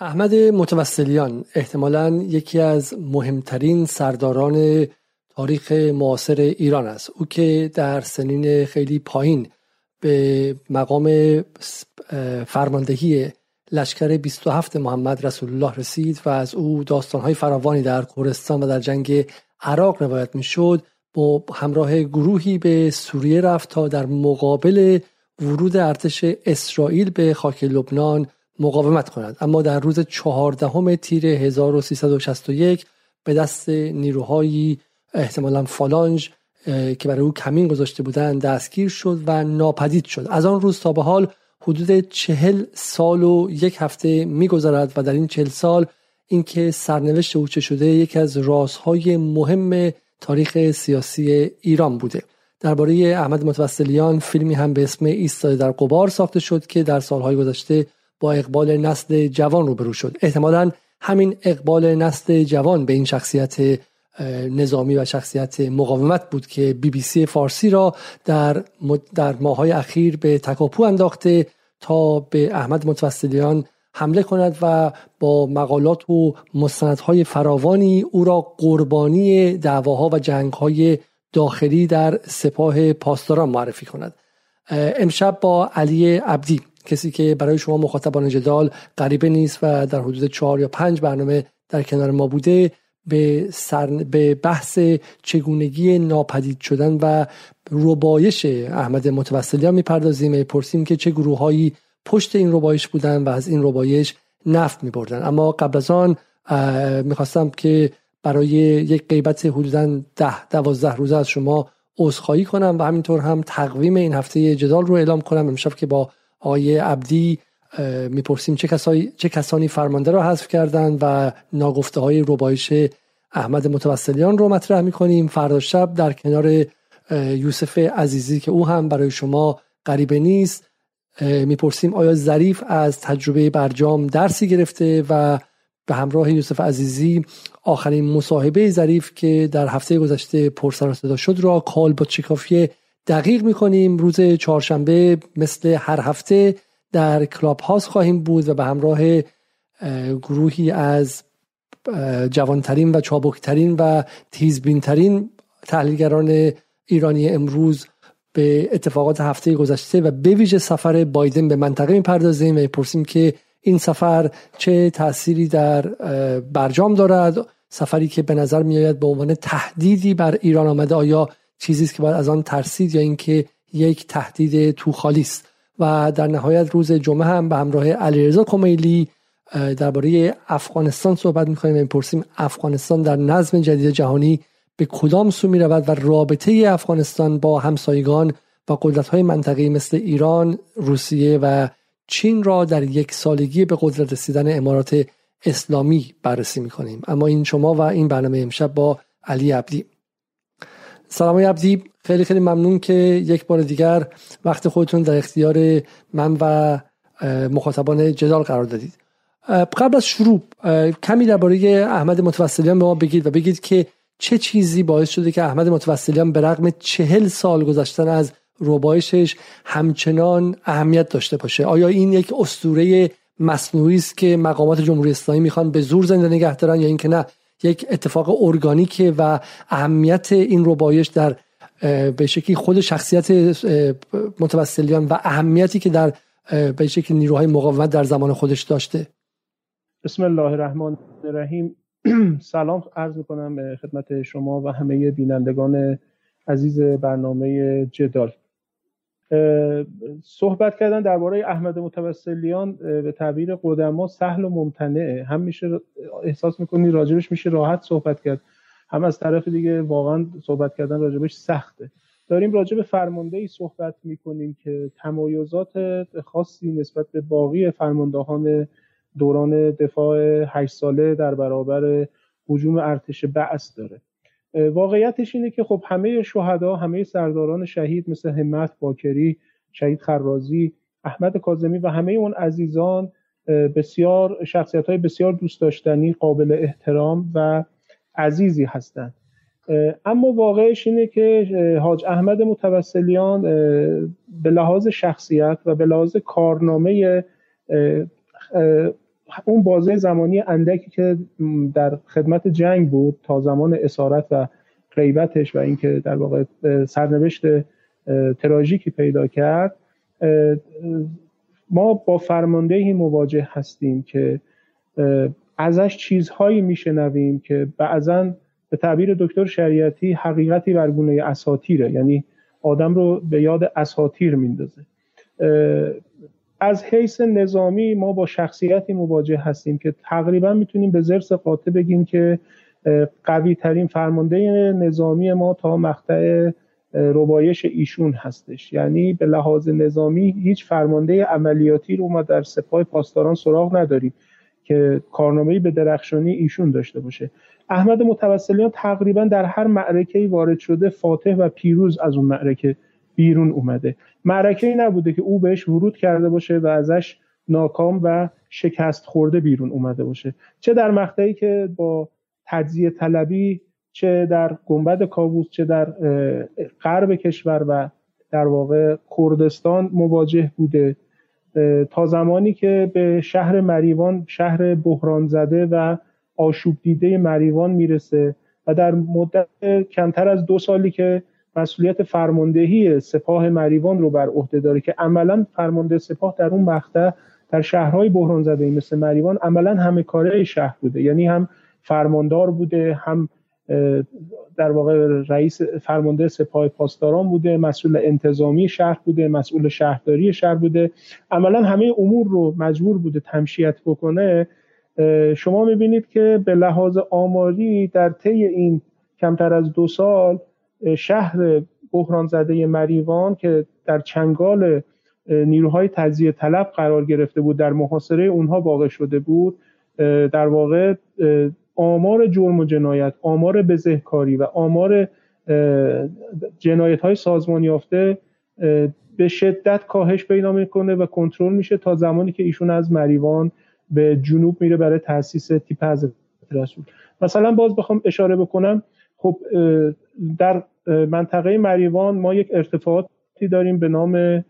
احمد متوسلیان احتمالا یکی از مهمترین سرداران تاریخ معاصر ایران است. او که در سنین خیلی پایین به مقام فرماندهی لشکر 27 محمد رسول الله رسید و از او داستانهای فراوانی در کورستان و در جنگ عراق روایت می‌شد. با همراه گروهی به سوریه رفت تا در مقابل ورود ارتش اسرائیل به خاک لبنان مقاومت کند. اما در روز چهاردهم تیر 1361 به دست نیروهایی احتمالا فالانج که برای او کمین گذاشته بودند دستگیر شد و ناپدید شد. از آن روز تا به حال حدود چهل سال و یک هفته میگذرد و در این چهل سال اینکه سرنوشت او چه شده یکی از رازهای مهم تاریخ سیاسی ایران بوده. درباره احمد متوسلیان فیلمی هم به اسم ایستاده در قبار ساخته شد که در سالهای گذشته با اقبال نسل جوان روبرو شد. احتمالا همین اقبال نسل جوان به این شخصیت نظامی و شخصیت مقاومت بود که بی بی سی فارسی را در, در ماهای اخیر به تکاپو انداخته تا به احمد متوسلیان حمله کند و با مقالات و مستندهای فراوانی او را قربانی دعواها و جنگهای داخلی در سپاه پاسداران معرفی کند. امشب با علی عبدی کسی که برای شما مخاطبان جدال غریبه نیست و در حدود چهار یا پنج برنامه در کنار ما بوده به, سر... به بحث چگونگی ناپدید شدن و ربایش احمد متوسلیان می‌پردازیم. پرسیم که چه گروههایی پشت این ربایش بودن و از این ربایش نفت میبردن. اما قبل از آن می‌خواستم که برای یک غیبت حدودا ده دوازده روزه از شما عذرخواهی کنم و همینطور هم تقویم این هفته جدال رو اعلام کنم. امشب که با آقای عبدی می‌پرسیم چه, کسایی، چه کسانی فرمانده را حذف کردند و ناگفته های ربایش احمد متوسلیان رو مطرح می‌کنیم. فردا شب در کنار یوسف عزیزی که او هم برای شما غریبه نیست می‌پرسیم آیا ظریف از تجربه برجام درسی گرفته و به همراه یوسف عزیزی آخرین مصاحبه ظریف که در هفته گذشته پرسر صدا شد را کال با چکافی دقیق می‌کنیم. روز چهارشنبه مثل هر هفته در کلاب هاست خواهیم بود و به همراه گروهی از جوانترین و چابکترین و تیزبینترین تحلیلگران ایرانی امروز به اتفاقات هفته گذشته و به ویژه سفر بایدن به منطقه می‌پردازیم و پرسیم که این سفر چه تأثیری در برجام دارد؟ سفری که به نظر میآید به عنوان تهدیدی بر ایران آمده آیا چیزی است که باید از آن ترسید یا اینکه یک تهدید تو خالی است. و در نهایت روز جمعه هم به همراه علیرضا کمیلی درباره افغانستان صحبت می‌کنیم و می‌پرسیم افغانستان در نظم جدید جهانی به کدام سو می رود و رابطه افغانستان با همسایگان و قدرت های منطقی مثل ایران، روسیه و چین را در یک سالگی به قدرت رسیدن امارات اسلامی بررسی می کنیم اما این شما و این برنامه امشب با علی عبدی. سلام عبدی. خیلی خیلی ممنون که یک بار دیگر وقت خودتون در اختیار من و مخاطبان جدال قرار دادید. قبل از شروع کمی درباره احمد متوسلیان به ما بگید و بگید که چه چیزی باعث شده که احمد متوسلیان به رغم چهل سال گذشتن از ربایشش همچنان اهمیت داشته باشه؟ آیا این یک اسطوره مصنوعی است که مقامات جمهوری اسلامی می‌خوان به زور زنده نگه دارن یا اینکه نه؟ یک اتفاق ارگانیکه و اهمیت این ربایش در به شکلی خود شخصیت متوسلیان و اهمیتی که در به شکلی نیروهای مقاومت در زمان خودش داشته. بسم الله الرحمن الرحیم. سلام عرض می‌کنم خدمت شما و همه بینندگان عزیز برنامه جدال. صحبت کردن درباره احمد متوسلیان به تعبیر قدما سهل و ممتنعه. هم میشه احساس می‌کنی راجبش میشه راحت صحبت کرد. هم از طرف دیگه واقعا صحبت کردن راجبش سخته. داریم راجب فرمانده ای صحبت می‌کنیم که تمایزات خاصی نسبت به باقی فرماندهان دوران دفاع هشت ساله در برابر حجوم ارتش بعث داره. واقعیتش اینه که خب همه شهدا همه سرداران شهید مثل همت باکری شهید خرازی احمد کاظمی و همه اون عزیزان بسیار شخصیت های بسیار دوست داشتنی قابل احترام و عزیزی هستند. اما واقعش اینه که حاج احمد متوسلیان به لحاظ شخصیت و به لحاظ کارنامه اون بازه زمانی اندکی که در خدمت جنگ بود تا زمان اسارت و غیبتش و اینکه در واقع سرنوشت تراژیکی پیدا کرد ما با فرماندهی مواجه هستیم که ازش چیزهایی میشنویم که بعضا به تعبیر دکتر شریعتی حقیقتی برگونه اساتیره یعنی آدم رو به یاد اساتیر میندازه. از حیث نظامی ما با شخصیتی مواجه هستیم که تقریبا می‌تونیم به زرس قاطع بگیم که قوی ترین فرمانده نظامی ما تا مقطع ربایش ایشون هستش. یعنی به لحاظ نظامی هیچ فرمانده عملیاتی رو ما در سپاه پاسداران سراغ نداریم که کارنامه‌ای به درخشانی ایشون داشته باشه. احمد متوسلیان تقریبا در هر معرکه وارد شده فاتح و پیروز از اون معرکه بیرون اومده. معرکه ای نبوده که او بهش ورود کرده باشه و ازش ناکام و شکست خورده بیرون اومده باشه. چه در مقطعی که با تجزیه طلبی چه در گنبد کابوس چه در غرب کشور و در واقع کردستان مواجه بوده. تا زمانی که به شهر مریوان شهر بحران زده و آشوب دیده مریوان می‌رسه و در مدت کمتر از دو سالی که مسئولیت فرماندهی سپاه مریوان رو بر عهده داره که عملا فرمانده سپاه در اون مقطع در شهرهای بحران زده مثل مریوان عملا همه کاره شهر بوده. یعنی هم فرماندار بوده هم در واقع رئیس فرمانده سپاه پاسداران بوده مسئول انتظامی شهر بوده مسئول شهرداری شهر بوده. عملا همه امور رو مجبور بوده تمشیت بکنه. شما می‌بینید که به لحاظ آماری در طی این کمتر از دو سال شهر بحران زده مریوان که در چنگال نیروهای تجزیه طلب قرار گرفته بود در محاصره اونها واقع شده بود در واقع آمار جرم و جنایت آمار بزهکاری و آمار جنایت های سازمان یافته به شدت کاهش پیدا می‌کنه و کنترل میشه تا زمانی که ایشون از مریوان به جنوب میره برای تاسیس تیپ حضرت رسول. مثلا باز بخوام اشاره بکنم خب در منطقه مریوان ما یک ارتفاعاتی داریم به نام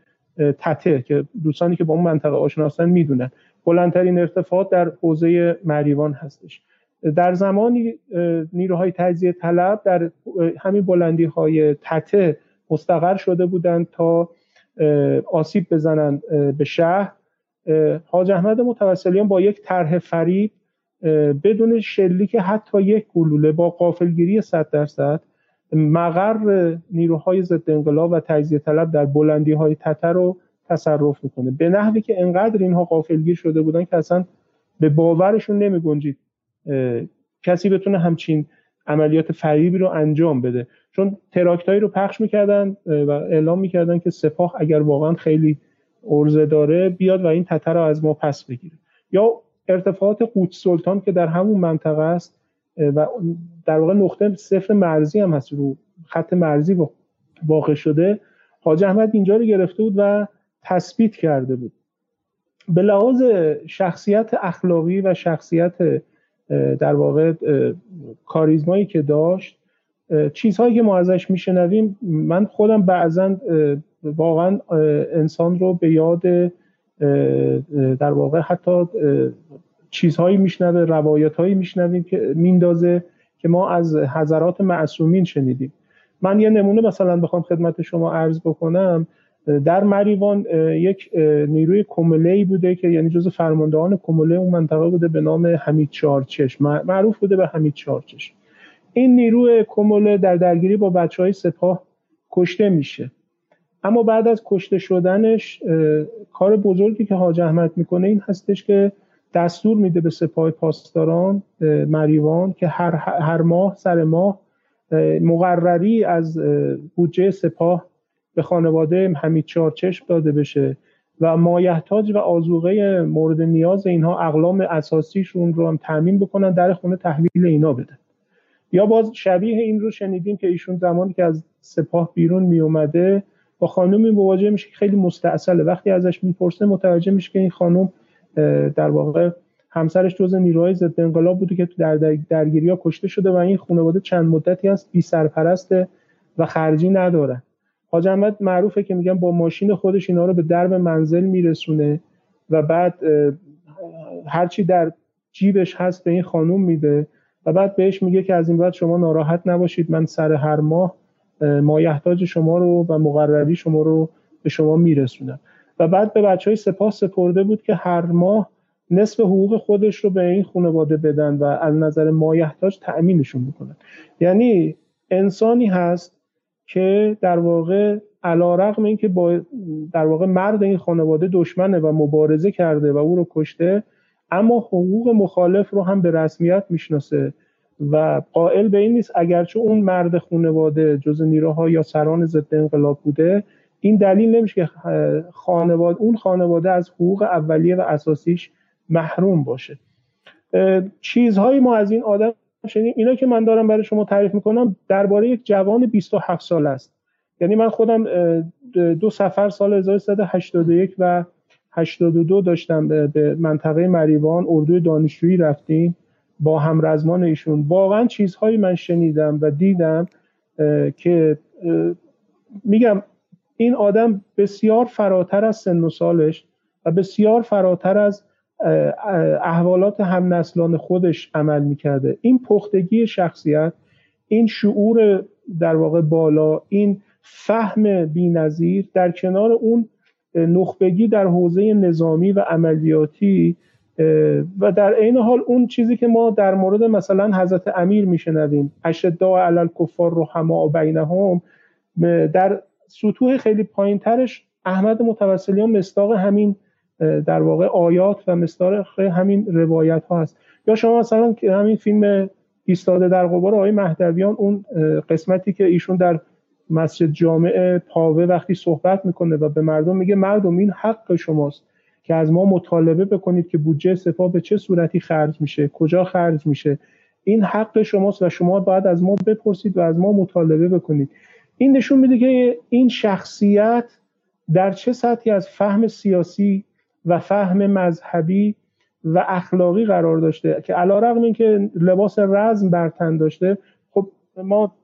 تته که دوستانی که با اون منطقه آشنا هستن می‌دونن. بلندترین ارتفاعات در حوزه مریوان هستش. در زمانی نیروهای تجزیه طلب در همین بلندی های تته مستقر شده بودند تا آسیب بزنند به شهر. حاج احمد متوسلیان با یک طرح فریب بدون شلیک حتی یک گلوله با قافلگیری 100 درصد مقر نیروهای ضد انقلاب و تجزیه طلب در بلندی های تته رو تصرف می‌کنه. به نحوی که انقدر اینها قافلگیر شده بودن که اصلا به باورشون نمی گنجید کسی بتونه همچین عملیات فریبی رو انجام بده. چون تراکتایی رو پخش می‌کردن و اعلام می‌کردن که سپاه اگر واقعا خیلی ارزه داره بیاد و این تتر رو از ما پس بگیره. یا ارتفاعات قوت سلطان که در همون منطقه است و در واقع نقطه صفر مرزی هم هست رو خط مرزی واقع شده. حاج احمد اینجا رو گرفته بود و تثبیت کرده بود. به لحاظ شخصیت اخلاقی و شخصیت در واقع کاریزمایی که داشت چیزهایی که ما ازش میشنویم من خودم بعضا واقعا انسان رو به یاد در واقع حتی چیزهایی میشنوه روایت هایی میشنویم که میندازه که ما از حضرات معصومین شنیدیم. من یه نمونه مثلا بخوام خدمت شما عرض بکنم. در مریوان یک نیروی کمله بوده که یعنی جز فرماندهان کمله اون منطقه بوده به نام حمید چارچش معروف بوده به حمید چارچش این نیروی کمله در درگیری با بچه های سپاه کشته میشه. اما بعد از کشته شدنش کار بزرگی که حاج احمد می‌کنه این هستش که دستور میده به سپاه پاسداران مریوان که هر, هر ماه سر ماه مقرری از بودجه سپاه به خانواده حمید چارچشم داده بشه و مایحتاج و آزوغه مورد نیاز اینها اقلام اساسیشون رو هم تامین بکنن در خونه تحویل اینا بده یا باز شبیه این رو شنیدیم که ایشون زمانی که از سپاه بیرون می اومده با خانومی مواجه میشه که خیلی مستاصله. وقتی ازش می‌پرسه متوجه میشه که این خانم در واقع همسرش جز نیروهای ضد انقلاب بوده که در درگیری ها کشته شده و این خانواده چند مدتی است بی سرپرسته و خرجی نداره حاج احمد معروفه که میگن با ماشین خودش اینا رو به درب منزل میرسونه و بعد هرچی در جیبش هست به این خانوم میده و بعد بهش میگه که از این بعد شما ناراحت نباشید من سر هر ماه مایحتاج شما رو و مقرری شما رو به شما میرسونم. و بعد به بچه های سپاه سپرده بود که هر ماه نصف حقوق خودش رو به این خانواده بدن و از نظر مایحتاج تأمینشون بکنن یعنی انسانی هست که در واقع علا رقم این که با در واقع مرد این خانواده دشمنه و مبارزه کرده و او رو کشته اما حقوق مخالف رو هم به رسمیت می‌شناسه و قائل به این نیست اگرچه اون مرد خانواده جز نیروها یا سران ضد انقلاب بوده این دلیل نمیشه که خانواده اون خانواده از حقوق اولیه و اساسیش محروم باشه. چیزهایی ما از این آدم شنید اینا که من دارم برای شما تعریف می‌کنم درباره یک جوان 27 سال است. یعنی من خودم دو سفر سال 1381 و 82 داشتم به منطقه مریوان اردوی دانشجویی رفتیم با همرزمان ایشون. واقعا چیزهایی من شنیدم و دیدم که میگم این آدم بسیار فراتر از سن و سالش و بسیار فراتر از احوالات هم نسلان خودش عمل می‌کرده. این پختگی شخصیت این شعور در واقع بالا این فهم بینظیر در کنار اون نخبگی در حوزه نظامی و عملیاتی و در عین حال اون چیزی که ما در مورد مثلا حضرت امیر میشنویم اشداء علی الکفار رحما بینهم در سطوح خیلی پایینترش احمد متوسلیان مستاق همین در واقع آیات و مستاق همین روایت ها هست. یا شما مثلا همین فیلم ایستاده در قبار آقای مهدویان اون قسمتی که ایشون در مسجد جامع پاوه وقتی صحبت می‌کنه و به مردم میگه مردم این حق شماست که از ما مطالبه بکنید که بودجه سپاه به چه صورتی خرج میشه کجا خرج میشه. این حق شماست و شما باید از ما بپرسید و از ما مطالبه بکنید. این نشون میده که این شخصیت در چه سطحی از فهم سیاسی و فهم مذهبی و اخلاقی قرار داشته؟ که علا رقم این که لباس رزم بر تن داشته خب ما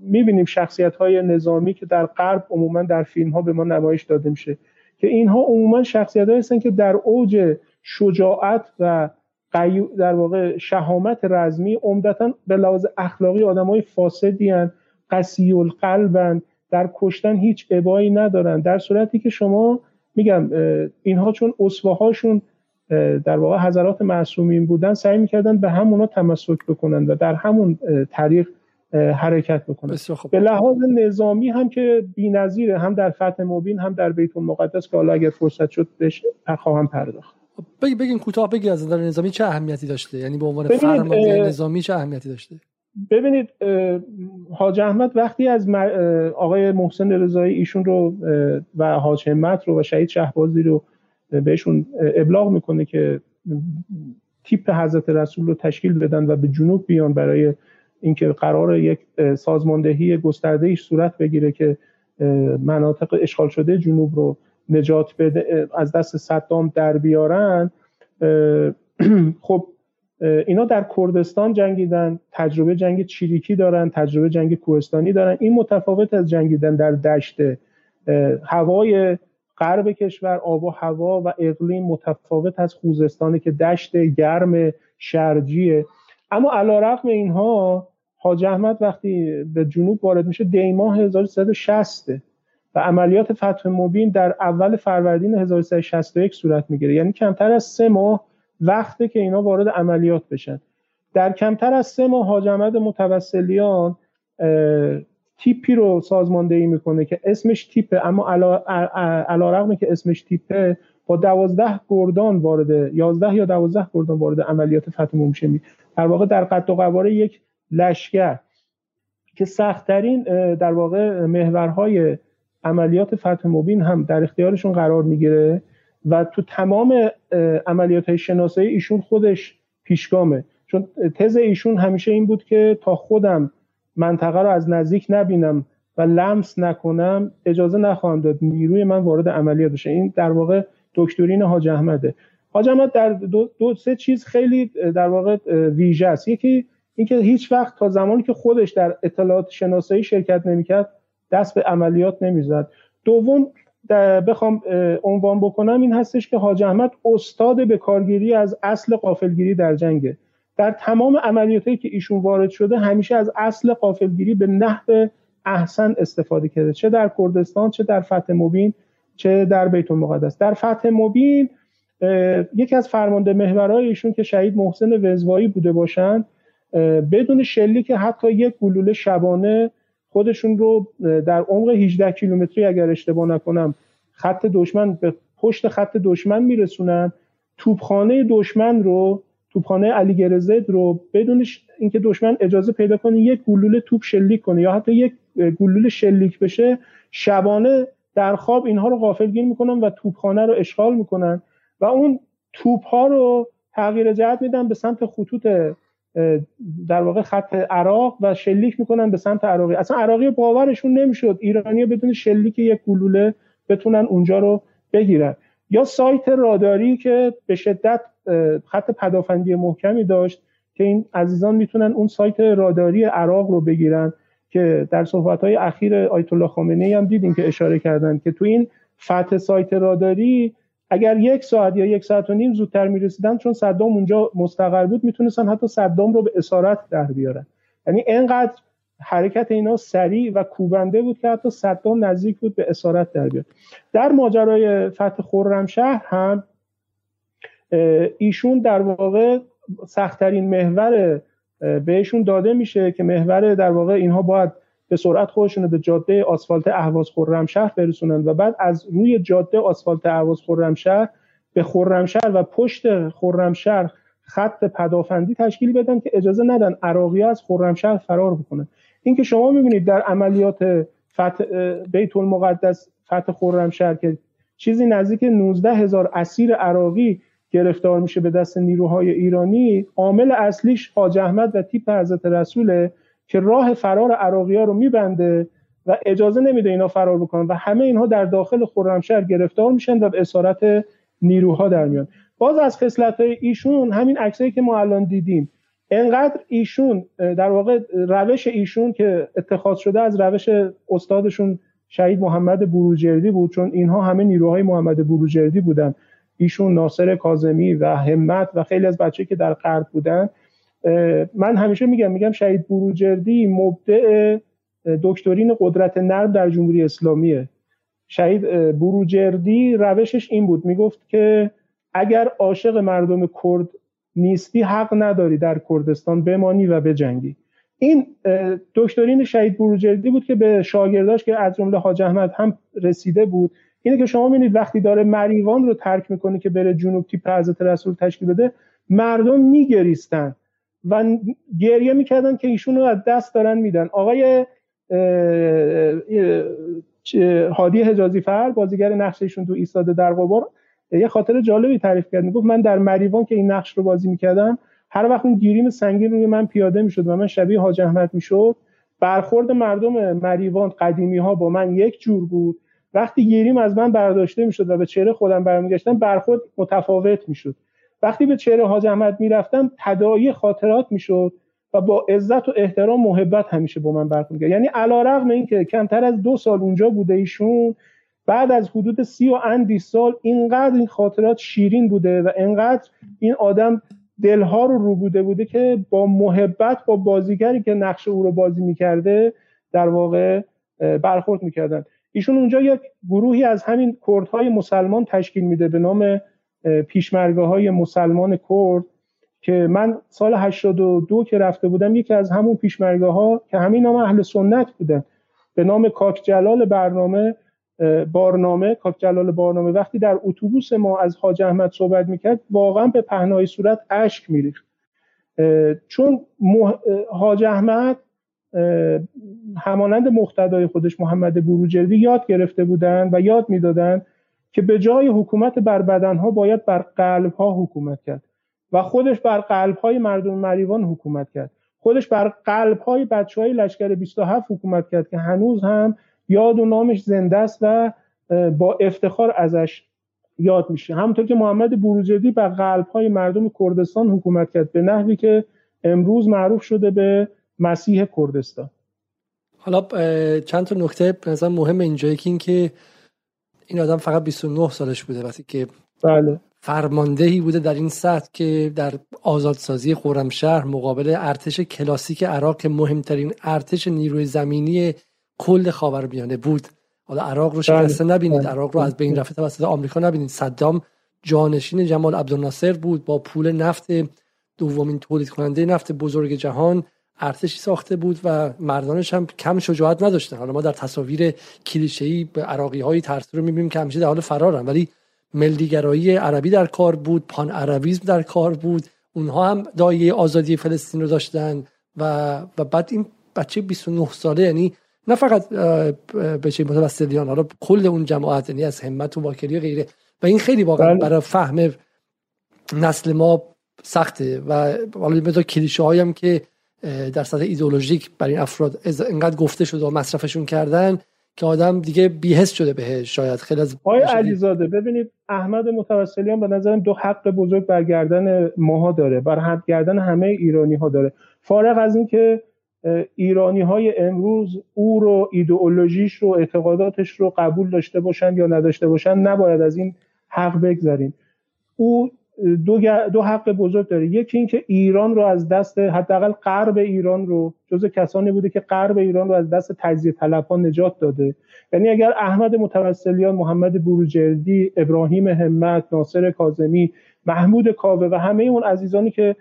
می‌بینیم شخصیت های نظامی که در غرب عموما در فیلم ها به ما نمایش داده میشه که اینها عموما شخصیت هستن که در اوج شجاعت و در واقع شهامت رزمی عمدتا به لحاظ اخلاقی آدم های فاسدی هن قسی القلبن در کشتن هیچ ابایی ندارن. در صورتی که شما میگم اینها چون اصوه هاشون در واقع حضرات معصومین بودن سعی می‌کردن به همونا تمسک بکنن و در همون طریق حرکت بکنن. به لحاظ نظامی هم که بی‌نظیره هم در فتح مبین هم در بیت المقدس که حالا اگر فرصت شد بهش خواهم پرداخت. خب، بگی بگین کوتاه بگی از نظر نظامی چه اهمیتی داشته؟ یعنی به عنوان فرمانده نظامی چه اهمیتی داشته؟ ببینید حاج احمد وقتی از آقای محسن رضایی ایشون رو و حاج همت رو و شهید شهبازی رو بهشون ابلاغ می‌کنه که تیپ حضرت رسول رو تشکیل بدن و به جنوب بیان برای اینکه قرار یک سازماندهی گسترده ایش صورت بگیره که مناطق اشغال شده جنوب رو نجات بده از دست صدام در بیارن خب اینا در کردستان جنگیدن تجربه جنگ چیریکی دارن تجربه جنگ کوهستانی دارن. این متفاوت از جنگیدن در دشت هوای غرب کشور آب و هوا و اقلیم متفاوت از خوزستان که دشت گرم شرجیه. اما علا رقم اینها حاج احمد وقتی به جنوب وارد میشه دیماه 1360 و عملیات فتح مبین در اول فروردین 1361 صورت می‌گیره. یعنی کمتر از سه ماه وقته که اینا وارد عملیات بشن. در کمتر از سه ماه حاج احمد متوسلیان تیپی رو سازماندهی می‌کنه که اسمش تیپه اما علا رقمه که اسمش تیپه با دوازده گردان وارد یازده یا دوازده گردان وارد عملیات فتح میشه در واقع در قد و قواره یک لشکر. که سختترین در واقع محورهای عملیات فتح مبین هم در اختیارشون قرار می‌گیره. و تو تمام عملیات های شناسایی ایشون خودش پیشگامه. چون تز ایشون همیشه این بود که تا خودم منطقه رو از نزدیک نبینم و لمس نکنم اجازه نخواهم داد نیروی من وارد عملیات بشه. این در واقع دکترین حاج احمده. حاج احمد در دو, دو سه چیز خیلی در واقع ویژه است. یکی اینکه هیچ وقت تا زمانی که خودش در اطلاعات شناسایی شرکت نمی‌کرد دست به عملیات نمی‌زد. دوم بخوام عنوان بکنم این هستش که حاج احمد استاد به کارگیری از اصل قافلگیری در جنگه. در تمام عملیاتی که ایشون وارد شده همیشه از اصل قافلگیری به نحو احسن استفاده کرده. چه در کردستان چه در فتح مبین چه در بیت المقدس. در فتح مبین یکی از فرمانده محورهای ایشون که شهید محسن وزوایی بوده باشند بدون شلی که حتی یک گلوله شبانه خودشون رو در عمق 18 کیلومتری اگر اشتباه نکنم خط دشمن به پشت خط دشمن میرسونن. توپخانه دشمن رو توپخانه علی گرزد رو بدون اینکه دشمن اجازه پیدا کنه یک گلوله توپ شلیک کنه یا حتی یک گلوله شلیک بشه شبانه در خواب اینها رو غافلگیر می‌کنن و توپخانه رو اشغال می‌کنن. و اون توپ ها رو تغییر جهت میدن به سمت خطوط در واقع خط عراق و شلیک می‌کنن به سمت عراقی. اصلا عراقی باورشون نمی‌شد ایرانی بدون شلیک یک گلوله بتونن اونجا رو بگیرن. یا سایت راداری که به شدت خط پدافندی محکمی داشت که این عزیزان می‌تونن اون سایت راداری عراق رو بگیرن که در صحبت های اخیر آیت الله خامنه هم دیدیم که اشاره کردن که تو این فتح سایت راداری اگر یک ساعت یا یک ساعت و نیم زودتر می‌رسیدن چون صدام اونجا مستقر بود می‌تونستن حتی صدام رو به اسارت در بیارن. یعنی اینقدر حرکت اینا سریع و کوبنده بود که حتی صدام نزدیک بود به اسارت در بیاد در ماجرای فتح خرمشهر هم ایشون در واقع سختترین محور بهشون داده میشه که محور در واقع اینها باید به سرعت خودشون به جاده آسفالت اهواز خرمشهر برسونن و بعد از روی جاده آسفالت اهواز خرمشهر به خرمشهر و پشت خرمشهر خط پدافندی تشکیل بدن که اجازه ندن عراقی از خرمشهر فرار بکنن. این که شما می‌بینید در عملیات فتح بیت المقدس فتح خرمشهر که چیزی نزدیک 19 هزار اسیر عراقی گرفتار میشه به دست نیروهای ایرانی عامل اصلیش حاج احمد و تیپ حضرت رسوله که راه فرار عراقی ها رو میبنده و اجازه نمیده اینا فرار بکنن و همه اینها در داخل خرمشهر گرفتار میشن و به اسارت نیروها در میان. باز از خصلت های ایشون همین عکسایی که ما الان دیدیم انقدر ایشون در واقع روش ایشون که اتخاذ شده از روش استادشون شهید محمد بروجردی بود چون اینها همه نیروهای محمد بروجردی بودن. ایشون ناصر کاظمی و همت و خیلی از بچه که در غرب بودن من همیشه میگم میگم شهید بروجردی مبدع دکترین قدرت نرم در جمهوری اسلامیه. شهید بروجردی روشش این بود. می‌گفت که اگر عاشق مردم کرد نیستی حق نداری در کردستان بمانی و بجنگی. این دکترین شهید بروجردی بود که به شاگرداش که از جمله حاج احمد هم رسیده بود اینه که شما می‌بینید وقتی داره مریوان رو ترک می‌کنه که بره جنوب تیپ حضرت رسول تشکیل بده مردم میگریستن. و گریه می‌کردن که ایشون رو از دست دارن میدن. آقای هادی حجازی فر بازیگر نقش ایشون تو ایستاده در قبار یه خاطر جالبی تعریف کرد. می‌گفت من در مریوان که این نقش رو بازی می‌کردم هر وقت اون گیریم سنگین روی من پیاده می‌شد و من شبیه حاج احمد می‌شد. برخورد مردم مریوان قدیمی ها با من یک جور بود. وقتی گیریم از من برداشته می‌شد و به چهره خودم برمیگشتم برخورد متفاوت می‌شد. وقتی به چهره حاج احمد می‌رفتم تدایی خاطرات می‌شد و با عزت و احترام محبت همیشه با من برخورد کرد یعنی علیرغم اینکه کمتر از دو سال اونجا بوده ایشون بعد از حدود سی و اندی سال اینقدر این خاطرات شیرین بوده و اینقدر این آدم دلها رو رو بوده بوده که با محبت با بازیگری که نقش او رو بازی می‌کرده در واقع برخورد می‌کردن. ایشون اونجا یک گروهی از همین کردهای مسلمان تشکیل میده به نام پیشمرگه های مسلمان کرد که من سال 82 که رفته بودم یکی از همون پیشمرگه ها که همین نام اهل سنت بودن. به نام کاک جلال برنامه بارنامه کاک جلال بارنامه. وقتی در اتوبوس ما از حاج احمد صحبت می‌کرد واقعا به پهنای صورت اشک میریخت. چون حاج احمد همانند مقتدای خودش محمد بروجردی یاد گرفته بودند و یاد می‌دادند که به جای حکومت بر بدنها باید بر قلبها حکومت کرد. و خودش بر قلبهای مردم مریوان حکومت کرد. خودش بر قلبهای بچه های لشکر 27 حکومت کرد که هنوز هم یاد و نامش زنده است و با افتخار ازش یاد میشه. همونطور که محمد بروجردی بر قلبهای مردم کردستان حکومت کرد به نحوی که امروز معروف شده به مسیح کردستان. حالا چند تا نکته مثلا مهم اینجایی که اینکه این آدم فقط 29 سالش بوده وقتی که بله. فرماندهی بوده در این سطح که در آزادسازی خرمشهر مقابل ارتش کلاسیک عراق مهمترین ارتش نیروی زمینی کل خاورمیانه بود. حالا عراق رو شکسته بله. نبینید. بله. عراق رو از بین رفته توسط آمریکا نبینید. صدام جانشین جمال عبدالناصر بود با پول نفت دومین تولید کننده نفت بزرگ جهان. ارتشی ساخته بود و مردانش هم کم شجاعت نداشتن. حالا ما در تصاویر کلیشه‌ای به عراقی های ترس رو می‌بینیم که همیشه در حال فرارن. ولی ملیگرایی عربی در کار بود پان عربیزم در کار بود. اونها هم دایه آزادی فلسطین رو داشتن و و بعد این بچه 29 ساله یعنی نه فقط بچه متوسطیان حالا کل اون جماعت یعنی از همت و واکری و غیره. و این خیلی واقعا بله. برای فهم نسل ما سخته. و حالا مثلا کلیشه هایم که در سطح ایدئولوژیک برای این افراد انقدر گفته شده و مصرفشون کردن که آدم دیگه بیهست شده بهش. شاید خیلی از آقای علیزاده ببینید احمد متوسلیان به نظرم دو حق بزرگ برگردن ماها داره بر حد گردن همه ایرانی ها داره. فارغ از اینکه ایرانی های امروز او رو ایدئولوژیش رو اعتقاداتش رو قبول داشته باشن یا نداشته باشن نباید از این حق بگذاریم او دو, دو حق بزرگ داره. یکی اینکه ایران رو از دست حداقل غرب ایران رو جز کسانی بوده که غرب ایران رو از دست تجزیه طلبان نجات داده. یعنی اگر احمد متوسلیان محمد بروجردی ابراهیم همت ناصر کاظمی محمود کاوه و همه اون عزیزانی که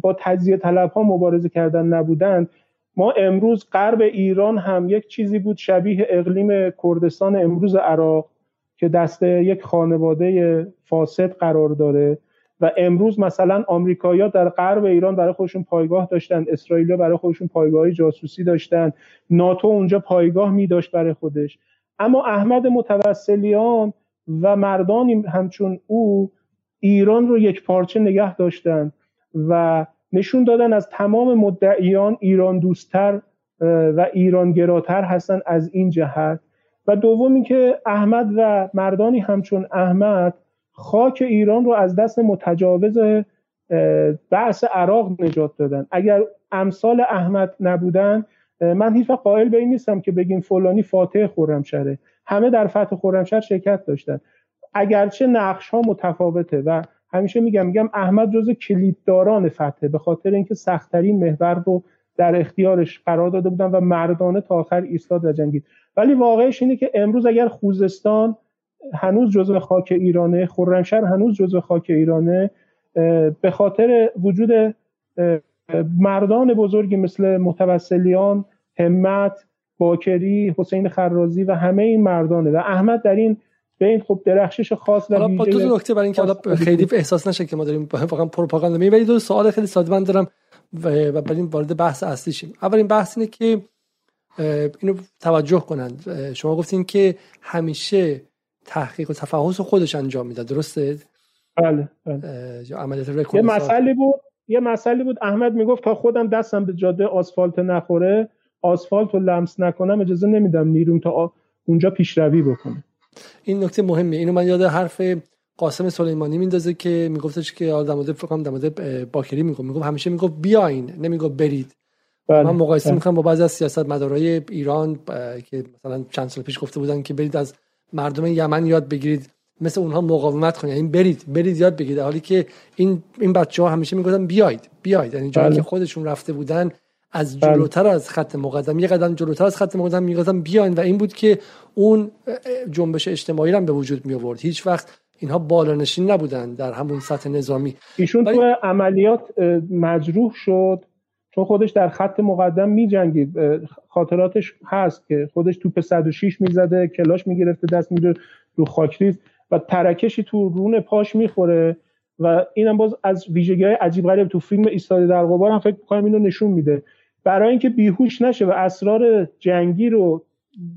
با تجزیه طلب ها مبارزه کردن نبودند ما امروز غرب ایران هم یک چیزی بود شبیه اقلیم کردستان امروز عراق. که دست یک خانواده فاسد قرار داره و امروز مثلا آمریکایی‌ها در غرب ایران برای خودشون پایگاه داشتن اسرائیل برای خودشون پایگاه جاسوسی داشتن ناتو اونجا پایگاه می داشت برای خودش. اما احمد متوسلیان و مردانی همچون او ایران رو یک پارچه نگه داشتن و نشون دادن از تمام مدعیان ایران دوستتر و ایران گراتر هستن از این جهت. و دوم اینکه احمد و مردانی همچون احمد خاک ایران رو از دست متجاوز بعث عراق نجات دادن. اگر امثال احمد نبودن من هیچ قائل به این نیستم که بگیم فلانی فاتح خرمشهره. همه در فتح خرمشهر شرکت داشتن. اگرچه نقش ها متفاوته و همیشه میگم میگم احمد جز کلیدداران فتح به خاطر اینکه سختترین محور رو در اختیارش قرار داده بودن و مردانه تا آخر ایستاد و جنگید. ولی واقعش اینه که امروز اگر خوزستان هنوز جزو خاک ایرانه خرمشهر هنوز جزو خاک ایرانه به خاطر وجود مردان بزرگی مثل متوسلیان همت باکری حسین خرازی و همه این مردانه. و احمد در این این خب درخشش خاص و با دو نکته برای اینکه خیلی احساس نشه که ما داریم واقعا پروپاگاندا می‌بریم دو سوال خیلی ساده من دارم. و بریم وارد بحث اصلی شیم. اولین بحث اینه که اینو توجه کنند. شما گفتین که همیشه تحقیق و تفحص خودش انجام می‌داد. درسته؟ بله, بله. عملیات یه مسئله بود یه مسئله بود. احمد می‌گفت تا خودم دستم به جاده آسفالت نخوره آسفالت رو لمس نکنم اجازه نمیدم نیروم تا اونجا پیشروی بکنه. این نکته مهمه اینو من یاد حرف قاسم سلیمانی میندازه که میگفتش که در مورد فکر در مورد باکری می‌گفت. می‌گفت همیشه می‌گفت بیاین نمی‌گفت برید. بله. من مقایسه بله. می‌کنم با بعضی از سیاست مدارای ایران که مثلا چند سال پیش گفته بودن که برید از مردم یمن یاد بگیرید. مثل اونها مقاومت کنید. یعنی برید برید یاد بگیرید. حالی که این این بچه ها همیشه می‌گفتن بیاید بیاید. یعنی جایی بله. که خودشون رفته بودن از بله. جلوتر از خط مقدم. یه قدم جلوتر از خط مقدم می‌گفتن بیاین. و این بود که اون جنبش اجتماعی هم به وجود می آورد هیچ وقت اینها بالانشین نبودن در همون سطح نظامی. ایشون تو عملیات مجروح شد چون خودش در خط مقدم می جنگید خاطراتش هست که خودش توپ 106 می‌زده کلاش می‌گرفته دست میره رو خاکریز و ترکشی تو رون پاش می‌خوره و اینم باز از ویژگی های عجیب غریب تو فیلم ایستاده در غبار هم فکر کنم اینو نشون میده. برای اینکه بیهوش نشه و اسرار جنگی رو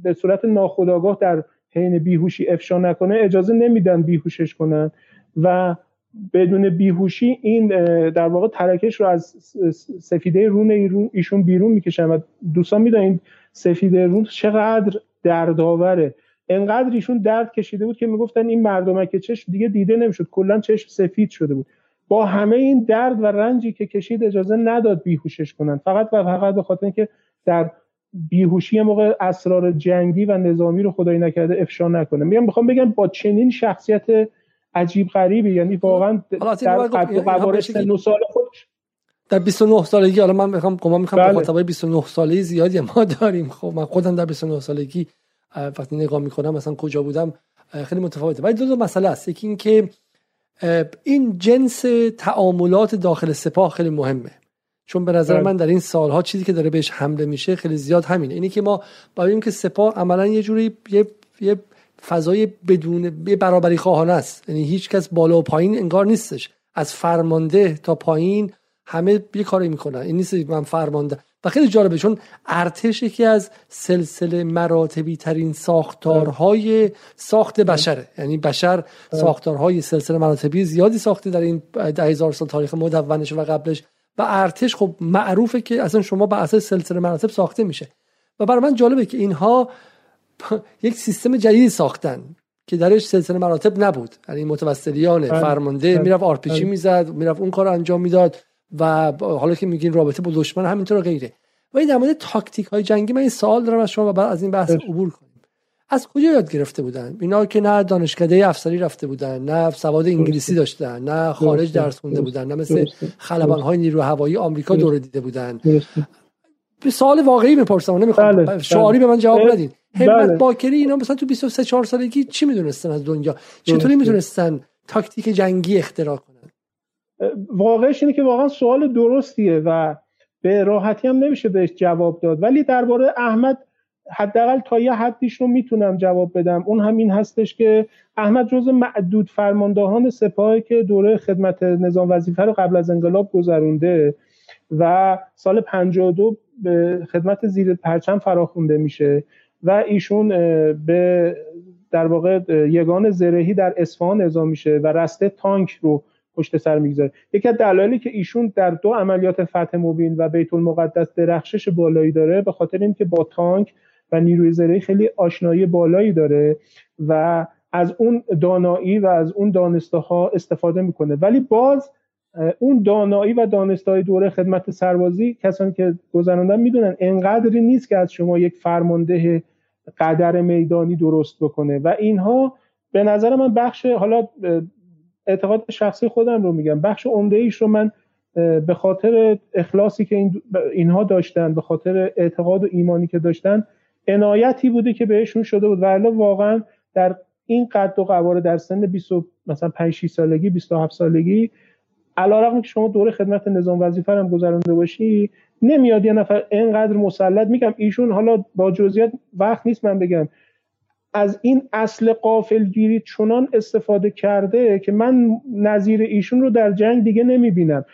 به صورت ناخودآگاه در حین بیهوشی افشا نکنه اجازه نمیدن بیهوشش کنن. و بدون بیهوشی این در واقع ترکش رو از سفیده رون ایشون بیرون می‌کشن و دوستان می‌دونین سفیده رون چقدر دردآوره. انقدر ایشون درد کشیده بود که می‌گفتن این مردمک چشم دیگه دیده نمی‌شد کلا چشم سفید شده بود. با همه این درد و رنجی که کشید اجازه نداد بیهوشش کنن. فقط و فقط به خاطر اینکه در بیهوشی موقع اسرار جنگی و نظامی رو خدایی نکرده افشا نکنه. میگم می‌خوام بگم با چنین شخصیت عجیب غریبی یعنی واقعا در قوارش سن سال خودش. در 29 سالگی حالا من می‌خوام گمان می‌خوام بله. مخاطبای 29 ساله زیادی ما داریم. خب من خودم در 29 سالگی وقتی نگاه می‌کنم مثلا کجا بودم خیلی متفاوته. ولی دو تا مسئله است. یکی این که این جنس تعاملات داخل سپاه خیلی مهمه. چون به نظر بله. من در این سالها چیزی که داره بهش حمله میشه خیلی زیاد همینه. اینی که ما با که سپاه عملا یه جوری یه, یه فضای بدون یه برابری خواهانه است. یعنی هیچ کس بالا و پایین انگار نیستش. از فرمانده تا پایین همه یه کاری می‌کنن. این نیست من فرمانده. و خیلی جالبه چون ارتش یکی از سلسله مراتبی ترین ساختارهای ساخت بشره یعنی بشر ساختارهای سلسله مراتبی زیادی ساخته در این ده هزار سال تاریخ مدونش و قبلش. و ارتش خب معروفه که اصلا شما به اساس سلسله مراتب ساخته میشه و برای من جالبه که اینها یک سیستم جدیدی ساختن که درش سلسله مراتب نبود یعنی متوسلیان بله. فرمانده بله. می‌رفت آرپیچی بله. می‌زد می‌رفت اون کار انجام می‌داد و حالا که میگین رابطه با دشمن همینطور غیره و این در مورد تاکتیک های جنگی من این سوال دارم از شما و بعد از این بحث عبور کنیم از کجا یاد گرفته بودن؟ اینا که نه دانشکده افسری رفته بودن نه سواد انگلیسی داشتن نه خارج درس خونده بودن نه مثل خلبان های نیرو هوایی آمریکا دوره دیده بودن. به سوال واقعی می‌پرسم نمی‌خوام بله. شعاری به من جواب ندین همت بله. باکری اینا مثلا تو 23 4 سالگی چی می‌دونستن از دنیا؟ چطوری می‌تونستن تاکتیک جنگی اختراع کنن؟ واقعش اینه که واقعا سوال درستیه و به راحتی هم نمیشه بهش جواب داد. ولی درباره احمد حداقل تا یه حدیش رو می‌تونم جواب بدم. اون همین هستش که احمد جز معدود فرماندهان سپاهی که دوره خدمت نظام وظیفه رو قبل از انقلاب گذرونده و سال 52 به خدمت زیر پرچم فراخونده میشه و ایشون به در واقع یگان زرهی در اصفهان اعزام میشه و رسته تانک رو پشت سر می‌گذاره. یکی از دلایلی که ایشون در دو عملیات فتح مبین و بیت المقدس درخشش بالایی داره به خاطر اینکه با تانک و نیروی زرهی خیلی آشنایی بالایی داره و از اون دانایی و از اون دانسته ها استفاده می‌کنه. ولی باز اون دانایی و دانستهای دوره خدمت سربازی کسانی که گذراندن می‌دونن انقدری نیست که از شما یک فرمانده قدر میدانی درست بکنه. و اینها به نظر من بخش حالا اعتقاد شخصی خودم رو میگم بخش عمده ایش رو من به خاطر اخلاصی که این اینها داشتن به خاطر اعتقاد و ایمانی که داشتن عنایتی بوده که بهشون شده بود. ولی واقعا در این قد و قواره در سن 20 مثلا 5 سالگی 27 سالگی علیرغم که شما دوره خدمت نظام وظیفه هم گذرانده باشی نمیاد یه نفر اینقدر مسلط. میگم ایشون حالا با جزئیات وقت نیست من بگم. از این اصل قافلگیری چنان استفاده کرده که من نظیر ایشون رو در جنگ دیگه نمی‌بینم.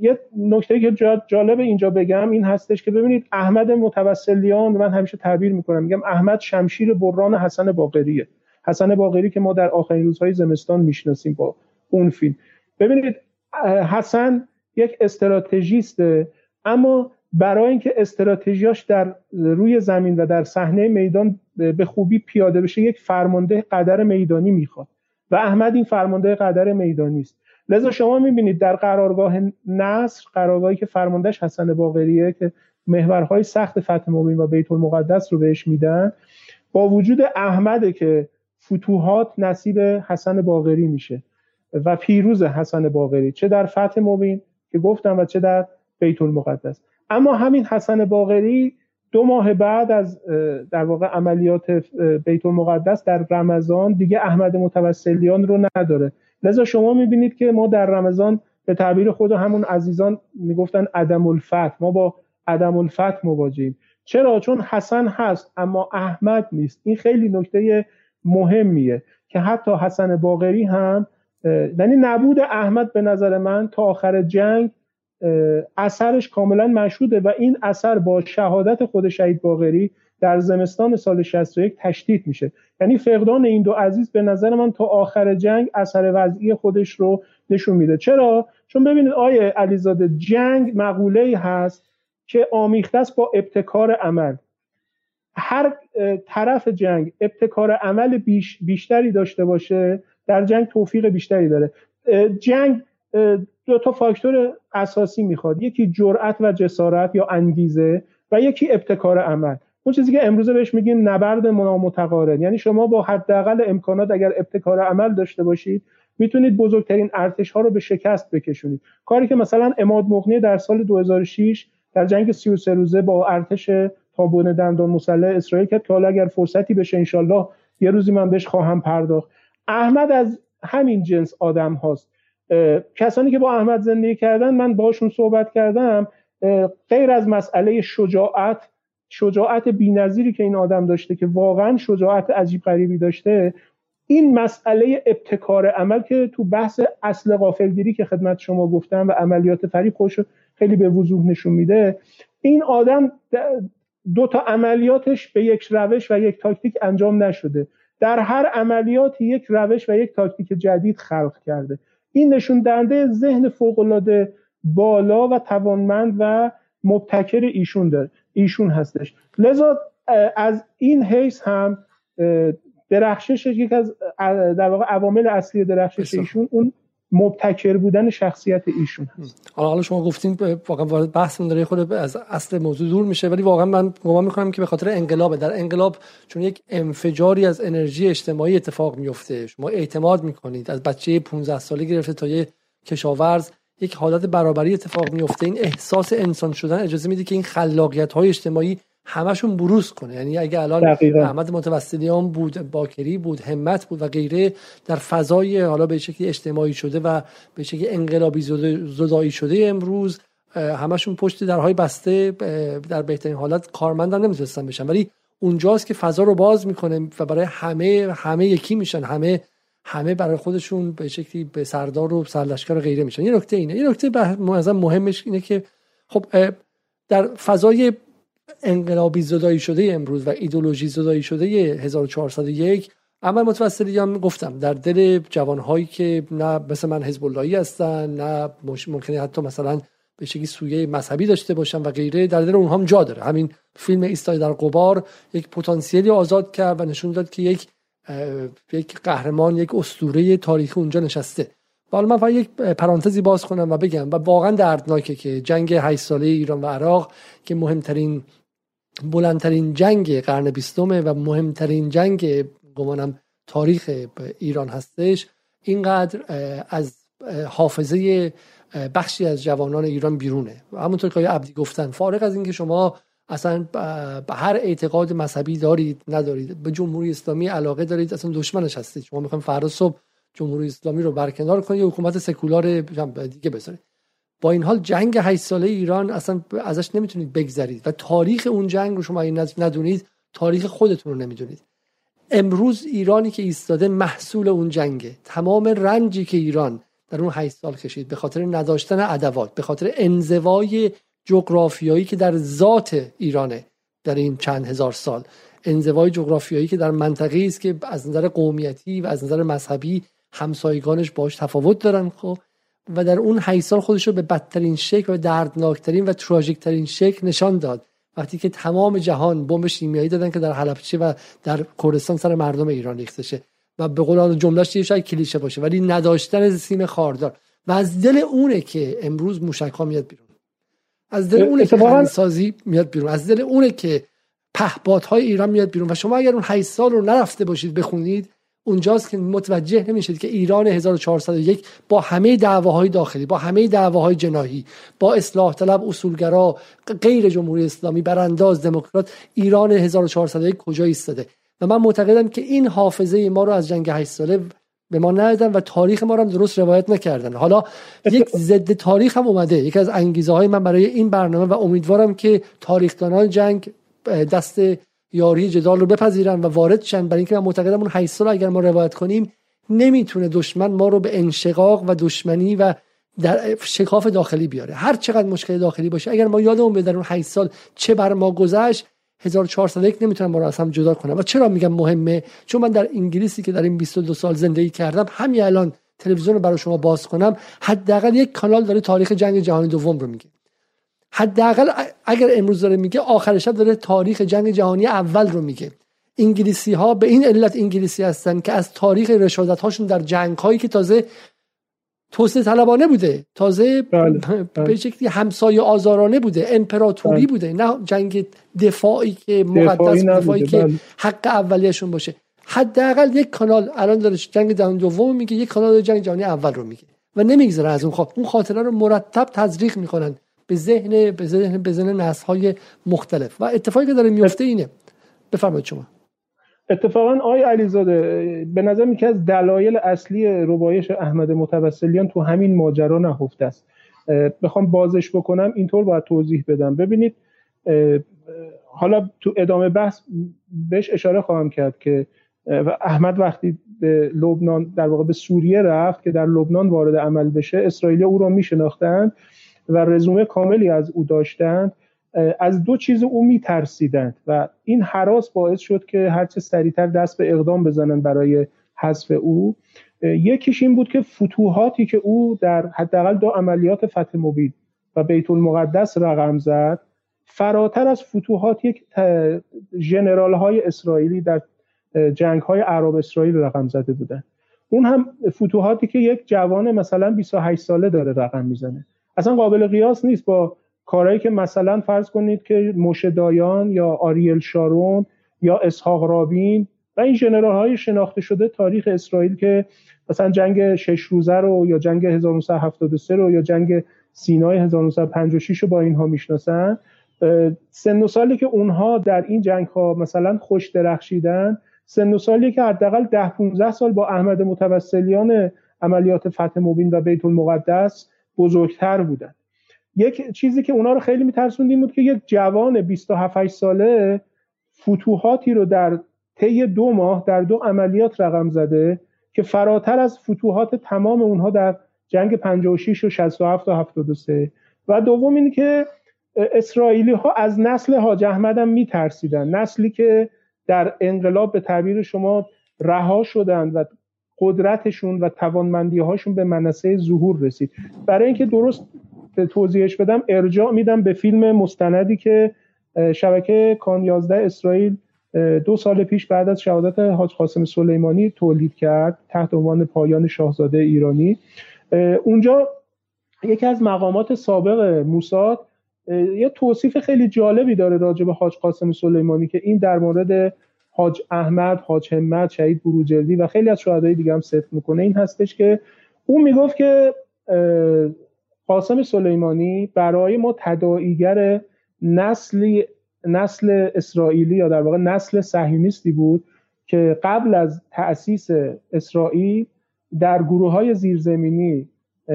یه نکته که جالب اینجا بگم این هستش که ببینید احمد متوسلیان من همیشه تعبیر می‌کنم میگم احمد شمشیر بران حسن باقریه. حسن باقری که ما در آخرین روزهای زمستان می‌شناسیم با اون فیلم. ببینید حسن یک استراتژیسته اما برای اینکه استراتژیاش در روی زمین و در صحنه میدان به خوبی پیاده بشه یک فرمانده قدر میدانی می‌خواد. و احمد این فرمانده قدر میدانی است لذا شما می‌بینید در قرارگاه نصر قرارگاهی که فرماندهش حسن باقریه که محورهای سخت فتح مبین و بیت المقدس رو بهش میدن با وجود احمده که فتوحات نصیب حسن باقری میشه و پیروز حسن باقری چه در فتح مبین که گفتم و چه در بیت المقدس. اما همین حسن باقری دو ماه بعد از در واقع عملیات بیت المقدس در رمضان دیگه احمد متوسلیان رو نداره. لذا شما می‌بینید که ما در رمضان به تعبیر خود همون عزیزان می‌گفتن عدم الفتح ما با عدم الفتح مواجهیم. چرا؟ چون حسن هست اما احمد نیست. این خیلی نکته مهمیه که حتی حسن باقری هم یعنی نبود احمد به نظر من تا آخر جنگ اثرش کاملا مشهوده و این اثر با شهادت خود شهید باغری در زمستان سال 61 تشدید میشه. یعنی فقدان این دو عزیز به نظر من تا آخر جنگ اثر وضعی خودش رو نشون میده. چرا؟ چون ببینید آیه علیزاده جنگ مقوله هست که آمیخته است با ابتکار عمل. هر طرف جنگ ابتکار عمل بیش بیشتری داشته باشه در جنگ توفیق بیشتری داره. جنگ دو تا فاکتور اساسی می‌خواد. یکی جرأت و جسارت یا انگیزه و یکی ابتکار عمل. اون چیزی که امروزه بهش میگیم نبرد متقارن یعنی شما با حداقل امکانات اگر ابتکار عمل داشته باشید می‌تونید بزرگترین ارتش ها رو به شکست بکشونید. کاری که مثلا اماد مغنی در سال 2006 در جنگ 33 روزه با ارتش تابون دندان مسلح اسرائیل کرد که حالا اگر فرصتی بشه انشالله یه روزی من بهش خواهم پرداخت. احمد از همین جنس آدم هاست. کسانی که با احمد زندگی کردن من باشون صحبت کردم غیر از مسئله شجاعت شجاعت بینظیری که این آدم داشته که واقعا شجاعت عجیب غریبی داشته این مسئله ابتکار عمل که تو بحث اصل غافلگیری که خدمت شما گفتم و عملیات فریب خوش خیلی به وضوح نشون میده این آدم دو تا عملیاتش به یک روش و یک تاکتیک انجام نشده. در هر عملیات یک روش و یک تاکتیک جدید خلق کرده. این نشون دهنده ذهن فوق بالا و توانمند و مبتکر ایشون داره. ایشون هستش. لذا از این حیث هم درخشش یک از در واقع عوامل اصلی درخشش ایشون اون مبتکر بودن شخصیت ایشون هست. حالا شما گفتین واقعا وارد بحثمون داره خود از اصل موضوع دور میشه ولی واقعا من گمان می‌کنم که به خاطر انقلاب در انقلاب چون یک انفجاری از انرژی اجتماعی اتفاق میفته شما اعتماد می‌کنید. از بچه 15 ساله گرفته تا یه کشاورز. یک حالت برابری اتفاق میفته این احساس انسان شدن اجازه میده که این خلاقیت های اجتماعی همشون بروز کنه. یعنی اگه الان احمد متوسلیان بود باکری بود همت بود و غیره در فضای حالا به شکلی اجتماعی شده و به شکلی انقلابی زدایی شده امروز همشون پشت درهای بسته در بهترین حالت کارمند هم نمی‌تونستن بشن. ولی اونجاست که فضا رو باز می‌کنه و برای همه همه یکی میشن همه همه برای خودشون به شکلی به سردار و سرلشکر و غیره میشن. یه نکته اینه. یه نکته مهمش اینه که خب در فضای انقلابی زدایی شده امروز و ایدولوژی زدایی شده 1401 اما متوسلی گفتم در دل جوانهایی که نه مثل من حزب اللهی هستن نه ممکنه حتی مثلا به شکلی سویه مذهبی داشته باشن و غیره در دل اونها هم جا داره. همین فیلم ایستای در قبار یک پتانسیلی آزاد کرد و نشون داد که یک یک قهرمان یک اسطوره تاریخی اونجا نشسته. حالا من فقط یک پرانتزی باز کنم و بگم و واقعا دردناکه که جنگ 8 ساله ایران و عراق که مهمترین بلندترین جنگ قرن بیستمه و مهمترین جنگ گمانم تاریخ ایران هستش. اینقدر از حافظه بخشی از جوانان ایران بیرونه. و همونطور که عبدی گفتن فارغ از اینکه شما اصلا به هر اعتقاد مذهبی دارید ندارید. به جمهوری اسلامی علاقه دارید اصلا دشمنش هستید. شما می‌خوایم فردا صبح جمهوری اسلامی رو برکنار کنید حکومت سکولار دیگه بذارید. با این حال جنگ 8 ساله ایران اصلا ازش نمی‌تونید بگذرید و تاریخ اون جنگ رو شما این ندونید تاریخ خودتون رو نمی‌دونید. امروز ایرانی که ایستاده محصول اون جنگه. تمام رنجی که ایران در اون 8 سال کشید به خاطر نداشتن ادوات به خاطر انزوای جغرافیایی که در ذات ایرانه در این چند هزار سال. انزوای جغرافیایی که در منطقه است که از نظر قومیتی و از نظر مذهبی همسایگانش باش تفاوت دارن خب؟ و در اون 8 سال خودش رو به بدترین شکل و دردناکترین و تراژیکترین شکل نشان داد. وقتی که تمام جهان بمب شیمیایی دادن که در حلبچه و در کردستان سر مردم ایران ریخته شه و به قول جملهش یه شاید کلیشه باشه ولی نداشتن سیم خاردار. و از دل اونه که امروز موشک میاد بیرون. از دل اونه که سازی میاد بیرون. از دل اونه که پهپادهای ایران میاد بیرون. و شما اگر اون 8 سال رو نرفته باشید بخونید اونجاست که متوجه نمیشید که ایران 1401 با همه دعواهای داخلی با همه دعواهای جناهی با اصلاح طلب اصولگرا غیر جمهوری اسلامی برانداز دموکرات ایران 1401 کجا ایستاده؟ و من معتقدم که این حافظه ما رو از جنگ 8 ساله به ما ندادن و تاریخ ما رو هم درست روایت نکردن. حالا یک ضد تاریخ هم اومده. یکی از انگیزه های من برای این برنامه و امیدوارم که تاریخدانان جنگ دست یاری جدال رو بپذیرن و وارد شن. برای اینکه من معتقدم اون 8 سال اگر ما روایت کنیم نمی‌تونه دشمن ما رو به انشقاق و دشمنی و در شکاف داخلی بیاره. هر چقدر مشکل داخلی باشه اگر ما یادمون به در اون 8 سال چه بر ما گذشت 1401 نمی‌تونم رو از جدا کنم. و چرا میگم مهمه؟ چون من در انگلیسی که در این 22 سال زندگی کردم همین الان تلویزیون رو برای شما باز کنم حداقل یک کانال داره تاریخ جنگ جهانی دوم رو میگه. حداقل اگر امروز داره میگه آخر شب داره تاریخ جنگ جهانی اول رو میگه. انگلیسی ها به این علت انگلیسی هستن که از تاریخ رشادت هاشون در جنگ هایی که تازه توسعه طلبانه بوده. تازه بله، بله. به شکلی همسایه آزارانه بوده امپراتوری بله. بوده نه جنگ دفاعی که مقدس دفاعی که حق اولیشون باشه. حداقل یک کانال الان داره جنگ جهانی دوم میگه یک کانال جنگ جهانی اول رو میگه و نمیگذره از اون خاطر اون خاطره رو مرتب تزریق می‌کنن به ذهن به ذهن به ذهن نسل های مختلف. و اتفاقی که داره میفته اینه. بفرمایید شما. اتفاقا آقای علیزاده به نظر میاد از دلایل اصلی ربایش احمد متوسلیان تو همین ماجرا نهفته است. بخوام بازش بکنم اینطور باید توضیح بدم. ببینید حالا تو ادامه بحث بهش اشاره خواهم کرد که احمد وقتی به لبنان در واقع به سوریه رفت که در لبنان وارد عمل بشه اسرائیل او را میشناختند و رزومه کاملی از او داشتند. از دو چیز او میترسیدند و این حراس باعث شد که هرچه سریعتر دست به اقدام بزنن برای حذف او. یکیش این بود که فتوحاتی که او در حداقل دو عملیات فتح مبین و بیت المقدس رقم زد فراتر از فتوحات یک جنرال های اسرائیلی در جنگ های عرب اسرائیل رقم زده بودن اون هم فتوحاتی که یک جوان مثلا 28 ساله داره رقم می‌زنه. اصلا قابل قیاس نیست با کارهایی که مثلا فرض کنید که مشدایان یا آریل شارون یا اسحاق رابین و این جنرال های شناخته شده تاریخ اسرائیل که مثلا جنگ شش روزه رو یا جنگ 1973 رو یا جنگ سینای 1956 رو با اینها می‌شناسن. سن و سالی که اونها در این جنگ ها مثلا خوش درخشیدن سن و سالی که حداقل 10 15 سال با احمد متوسلیان عملیات فتح مبین و بیت المقدس بزرگتر بودن. یک چیزی که اونا رو خیلی میترسوند این بود که یک جوان 27 ساله فتوحاتی رو در طی دو ماه در دو عملیات رقم زده که فراتر از فتوحات تمام اونها در جنگ 56 و 67 و 73 و دوم اینه که اسرائیلی ها از نسل حاج احمد هم میترسیدن. نسلی که در انقلاب به تعبیر شما رها شدن و قدرتشون و توانمندی هاشون به منصه ظهور رسید. برای اینکه درست توضیحش بدم ارجاع میدم به فیلم مستندی که شبکه کان 11 اسرائیل دو سال پیش بعد از شهادت حاج قاسم سلیمانی تولید کرد تحت عنوان پایان شاهزاده ایرانی. اونجا یکی از مقامات سابق موساد یه توصیف خیلی جالبی داره راجع به حاج قاسم سلیمانی که این در مورد حاج احمد، حاج همت، شهید بروجردی و خیلی از شهدای دیگه هم صدق می‌کنه. این هستش که او می‌گفت که قاسم سلیمانی برای ما تداعیگر نسلی نسل اسرائیلی یا در واقع نسل صهیونیستی بود که قبل از تأسیس اسرائیل در گروه های زیرزمینی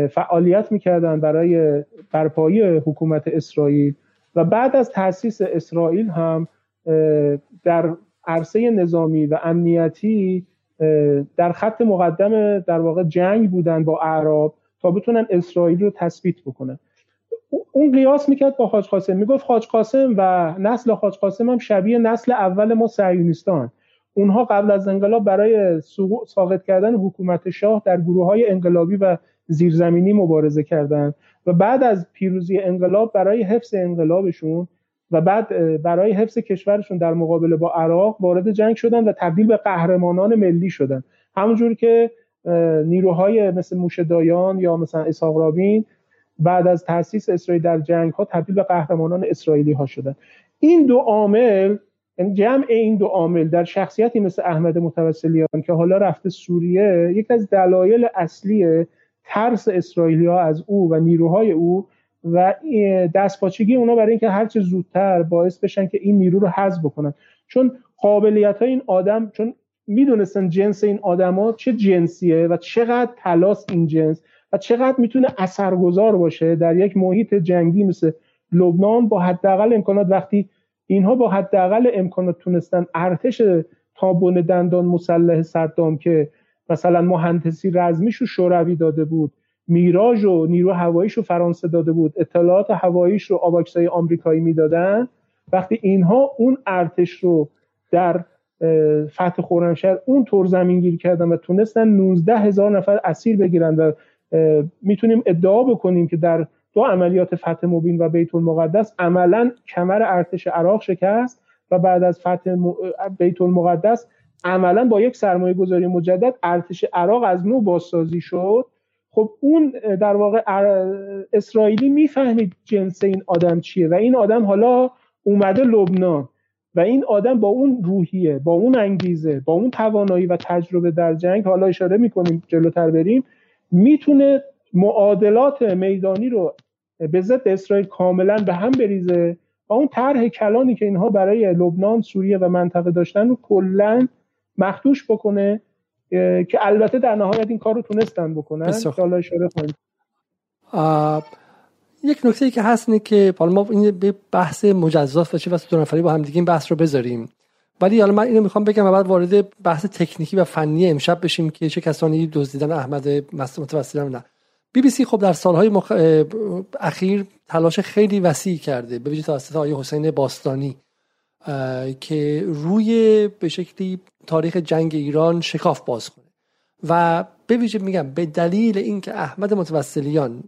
فعالیت می‌کردن برای برپایی حکومت اسرائیل و بعد از تأسیس اسرائیل هم در عرصه نظامی و امنیتی در خط مقدم در واقع جنگ بودن با اعراب. تا بتونن اسرائیل رو تثبیت بکنن. اون قیاس می‌کرد با حاج قاسم. می‌گفت حاج قاسم و نسل حاج قاسم هم شبیه نسل اول ما سعیونیستان اونها قبل از انقلاب برای ساقط کردن حکومت شاه در گروه های انقلابی و زیرزمینی مبارزه کردند و بعد از پیروزی انقلاب برای حفظ انقلابشون و بعد برای حفظ کشورشون در مقابله با عراق وارد جنگ شدن و تبدیل به قهرمانان ملی شدن همونجور که نیروهای مثل موشدایان یا مثلا اسحاق رابین بعد از تاسیس اسرائیل در جنگ ها تبدیل به قهرمانان اسرائیلی ها شدن. این دو عامل یعنی جمع این دو عامل در شخصیتی مثل احمد متوسلیان که حالا رفته سوریه یک از دلایل اصلی ترس اسرائیلی ها از او و نیروهای او و دستپاچگی اونا برای اینکه هرچه زودتر باعث بشن که این نیرو رو حذف بکنن. چون قابلیت های این آدم چون می‌دونستن جنس این آدما چه جنسیه و چقدر تلاس این جنس و چقدر می‌تونه اثرگذار باشه در یک محیط جنگی مثل لبنان با حداقل امکانات. وقتی اینها با حداقل امکانات تونستن ارتش تابون دندان مسلح صدام که مثلا مهندسی رزمیش رو شوروی داده بود میراژ و نیرو هواییش فرانسه داده بود اطلاعات هواییش رو آواکسای آمریکایی می‌دادن وقتی اینها اون ارتش رو در فتح خرمشهر اون طور زمین گیری کردن و تونستن 19 هزار نفر اسیر بگیرن و می‌تونیم ادعا بکنیم که در دو عملیات فتح مبین و بیت المقدس عملا کمر ارتش عراق شکست و بعد از فتح بیت المقدس عملا با یک سرمایه گذاری مجدد ارتش عراق از نو بازسازی شد. خب اون در واقع اسرائیلی می‌فهمید جنس این آدم چیه و این آدم حالا اومده لبنان. و این آدم با اون روحیه با اون انگیزه با اون توانایی و تجربه در جنگ حالا اشاره می‌کنیم جلوتر بریم می‌تونه معادلات میدانی رو به ضد اسرائیل کاملا به هم بریزه و اون طرح کلانی که اینها برای لبنان سوریه و منطقه داشتن رو کلا مخدوش بکنه که البته در نهایت این کار رو تونستن بکنن. حالا اشاره کنیم یک نکته ای که هست اینه که حالا ما این به بحث مجزات و چه واسه دو نفری با هم دیگه این بحث رو بذاریم. ولی حالا من اینو می‌خوام بگم بعد وارد بحث تکنیکی و فنی امشب بشیم که چه کسانی دزدیدن احمد متوسل نه بی بی سی خب در سالهای مخ... اخیر تلاش خیلی وسیع کرده به ویژه توسط آقای حسین باستانی که روی به شکلی تاریخ جنگ ایران شکاف باز کنه. و به ویژه میگم به دلیل اینکه احمد متوسلیان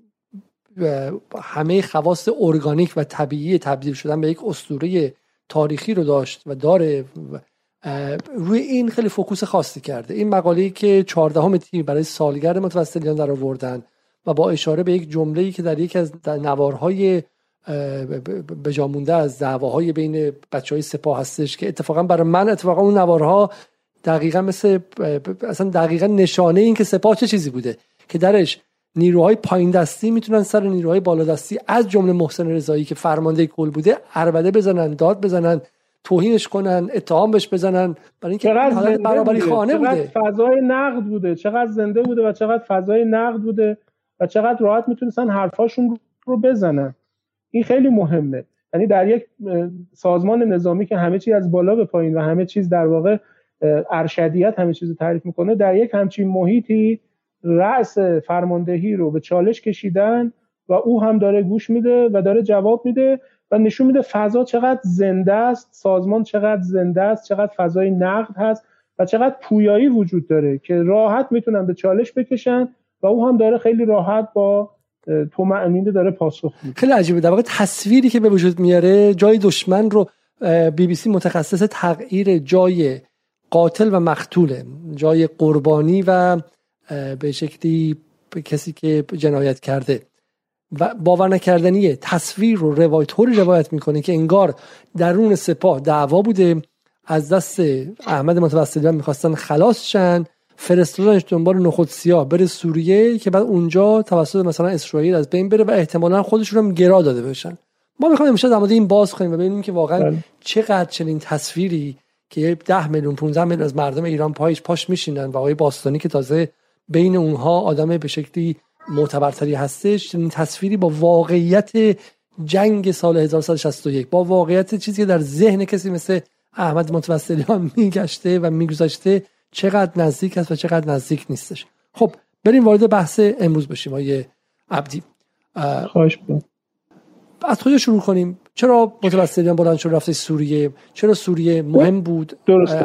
همه خواست ارگانیک و طبیعی تبدیل شدن به یک اسطوره تاریخی رو داشت و داره روی این خیلی فوکوس خاصی کرده. این مقاله که 14 تیر برای سالگرد متوسلیان در آوردن و با اشاره به یک جمله که در یکی از نوارهای به مونده از دعواهای بین بچه های سپاه هستش که اتفاقا برای من اتفاقا اون نوارها دقیقا مثل اصلا دقیقا نشانه این که سپاه چه چیزی بوده. که درش نیروهای پایین دستی می‌تونن سر نیروهای بالا دستی از جمله محسن رضایی که فرمانده کل بوده اربده بزنن داد بزنن توهینش کنن اتهام بهش بزنن. برای اینکه حالت برابری خانه بوده. فضای نقد بوده؟ چقدر زنده بوده و چقدر فضای نقد بوده و چقدر راحت می‌تونستن حرفاشون رو بزنن؟ این خیلی مهمه. یعنی در یک سازمان نظامی که همه چیز از بالا به پایین و همه چیز در واقع ارشدیت همه چیز رو تعریف می‌کنه در یک همچین محیطی رأس فرماندهی رو به چالش کشیدن و او هم داره گوش میده و داره جواب میده و نشون میده فضا چقدر زنده است سازمان چقدر زنده است چقدر فضای نقد هست و چقدر پویایی وجود داره که راحت می‌تونن به چالش بکشن و او هم داره خیلی راحت با تو معنینده داره پاسخ میده. خیلی عجیبه. در واقع تصویری که به وجود میاره جای دشمن رو بی بی سی متخصص تغییر جای قاتل و مقتوله جای قربانی و به شکلی کسی که جنایت کرده و باور نکردنیه تصویر رو روایت طوری روایت می‌کنه که انگار درون سپاه دعوا بوده از دست احمد متوسلیان می‌خواستن خلاص شن فرستادنش دنبال نخود سیاه بره سوریه که بعد اونجا توسط مثلا اسرائیل از بین بره و احتمالا خودشون هم گرا داده بشن ما می‌خوایم امشب در مورد این باز کنیم و ببینیم که واقعا بله. چقدر چنین تصویری که 10 میلیون 15 میلیون از مردم ایران پایش پاش میشینن و آقای باستانی که تازه بین اونها آدم به شکلی معتبرتری هستش. این تصویری با واقعیت جنگ سال 1161 با واقعیت چیزی که در ذهن کسی مثل احمد متوسلیان میگشته و میگذاشته چقدر نزدیک است و چقدر نزدیک نیستش. خب بریم وارد بحث امروز بشیم آیه عبدی. خواهش از کجا شروع کنیم؟ چرا متوسلیان بلند شد رفته سوریه؟ چرا سوریه مهم بود؟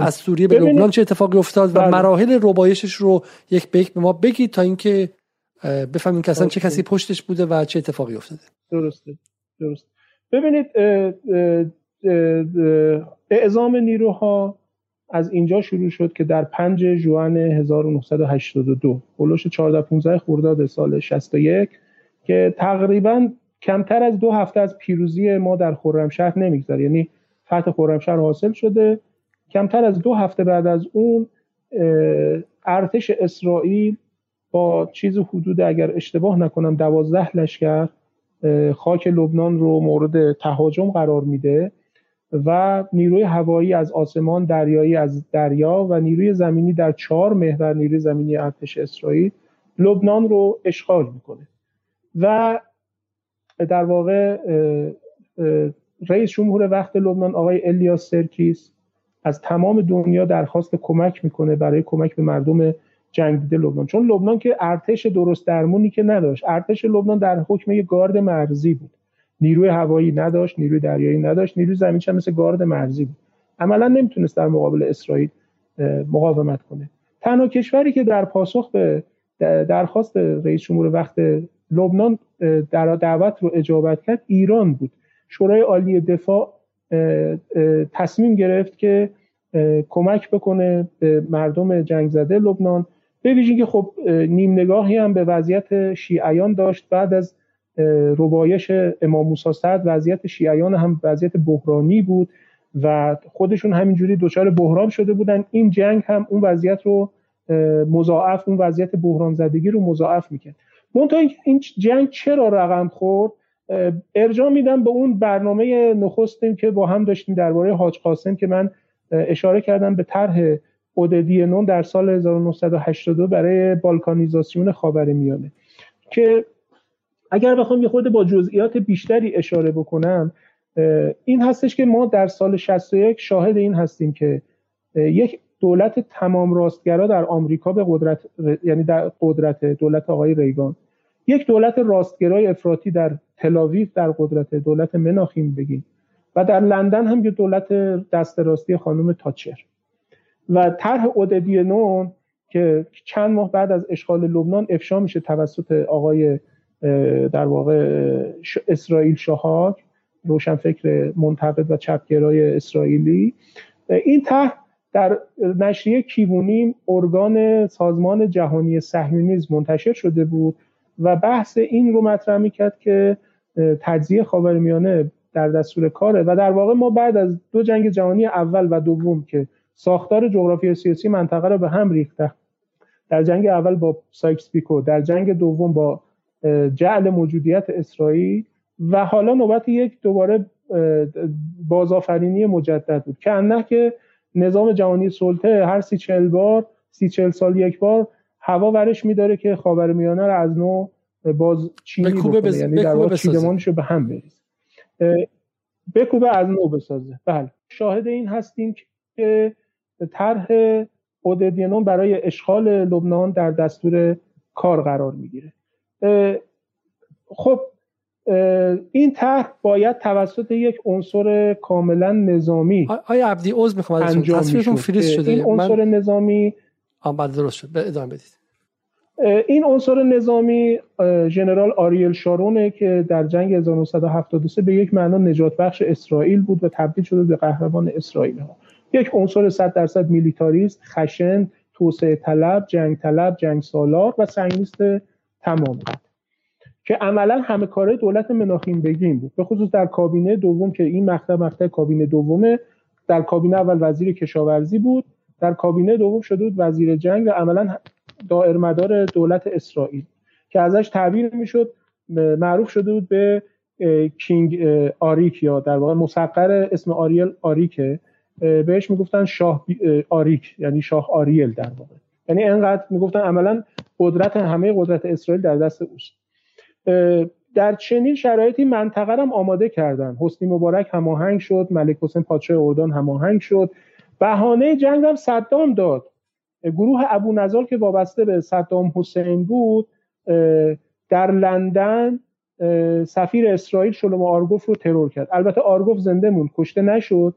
از سوریه به لبنان چه اتفاقی افتاد و بله. مراحل ربایشش رو یک به یک به ما بگید تا اینکه بفهمیم که اصلا چه کسی پشتش بوده و چه اتفاقی افتاده. درسته درست ببینید اعزام نیروها از اینجا شروع شد که در 5 جوان 1982 بلوش 14 15 خرداد سال 61 که تقریبا کمتر از دو هفته از پیروزی ما در خرمشهر نمیگذره. یعنی فتح خرمشهر حاصل شده. کمتر از دو هفته بعد از اون ارتش اسرائیل با چیز حدود اگر اشتباه نکنم دوازده لشکر خاک لبنان رو مورد تهاجم قرار میده و نیروی هوایی از آسمان دریایی از دریا و نیروی زمینی در چهار محور نیروی زمینی ارتش اسرائیل لبنان رو اشغال می‌کنه. و در واقع رئیس جمهور وقت لبنان آقای الیاس سرکیس از تمام دنیا درخواست کمک می‌کنه برای کمک به مردم جنگ دیده لبنان. چون لبنان که ارتش درست درمونی که نداشت. ارتش لبنان در حکم یک گارد مرزی بود. نیروی هوایی نداشت نیروی دریایی نداشت نیروی زمینی مثل گارد مرزی بود. عملا نمی‌تونست در مقابل اسرائیل مقاومت کنه. تنها کشوری که در پاسخ به درخواست رئیس جمهور وقت لبنان در دعوت رو اجابت کرد ایران بود. شورای عالی دفاع تصمیم گرفت که کمک بکنه به مردم جنگ زده لبنان. به ویژه که خب نیم نگاهی هم به وضعیت شیعیان داشت. بعد از ربایش امام موسی سعد وضعیت شیعیان هم وضعیت بحرانی بود و خودشون همینجوری دچار بحران شده بودن. این جنگ هم اون وضعیت رو مضاعف اون وضعیت بحران زدگی رو مضاعف می‌کرد. منتها این جنگ چرا رقم خورد ارجاع میدم به اون برنامه نخستیم که با هم داشتیم درباره حاج قاسم که من اشاره کردم به طرح اوددینون در سال 1982 برای بالکانیزاسیون خاورمیانه که اگر بخوام یه خورده با جزئیات بیشتری اشاره بکنم این هستش که ما در سال 61 شاهد این هستیم که یک دولت تمام راستگرا در آمریکا به قدرت یعنی در قدرت دولت آقای ریگان. یک دولت راستگرای افراطی در تلاویف در قدرت دولت مناخیم بگیم. و در لندن هم یه دولت دست راستی خانم تاچر و طرح اوددینون که چند ماه بعد از اشغال لبنان افشا میشه توسط آقای در واقع اسرائیل شهاک روشنفکر منتقد و چپگرای اسرائیلی. این طرح در نشریه کیوونیم ارگان سازمان جهانی صهیونیسم منتشر شده بود و بحث این رو مطرح می‌کرد که تجزیه خاورمیانه در دستور کاره و در واقع ما بعد از دو جنگ جهانی اول و دوم که ساختار جغرافی سیاسی منطقه رو به هم ریخته در جنگ اول با سایکس پیکو در جنگ دوم با جعل موجودیت اسرائیل و حالا نوبت یک دوباره بازآفرینی مجدد بود. که انه که نظام جهانی سلطه هر سی چل بار سی چل سال یک بار هوا ورش میداره که خاورمیانه رو از نو باز چینی بکنه. بز... یعنی در واقع چیدمانش رو به هم بریز بکوبه از نو بسازه. بله. شاهد این هستیم که طرح اوددینون برای اشغال لبنان در دستور کار قرار می‌گیره. خب این طرح باید توسط یک عنصر کاملا نظامی آیا عبدی عذر می‌خوام انجام فریز شده. این عنصر من... نظامی بعد درست شد. ادامه بدید. این عنصر نظامی ژنرال آریل شارونه که در جنگ 1973 به یک معنا نجات بخش اسرائیل بود و تبدیل شده به قهرمان اسرائیل. ها یک عنصر 100 درصد میلیتاریست خشن توسعه طلب جنگ طلب جنگ سالار و سنگیست تمام. که عملا همه کاره دولت مناخیم بگین بود. به خصوص در کابینه دوم که این مقطع مقطع کابینه دومه در کابینه اول وزیر کشاورزی بود در کابینه دوم شده بود وزیر جنگ و عملا دائر مدار دولت اسرائیل که ازش تعبیر می‌شد معروف شده بود به King آریک یا در واقع مصغر اسم آریل آریکه بهش می‌گفتن شاه آریک یعنی شاه آریل در واقع. یعنی انقدر می‌گفتن عملا قدرت همه قدرت اسرائیل در دست اوست. در چنین شرایطی منطقه هم آماده کردن. حسنی مبارک هماهنگ شد ملک حسین پادشاه اردن هماهنگ شد. بهانه جنگ هم صدام داد. گروه ابو نزال که وابسته به صدام حسین بود در لندن سفیر اسرائیل شلوم آرگوف رو ترور کرد. البته آرگوف زنده موند کشته نشد.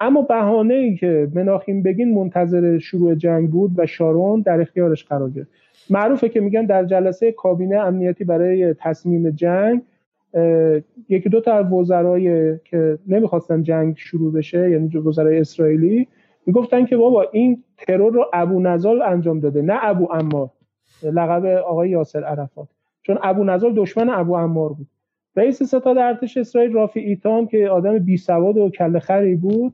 اما بهانه ای که مناخیم بگین منتظر شروع جنگ بود و شارون در اختیارش قرار گرفت. معروفه که میگن در جلسه کابینه امنیتی برای تصمیم جنگ یکی دو تا از وزرای که نمی‌خواستن جنگ شروع بشه یعنی وزرای اسرائیلی می‌گفتن که بابا این ترور رو ابو نزال انجام داده نه ابو امار لقب آقای یاسر عرفات. چون ابو نزال دشمن ابو امار بود. رئیس ستاد ارتش اسرائیل رافی ایتام که آدم بی سواد و کله خری بود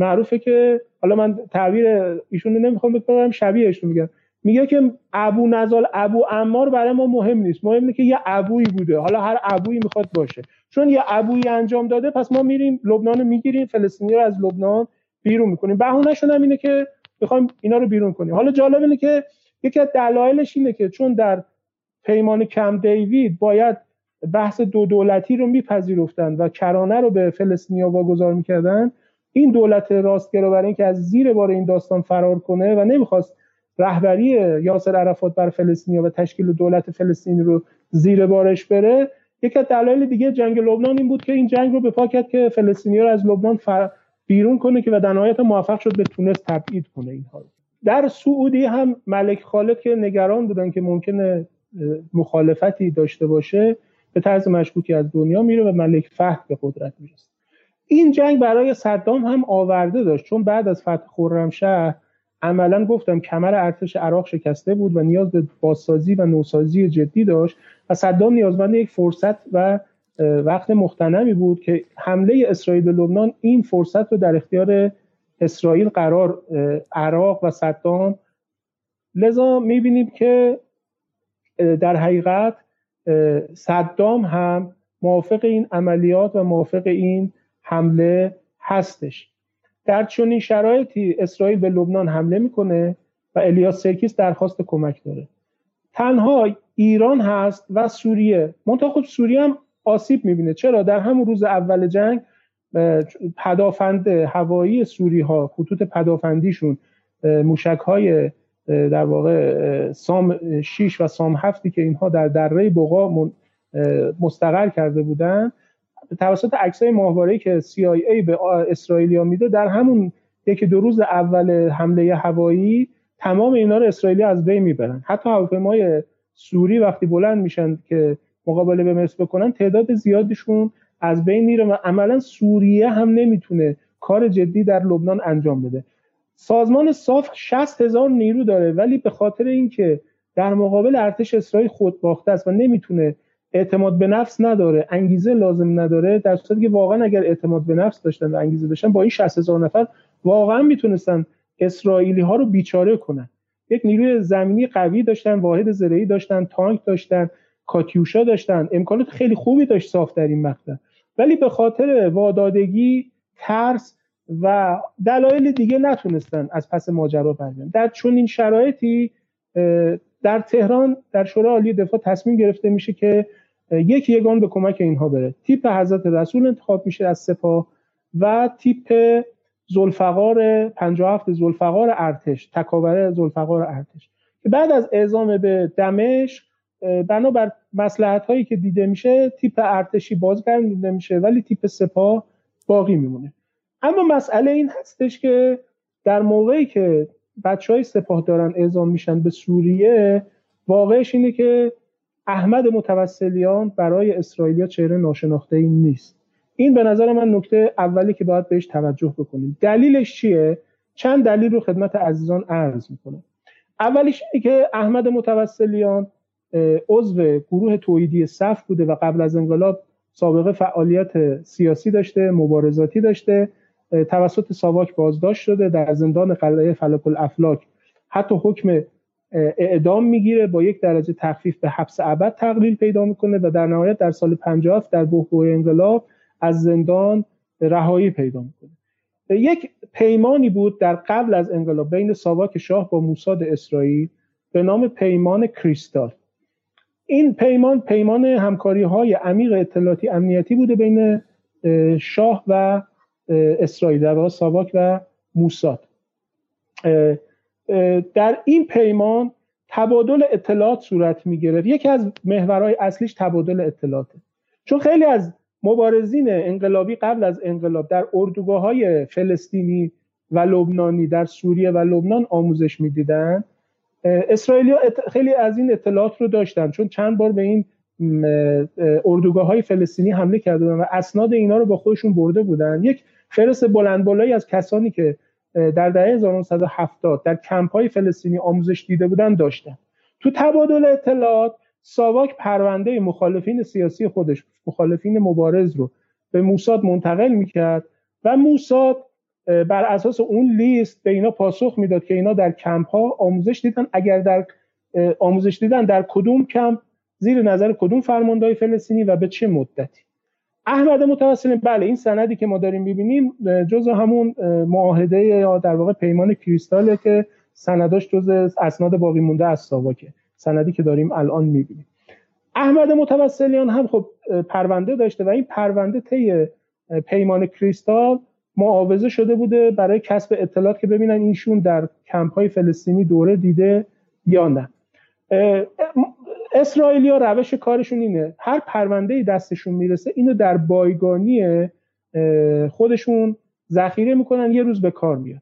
معروفه که حالا من تعبیر ایشون نمی‌خوام بکنم شبیهش میگم میگه که ابو نزال ابو امار برای ما مهم نیست. مهم اینه که یه ابویی بوده. حالا هر ابویی می‌خواد باشه. چون یه ابویی انجام داده پس ما میریم لبنان رو می‌گیریم فلسطینی رو از لبنان بیرون می‌کنیم. بهونهشون هم اینه که می‌خوایم اینا رو بیرون کنیم. حالا جالب اینه که یکی از دلایلش اینه که چون در پیمان کم دیوید باید بحث دو دولتی رو میپذیرفتن و کرانه رو به فلسطینیا واگذار می‌کردن این دولت راستگرا برای اینکه از زیر بار این داستان فرار کنه و نمی‌خواست رهبری یاسر عرفات بر فلسطینیا و تشکیل دولت فلسطینی رو زیر بارش بره یکی از دلایل دیگه جنگ لبنان این بود که این جنگ رو به پا کرد که فلسطینیا رو از لبنان بیرون کنه که و در نهایت موفق شد به تونس تبعید کنه اینها در سعودی هم ملک خالد که نگران بودن که ممکنه مخالفتی داشته باشه به طرز مشکوکی از دنیا میره و ملک فهد به قدرت می‌رسه. این جنگ برای صدام هم آورده داشت. چون بعد از فتح خرمشهر عملا گفتم کمر ارتش عراق شکسته بود و نیاز به بازسازی و نوسازی جدی داشت و صدام نیازمند یک فرصت و وقت مختنمی بود که حمله اسرائیل به لبنان این فرصت رو در اختیار اسرائیل قرار عراق و صدام. لذا می‌بینیم که در حقیقت صدام هم موافق این عملیات و موافق این حمله هستش. در چنین شرایطی اسرائیل به لبنان حمله می‌کنه و الیاس سرکیس درخواست کمک داره. تنها ایران هست و سوریه. منتها خب سوریه هم آسیب می‌بینه. چرا؟ در همون روز اول جنگ پدافند هوایی سوری ها خطوط پدافندیشون موشک های در واقع سام 6 و سام 7 که اینها در دره بقا مستقر کرده بودن توسط عکسای ماهواره‌ای که CIA به اسرائیلیا میده در همون یکی دو روز اول حمله هوایی تمام اینا رو اسرائیلی از بین می‌برن. حتی هواپیمای سوری وقتی بلند میشن که مقابله به مصر بکنن تعداد زیادشون از بین میره و عملا سوریه هم نمی‌تونه کار جدی در لبنان انجام بده. سازمان صاف 60 هزار نیرو داره ولی به خاطر اینکه در مقابل ارتش اسرائیل خود باخته است و نمی‌تونه اعتماد به نفس نداره انگیزه لازم نداره در صورتی که واقعا اگر اعتماد به نفس داشتن و انگیزه داشتن با این 60 هزار نفر واقعا می‌تونستن اسرائیلی ها رو بیچاره کنن. یک نیروی زمینی قوی داشتن واحد زرعی داشتن تانک داشتن کاتیوشا داشتن. امکانات خیلی خوبی داشت صاف در این مقطع. ولی به خاطر وادادگی ترس و دلایل دیگه نتونستن از پس ماجرا برگردن. در چنین شرایطی در تهران در شورای عالی دفاع تصمیم گرفته میشه که یک یگان به کمک اینها بره. تیپ حضرت رسول انتخاب میشه از سپاه و تیپ زلفقار 57 زلفقار ارتش تکاور زلفقار ارتش که بعد از اعزام به دمشق بنابر مسلحت هایی که دیده میشه تیپ ارتشی بازگردونده میشه ولی تیپ سپاه باقی میمونه. اما مسئله این هستش که در موقعی که بچه های سپاه دارن اعزام میشن به سوریه واقعش اینه که احمد متوسلیان برای اسرائیلیا چهره ناشناخته این نیست. این به نظر من نکته اولی که باید بهش توجه بکنیم. دلیلش چیه؟ چند دلیل رو خدمت عزیزان عرض می‌کنم. اولیش اینه که احمد متوسلیان عضو گروه تویدی صف بوده و قبل از انقلاب سابقه فعالیت سیاسی داشته مبارزاتی داشته. توسط ساواک بازداشت شده در زندان قلعه فلک الافلاک. حتی حکم اعدام می‌گیره با یک درجه تخفیف به حبس ابد تقلیل پیدا می‌کنه و در نهایت در سال 50 در بحبوح انقلاب از زندان رهایی پیدا می‌کنه. یک پیمانی بود در قبل از انقلاب بین ساواک شاه با موساد اسرائیل به نام پیمان کریستال. این پیمان پیمان همکاری های عمیق اطلاعاتی امنیتی بوده بین شاه و اسرائیل در واقع ساواک و موساد. در این پیمان تبادل اطلاعات صورت می گرفت یکی از محورهای اصلیش تبادل اطلاعاته. چون خیلی از مبارزین انقلابی قبل از انقلاب در اردوگاه های فلسطینی و لبنانی در سوریه و لبنان آموزش می‌دیدن اسرائیلی خیلی از این اطلاعات رو داشتن چون چند بار به این اردوگاه های فلسطینی حمله کرده بودن و اسناد اینا رو با خودشون برده بودن یک فرس بلند بالایی از کسانی که در دهه 1970 در کمپ های فلسطینی آموزش دیده بودن داشتن. تو تبادل اطلاعات ساواک پرونده مخالفین سیاسی خودش مخالفین مبارز رو به موساد منتقل می‌کرد و موساد بر اساس اون لیست به اینا پاسخ می‌داد که اینا در کمپ ها آموزش دیدن. اگر در آموزش دیدن در کدوم کمپ زیر نظر کدوم فرماندهای فلسطینی و به چه مدتی؟ احمد متوسل بله این سندی که ما داریم می‌بینیم جز همون معاهده یا در واقع پیمان کریستاله که سنداش جز اسناد باقی مونده از ساواکه. سندی که داریم الان می‌بینیم. احمد متوسلیان هم خب پرونده داشته و این پرونده طی پیمان کریستال معاوضه شده بوده برای کسب اطلاعات که ببینن اینشون در کمپ های فلسطینی دوره دیده یا نه. اسرائیلیا روش کارشون اینه. هر پرونده دستشون می‌رسه اینو در بایگانی خودشون ذخیره می‌کنن یه روز به کار میاد.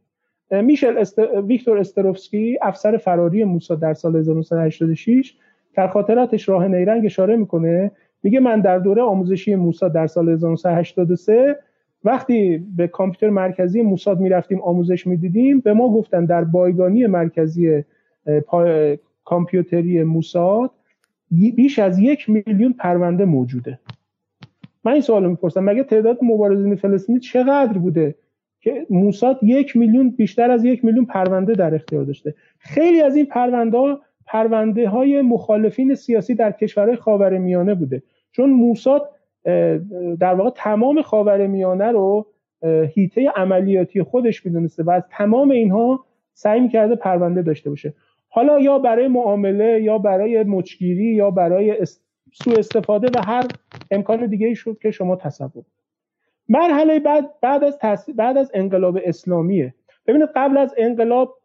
میشل است... ویکتور استروفسکی افسر فراری موسا در سال 1986 در خاطراتش راه نیرنگ اشاره می‌کنه. میگه من در دوره آموزشی موسا در سال 1983 وقتی به کامپیوتر مرکزی موساد می‌رفتیم آموزش می‌دیدیم به ما گفتن در بایگانی مرکزی کامپیوتری موساد بیش از یک میلیون پرونده موجوده. من این سوال می‌پرسم مگه تعداد مبارزین فلسطینی چقدر بوده که موساد یک میلیون بیشتر از یک میلیون پرونده در اختیار داشته؟ خیلی از این پرونده پرونده های مخالفین سیاسی در کشورهای خاور میانه بوده. چون موساد در واقع تمام خاور میانه رو هیته عملیاتی خودش می‌دونسته و از تمام اینها سعی می‌کرده پرونده داشته باشه. حالا یا برای معامله یا برای مچگیری یا برای سوء استفاده و هر امکان دیگه ای شد که شما تصور مرحله بعد بعد از بعد از انقلاب اسلامیه. ببینید قبل از انقلاب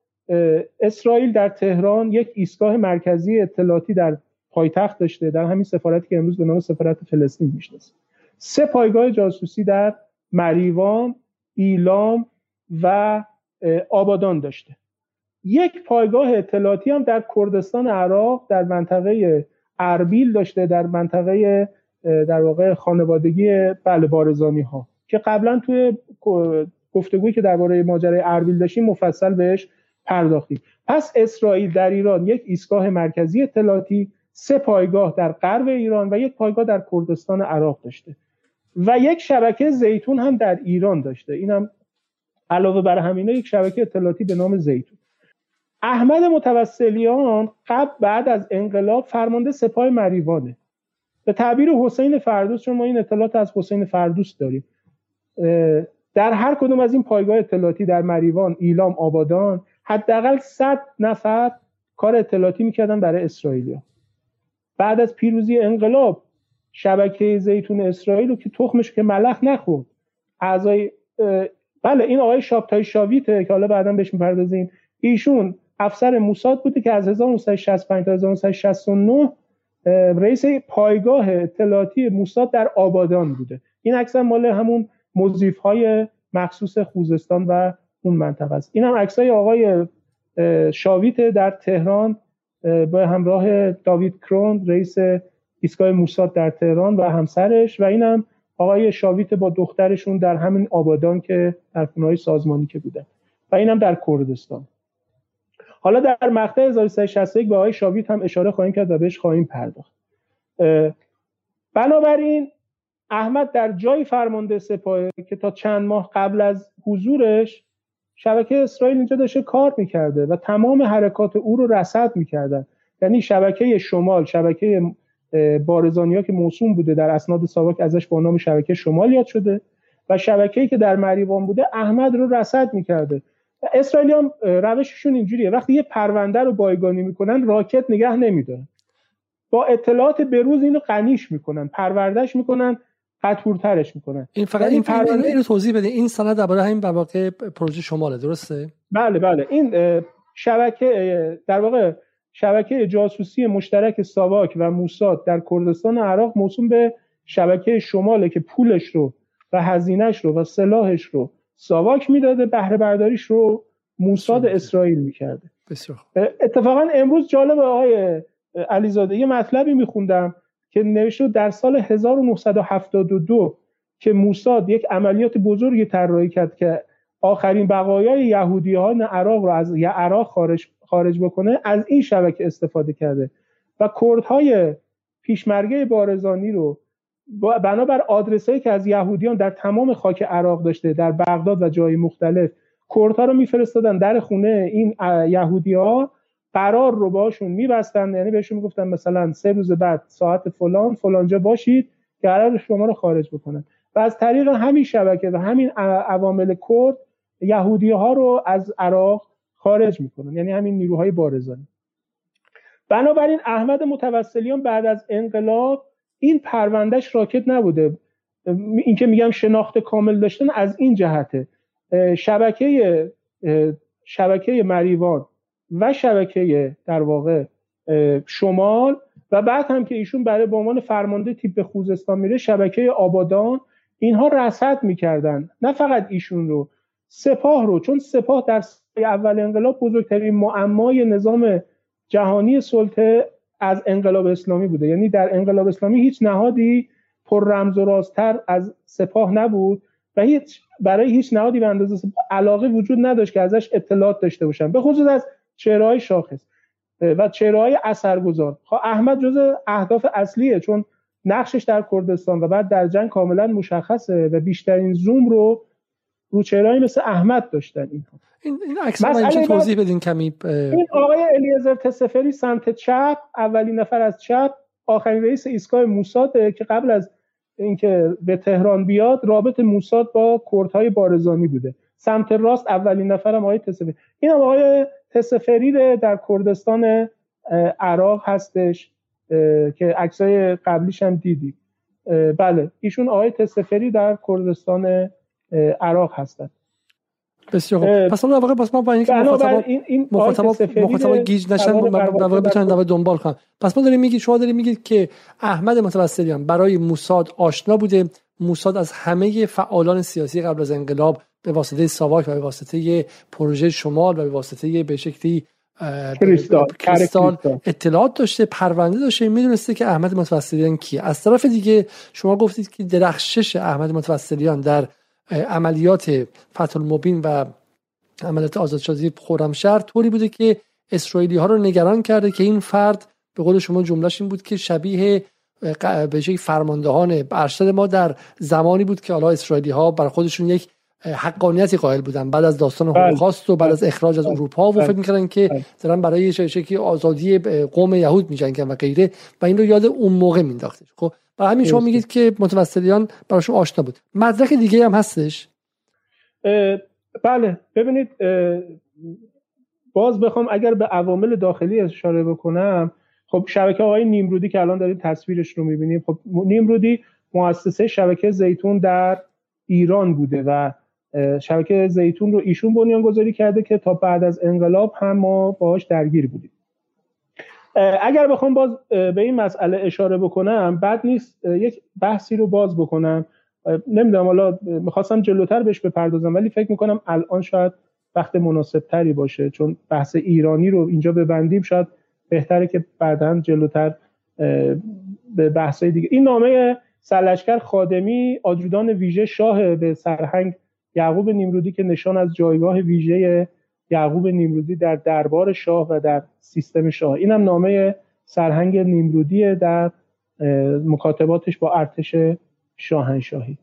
اسرائیل در تهران یک ایستگاه مرکزی اطلاعاتی در پایتخت داشته در همین سفارتی که امروز به نام سفارت فلسطین می‌شناسه سه پایگاه جاسوسی در مریوان ایلام و آبادان داشته. یک پایگاه اطلاعاتی هم در کردستان عراق در منطقه اربیل داشته در منطقه در واقع خانوادگی بله بارزانی ها که قبلا توی گفتگویی که درباره ماجرای اربیل داشتیم مفصل بهش پرداختیم. پس اسرائیل در ایران یک ایستگاه مرکزی اطلاعاتی سه پایگاه در غرب ایران و یک پایگاه در کردستان عراق داشته و یک شبکه زیتون هم در ایران داشته. اینم علاوه بر همینا یک شبکه اطلاعاتی به نام زیتون. احمد متوسلیان قبل بعد از انقلاب فرمانده سپاه مریوانه. به تعبیر حسین فردوس چون ما این اطلاعات از حسین فردوس داریم در هر کدوم از این پایگاه اطلاعاتی در مریوان ایلام آبادان حداقل 100 نفر کار اطلاعاتی می‌کردن برای اسرائیلیا. بعد از پیروزی انقلاب شبکه زیتون اسرائیل رو که تخمش که ملخ نخورد. اعضای بله این آقای شابتای شاویته که حالا بعدا بهش می‌پردازیم. ایشون افسر موساد بوده که از 1965 تا 1969 رئیس پایگاه اطلاعاتی موساد در آبادان بوده. این اکثر مال همون موزیف های مخصوص خوزستان و اون منطقه است. این هم عکسای آقای شاویت در تهران به همراه داوید کرون رئیس ایستگاه موساد در تهران و همسرش و اینم آقای شاویت با دخترشون در همین آبادان که در خونه سازمانی که بوده و اینم در کردستان. حالا در مقطع 1361 به آقای شاویت هم اشاره خواهیم کرد و بهش خواهیم پرداخت. بنابراین احمد در جای فرمانده سپاه که تا چند ماه قبل از حضورش شبکه اسرائیل اینجا داشته کار می‌کرده و تمام حرکات او رو رصد می‌کردن یعنی شبکه شمال شبکه بارزانیا که موسوم بوده در اسناد ساواک ازش با نام شبکه شمال یاد شده و شبکه‌ای که در مریوان بوده احمد رو رصد می‌کرده. اسرائیلی هم روششون اینجوریه. وقتی یه پرونده رو بایگانی می‌کنن راکت نگه نمیدارن. با اطلاعات بروز اینو قنیش می‌کنن. پروردهش می‌کنن قطورترش می‌کنن. این فقط این پرونده اینو توضیح بده. این سند درباره همین واقع پروژه شماله درسته؟ بله بله. این شبکه در واقع شبکه جاسوسی مشترک ساواک و موساد در کردستان عراق موسوم به شبکه شماله که پولش رو و هزینهش رو و سلاحش رو ساواک می‌داده بهره برداریش رو موساد اسرائیل می‌کرده. بسیار اتفاقا امروز جالب آقای علیزاده یه مطلبی میخوندم که نوشته در سال 1972 که موساد یک عملیات بزرگی طراحی کرد که آخرین بقایای یهودیان عراق رو از عراق خارج خارج بکنه از این شبکه استفاده کرده. و کردهای پیشمرگه بارزانی رو بنابر آدرس هایی که از یهودیان در تمام خاک عراق داشته در بغداد و جای مختلف کردها رو میفرستادن در خونه این یهودی ها قرار رو باشون میبستن یعنی بهشون می‌گفتن مثلا سه روز بعد ساعت فلان فلانجا باشید که قرار شما رو خارج بکنن. و از طریق همین شبکه و همین عوامل کرد یهودی ها رو از عراق خارج می‌کنن. یعنی همین نیروهای بارزانی. بنابراین احمد متوسلیان بعد از انقلاب این پروندهش راکت نبوده. این که میگم شناخت کامل داشتن از این جهته. شبکه شبکه مریوان و شبکه در واقع شمال و بعد هم که ایشون برای به عنوان فرمانده تیپ خوزستان میره شبکه آبادان اینها رصد می‌کردن. نه فقط ایشون رو سپاه رو. چون سپاه در اول انقلاب بزرگترین معمای نظام جهانی سلطه از انقلاب اسلامی بوده. یعنی در انقلاب اسلامی هیچ نهادی پر رمز و رازتر از سپاه نبود و هیچ برای هیچ نهادی به اندازه علاقه وجود نداشت که ازش اطلاعات داشته باشن. به خصوص از چهرههای شاخص. و چهرههای اثرگذار. خب احمد جز اهداف اصلیه چون نقشش در کردستان و بعد در جنگ کاملا مشخصه و بیشترین زوم رو رو چهرهایی مثل احمد داشتن این. این, این عکس توضیح بدین کمی این آقای الیزر تسفری سمت چپ اولین نفر از چپ آخرین رئیس ایستگاه موساده که قبل از اینکه به تهران بیاد رابط موساد با کردهای بارزانی بوده. سمت راست اولین نفرم آقای تسفری. این هم آقای تسفری در کردستان عراق هستش که عکسای قبلیش هم دیدی بله ایشون آقای تسفری در کردستان عراق هستند بسیار خوب. پس اون واقعا پس ما با اینکه مخاطب این مخاطب گیج نشن در واقع بتونن در دنبال کنن پس ما داریم میگید شما داریم میگید که احمد متوسلیان برای موساد آشنا بوده. موساد از همه فعالان سیاسی قبل از انقلاب به واسطه ساواک و به واسطه پروژه شمال و به واسطه به شکلی کریستال. اطلاعات داشته پرونده داشته. می‌دونسته که احمد متوسلیان کیه. از طرف دیگه شما گفتید که درخشش احمد متوسلیان در عملیات فتح المبین و عملیات آزادسازی خرمشهر طوری بوده که اسرائیلی ها رو نگران کرده که این فرد به قول شما جملهش این بود که شبیه به فرماندهان ارشد ما در زمانی بود که حالا اسرائیلی ها بر خودشون یک حقانیتی قائل بودن بعد از داستان بله. هولوکاست و بعد از اخراج از بله. اروپا و فکر بله. می‌کردن که دارن برای شکلی آزادی قوم یهود میجنگن و غیره و این رو یاد اون موقع مینداختش خب برای همین شما میگید که متوسلیان براشون آشنا بود. مدرک دیگه هم هستش؟ بله. ببینید باز بخوام اگر به عوامل داخلی اشاره بکنم خب شبکه های نیمرودی که الان داریم تصویرش رو می‌بینیم خب نیمرودی مؤسسه شبکه زیتون در ایران بوده و شبکه زیتون رو ایشون بنیان گذاری کرده که تا بعد از انقلاب هم ما باهاش درگیر بودیم. اگر بخوام باز به این مسئله اشاره بکنم بد نیست یک بحثی رو باز بکنم. نمی‌دونم حالا می‌خواستم جلوتر بهش بپردازم ولی فکر می‌کنم الان شاید وقت مناسب تری باشه چون بحث ایرانی رو اینجا ببندیم شاید بهتره که بعدا جلوتر به بحث دیگه. این نامه سلشکر خادمی آجودان ویژه شاه به سرهنگ یعقوب نیمرودی که نشان از جایگاه ویژه یعقوب نیمرودی در دربار شاه و در سیستم شاه. اینم نامه سرهنگ نیمرودی در مکاتباتش با ارتش شاهنشاهی.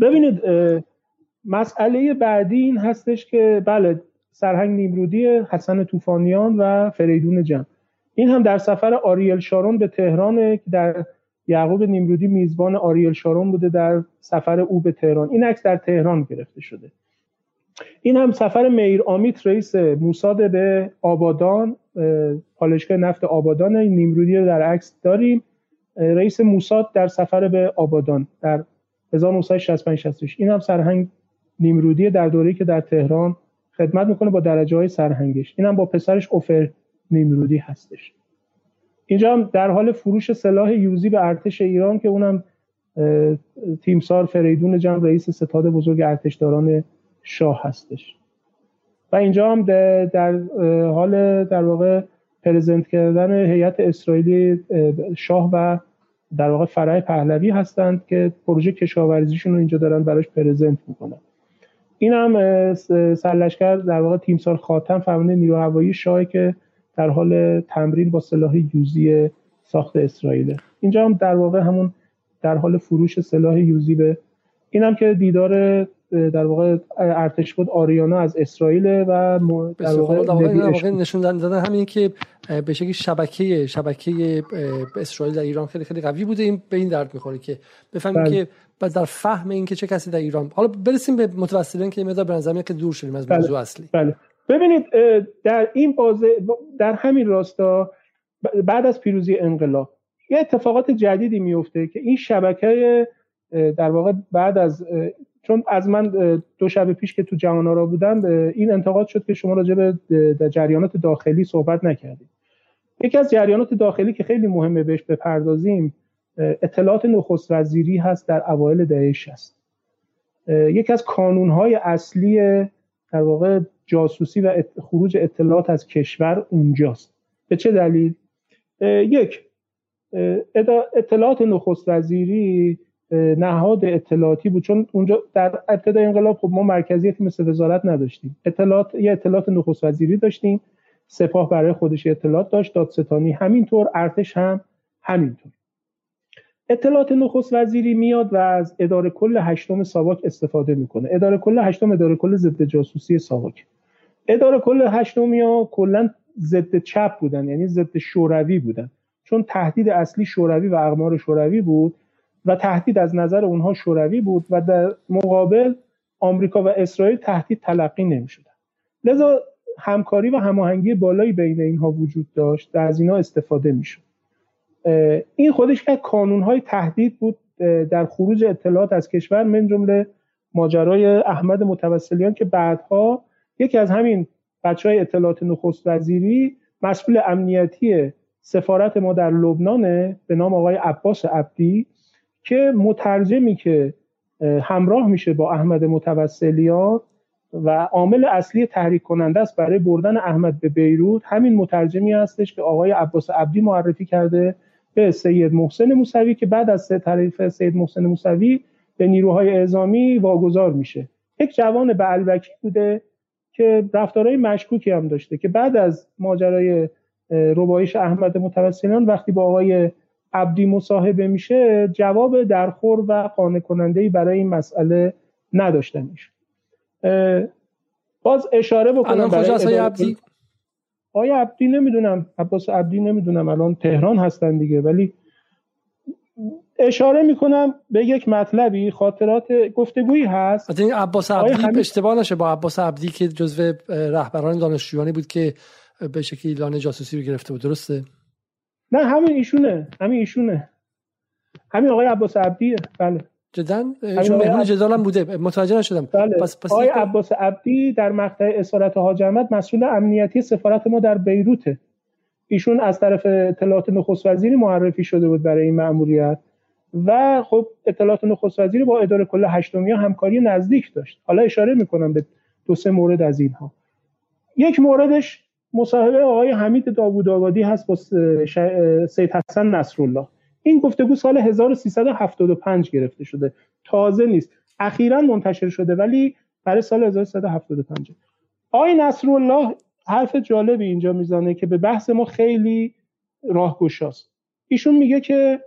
ببینید مسئله بعدی این هستش که بله سرهنگ نیمرودی حسن طوفانیان و فریدون جمع این هم در سفر آریل شارون به تهران که در یعقوب نیمرودی میزبان آریل شارون بوده در سفر او به تهران. این عکس در تهران گرفته شده. این هم سفر میر آمیت رئیس موساد به آبادان پالشگاه نفت آبادان نیمرودی رو در عکس داریم. رئیس موساد در سفر به آبادان در 1965 66 این هم سرهنگ نیمرودی در دوره‌ای که در تهران خدمت می‌کنه با درجه های سرهنگش. این هم با پسرش اوفر نیمرودی هستش. اینجا هم در حال فروش سلاح یوزی به ارتش ایران که اونم تیمسار فریدون جمع رئیس ستاد بزرگ ارتشداران شاه هستش. و اینجا هم در حال در واقع پرزنت کردن هیئت اسرائیلی شاه و در واقع فرای پهلوی هستند که پروژه کشاورزیشون رو اینجا دارن براش پرزنت می‌کنن. این هم سرلشکر در واقع تیمسار خاتم فرمانده نیرو هوایی شاه که در حال تمرین با سلاح یوزی ساخت اسرائیل اینجا هم در واقع همون در حال فروش سلاح یوزی به این هم که دیدار در واقع ارتش بود آریانا از اسرائیل و در واقع, نشون دادن همین که به شکلی شبکه شبکه اسرائیل در ایران خیلی خیلی قوی بوده. این به این درد می‌خوره که بفهمیم بله. که در فهم این که چه کسی در ایران حالا برسیم به متوسلین که مقدار به نظر که دور شدیم از موضوع بله. اصلی. بله. ببینید در این بازه در همین راستا بعد از پیروزی انقلاب یه اتفاقات جدیدی میفته که این شبکه در واقع بعد از چون از من دو شب پیش که تو جهان را بودم این انتقاد شد که شما راجع به جریانات داخلی صحبت نکردید. یکی از جریانات داخلی که خیلی مهمه بهش بپردازیم اطلاعات نخست وزیری هست در اوایل دهه 60 یکی از کانونهای اصلی در واقع جاسوسی و خروج اطلاعات از کشور اونجاست. به چه دلیل؟ یک اطلاعات نخست وزیری نهاد اطلاعاتی بود. چون اونجا در ابتدای انقلاب خب ما مرکزیت مثل وزارت نداشتیم. اطلاعات یه اطلاعات نخست وزیری داشتیم. سپاه برای خودش اطلاعات داشت دادستانی همینطور ارتش هم همینطور. اطلاعات نخست وزیری میاد و از اداره کل هشتم ساواک استفاده می‌کنه. اداره کل هشتم اداره کل ضد جاسوسی ساواک. اداره کل هشتم یا کلا ضد چپ بودن یعنی ضد شوروی بودن. چون تهدید اصلی شوروی و اقمار شوروی بود. و تهدید از نظر اونها شوروی بود و در مقابل آمریکا و اسرائیل تهدید تلقی نمی‌شدن. لذا همکاری و هماهنگی بالایی بین اینها وجود داشت و از اینها استفاده می‌شد. این خودش که های تهدید بود در خروج اطلاعات از کشور من جمله ماجرای احمد متوسلیان که بعدها یکی از همین بچه های اطلاعات نخست وزیری مسئول امنیتی سفارت ما در لبنانه به نام آقای عباس عبدی که مترجمی که همراه میشه با احمد متوسلیان و عامل اصلی تحریک کننده است برای بردن احمد به بیروت همین مترجمی هستش که آقای عباس عبدی معرفی کرده به سید محسن موسوی که بعد از تعریف سید محسن موسوی به نیروهای اعزامی واگذار میشه. یک جوان به البکی بوده که رفتارهای مشکوکی هم داشته که بعد از ماجرای ربایش احمد متوسلیان وقتی با آقای عبدی مصاحبه میشه جواب درخور و قانع کننده برای این مسئله نداشته میشه. باز اشاره بکنم الان کجاست عبدی؟ آیا عبدی نمی‌دونم عباس عبدی نمی‌دونم الان تهران هستن دیگه ولی اشاره می‌کنم به یک مطلبی خاطرات گفتگویی هست. این عباس عبدی همین... اشتباه نشه با عباس عبدی که جزو رهبران دانشجویانی بود که به شکلی لانه جاسوسی رو گرفته بود درسته؟ نه همین ایشونه همین ایشونه. همین آقای عباس عبدیه بله. جدا؟ چون مهمون جدال هم بوده. متوجه نشدم. بله. پس پس آقای عباس عبدی در مقطع اسارت حاج احمد مسئول امنیتی سفارت ما در بیروته. ایشون از طرف اطلاعات نخست وزیری معرفی شده بود برای این مأموریت و خب اطلاعات نخست وزیری با اداره کل هشتمی همکاری نزدیک داشت. حالا اشاره می‌کنم به دو سه مورد از اینها. یک موردش مصاحبه آقای حمید داوود آبادی هست با سید حسن نصرالله. این گفتگو سال 1375 گرفته شده. تازه نیست. اخیرا منتشر شده ولی برای سال 1375 آقای نصرالله حرف جالبی اینجا می‌زنه که به بحث ما خیلی راهگشاست ایشون میگه که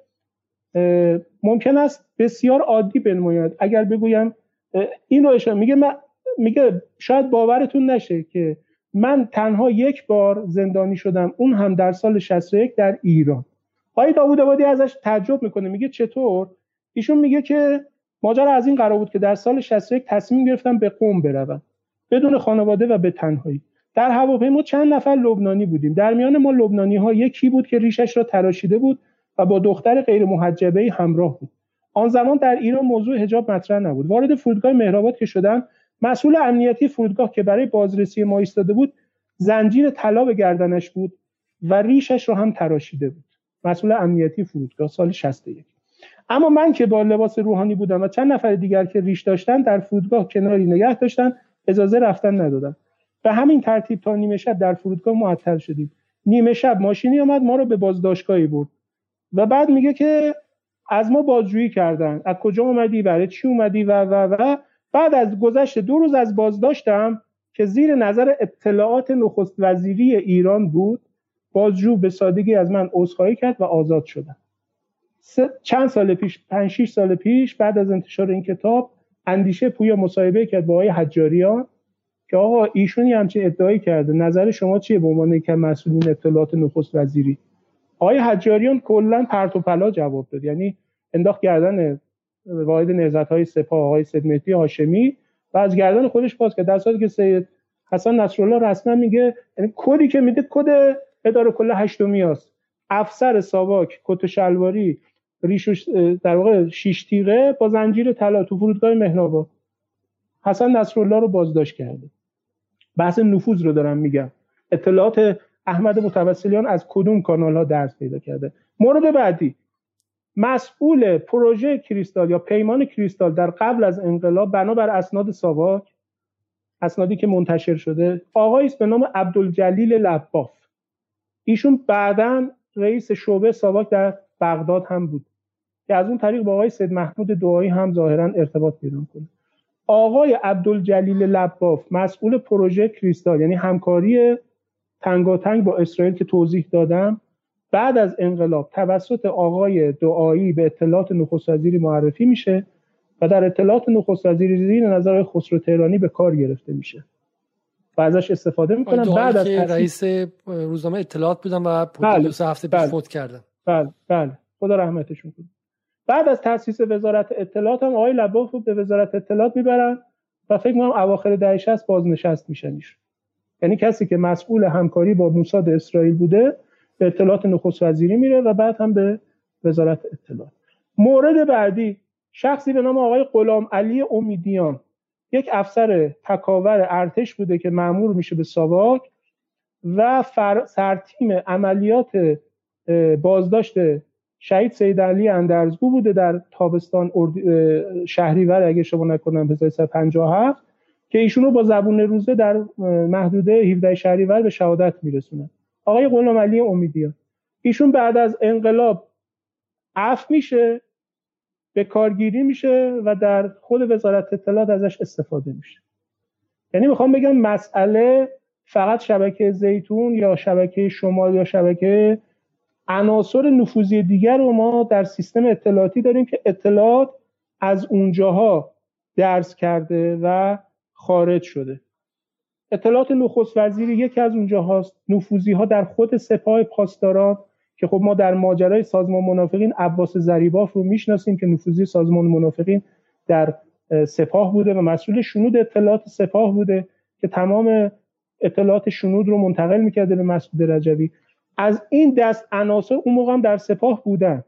ممکن است بسیار عادی بنماید. اگر بگویم این رو میگه میگه شاید باورتون نشه که من تنها یک بار زندانی شدم اون هم در سال 61 در ایران. آقای داوود آبادی ازش تعجب می‌کنه میگه چطور؟ ایشون میگه که ماجرا از این قرار بود که در سال 61 تصمیم گرفتم به قوم بروم بدون خانواده و به تنهایی. در هواپیما چند نفر لبنانی بودیم. در میان ما لبنانی ها یکی بود که ریشش را تراشیده بود و با دختر غیر محجبه همراه بود. آن زمان در ایران موضوع حجاب مطرح نبود. وارد فرودگاه مهرآباد که شدن مسئول امنیتی فرودگاه که برای بازرسی ما ایستاده بود زنجیر طلا به گردنش بود و ریشش را هم تراشیده بود. مسئول امنیتی فرودگاه سال 61 اما من که با لباس روحانی بودم و چند نفر دیگر که ریش داشتن در فرودگاه کناری نگه داشتن اجازه رفتن ندادن به همین ترتیب تا نیمه شب در فرودگاه معطل شدیم. نیمه شب ماشینی آمد ما رو به بازداشتگاهی برد. و بعد میگه که از ما بازجویی کردن. از کجا اومدی؟ برای چی اومدی؟ و و و. بعد از گذشت دو روز از بازداشتم که زیر نظر اطلاعات نخست وزیری ایران بود بازجو به سادگی از من عذرخواهی کرد و آزاد شدم. چند سال پیش پنج 6 سال پیش بعد از انتشار این کتاب اندیشه پویا مصاحبه کرد با آقای حجاریان که آقا ایشونی همچین ادعایی کرده نظر شما چیه به عنوان یک مسئولین اطلاعات نخست وزیری؟ آقای حجاریان کلا پرت و پلا جواب داد یعنی انداخت گردن واحد نهضت های سپاه آقای سید مهدی هاشمی. و از گردن خودش باز که در صورتی که سید حسن نصرالله رسما میگه یعنی کدی که میده کد اداره کل هشتمی است افسر ساواک کت شلواری ریشوش در واقع شیش تیره با زنجیر طلا تو فرودگاه مهرآباد حسن نصرالله رو بازداشت کرده. بحث نفوذ رو دارم میگم. اطلاعات احمد متوسلیان از کدوم کانال ها درس پیدا کرده؟ مورد بعدی. مسئول پروژه کریستال یا پیمان کریستال در قبل از انقلاب بنابر اسناد ساواک اسنادی که منتشر شده آقایی است به نام عبدالجلیل لباف. ایشون بعدا رئیس شعبه ساواک در بغداد هم بود. که از اون طریق با آقای سید محمود دعایی هم ظاهرا ارتباط پیدا کنه آقای عبدالجلیل لباف مسئول پروژه کریستال یعنی همکاری تنگاتنگ با اسرائیل که توضیح دادم بعد از انقلاب توسط آقای دعایی به اطلاعات نخست وزیری معرفی میشه و در اطلاعات نخست وزیری زیر نظر خسرو تهرانی به کار گرفته میشه و ازش استفاده می‌کنن بعد از رئیس روزنامه اطلاعات بودن و بله. دو هفته بله. فوت کردن بله بله خدا رحمتشون کنه بعد از تاسیس وزارت اطلاعات هم آقای لباف رو به وزارت اطلاعات می‌برن و فکر می‌کنم اواخر دهه 60 بازنشست میشن یعنی کسی که مسئول همکاری با موساد اسرائیل بوده به اطلاعات نخست وزیری میره و بعد هم به وزارت اطلاعات. مورد بعدی شخصی به نام آقای غلام علی امیدیان یک افسر تکاور ارتش بوده که معمور میشه به ساواک و فر... سرتیم عملیات بازداشت شهید سید علی اندرزگو بوده در تابستان شهریور اگه شما نکنم 1357 که ایشون رو با زبون روزه در محدوده 17 شهریور به شهادت میرسونه. آقای غلام علی امیدیان ایشون بعد از انقلاب عفو میشه به کارگیری میشه و در خود وزارت اطلاعات ازش استفاده میشه. یعنی می‌خوام بگم مسئله فقط شبکه زیتون یا شبکه شمال یا شبکه عناصر نفوذی دیگر رو ما در سیستم اطلاعاتی داریم که اطلاعات از اونجاها درس کرده و خارج شده. اطلاعات نخست وزیری یکی از اونجا هاست. نفوزی ها در خود سپاه پاسداران که خب ما در ماجرای سازمان منافقین عباس زریباف رو می‌شناسیم که نفوذی سازمان منافقین در سپاه بوده و مسئول شنود اطلاعات سپاه بوده که تمام اطلاعات شنود رو منتقل می‌کرده به مسعود رجبی از این دست عناصر اون موقع هم در سپاه بودن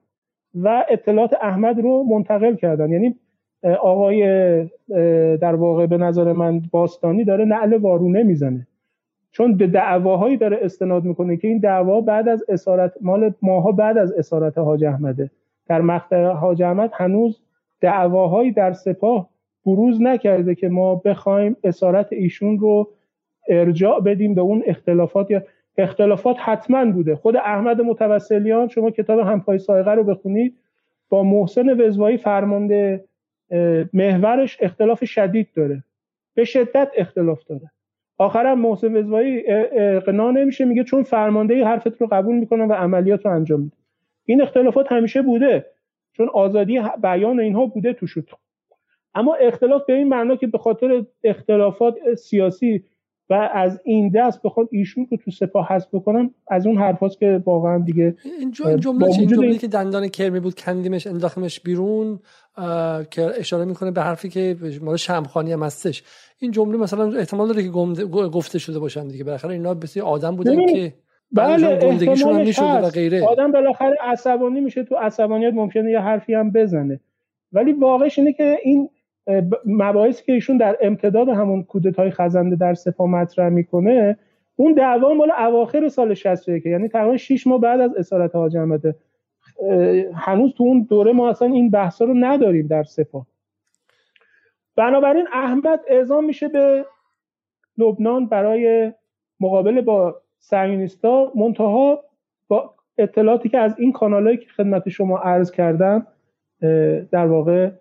و اطلاعات احمد رو منتقل کردن. یعنی آقای در واقع به نظر من باستانی داره نعل وارونه می‌زنه. چون به دعواهایی داره استناد می‌کنه که این دعوا بعد از اسارت مال ماها بعد از اسارت حاج احمده. در مقطع حاج احمد هنوز دعواهایی در سپاه بروز نکرده که ما بخوایم اسارت ایشون رو ارجاع بدیم به اون اختلافات یا اختلافات حتما بوده. خود احمد متوسلیان شما کتاب همپای سایقه رو بخونید با محسن وزوایی فرمانده محورش اختلاف شدید داره. به شدت اختلاف داره. آخرم محسن وزوایی اقنا نمیشه میگه چون فرمانده حرفت رو قبول می‌کنه و عملیات رو انجام میده این اختلافات همیشه بوده چون آزادی بیان اینها بوده تو شد اما اختلاف به این معنا که به خاطر اختلافات سیاسی و از این دست بخواد ایشون رو تو سپاه حذف بکنن از اون حرفاست که واقعا دیگه این جمله چه جمله که دندان کرمی بود کندیمش انداختمش بیرون که اشاره می‌کنه به حرفی که مال شمخانی هم هستش. این جمله مثلا احتمال داره که گفته شده باشن دیگه. بالاخره اینا بسیار آدم بودن که بله گندگیشون هم و غیره. آدم بالاخره عصبانی میشه تو عصبانیت ممکنه یه حرفی هم بزنه. ولی واقعش اینه که این مباحثی که ایشون در امتداد همون کودتای خزنده در سپاه مطرح می‌کنه اون دعوا مال اواخر سال 61 یعنی تقریبا 6 ماه بعد از اسارت حاج هنوز تو اون دوره ما اصلا این بحثا رو نداریم در سپاه. بنابراین احمد اعزام میشه به لبنان برای مقابله با صهیونیستا منتها با اطلاعاتی که از این کانالایی که خدمت شما عرض کردم در واقع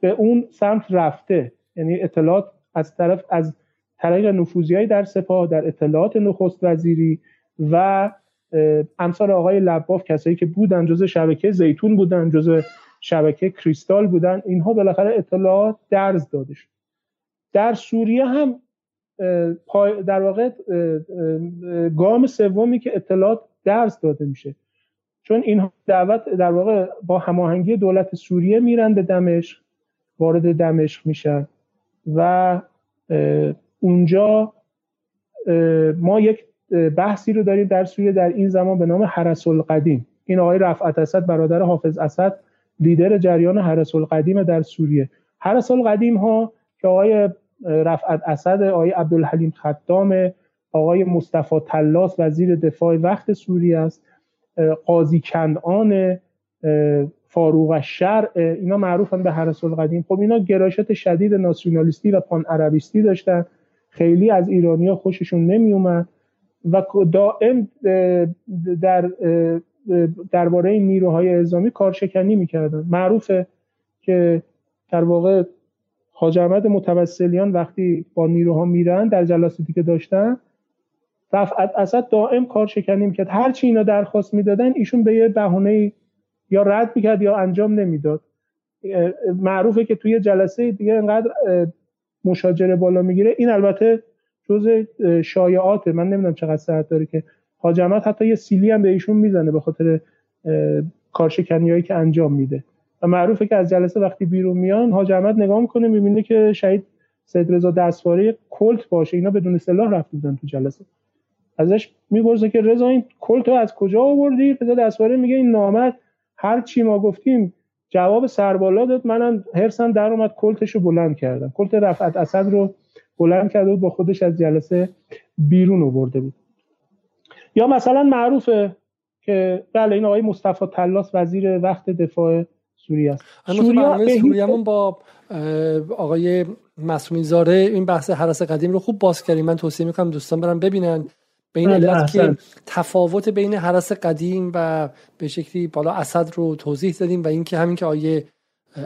به اون سمت رفته. یعنی اطلاعات از طرف از طریق نفوذی در سپاه در اطلاعات نخست وزیری و امثال آقای لباف کسایی که بودن جز شبکه زیتون بودن جز شبکه کریستال بودن اینها بالاخره اطلاعات درز داده شد. در سوریه هم در واقع گام سومی که اطلاعات درس داده میشه. چون این دعوت در واقع با هماهنگی دولت سوریه میرن به دمشق وارد دمشق میشن و اونجا ما یک بحثی رو داریم در سوریه در این زمان به نام حرس القدیم. این آقای رفعت اسد برادر حافظ اسد لیدر جریان حرس القدیم در سوریه. حرس القدیم ها که آقای رفعت اسد آقای عبدالحلیم خدام آقای مصطفی تلاس وزیر دفاع وقت سوریه است. قاضی کنعان فاروق شرع اینا معروفن به حرس القدیم خب اینا گرایشات شدید ناسیونالیستی و پان عربیستی داشتن. خیلی از ایرانیا خوششون نمی اومد و دائم در درباره نیروهای اعزامی کارشکنی می‌کردن. معروفه که در واقع حاج احمد متوسلیان وقتی با نیروها میرن در جلساتی که داشتن رفعت اسد دائم کار می‌کرد. هر چی اینا درخواست می‌دادن ایشون به یه بهونه یا رد می‌کرد یا انجام نمی‌داد. معروفه که توی جلسه دیگه انقدر مشاجره بالا می‌گیره. این البته جز شایعاته. من نمی‌دونم چقدر صحت داره که حاج حتی یه سیلی هم به ایشون می‌زنه به خاطر کارشکنی که انجام میده. و معروفه که از جلسه وقتی بیرون میان حاج احمد نگاه می‌کنه می‌بینه که شهید سید رضا دستواره کلت باشه. اینا بدون سلاح رفت بودن تو جلسه. ازش می‌پرسه که رضا این کلت رو از کجا آوردی؟ رضا دستواره میگه این نامرد هر چی ما گفتیم جواب سربالا داد. منم هرسم در اومد کلتش رو بلند کردم. کلت رفعت اسد رو بلند کرده بود با خودش از جلسه بیرون آورده بود. یا مثلا معروفه که بله این آقای مصطفی تلاس وزیر وقت دفاع سوریه است. سوریه با آقای مسئولی زاره این بحث حرس قدیم رو خوب باز کردیم. من توصیه می‌کنم دوستان برن ببینن. به این علت که تفاوت بین حرس قدیم و به شکلی بالا اسد رو توضیح دادیم و اینکه همین که آیه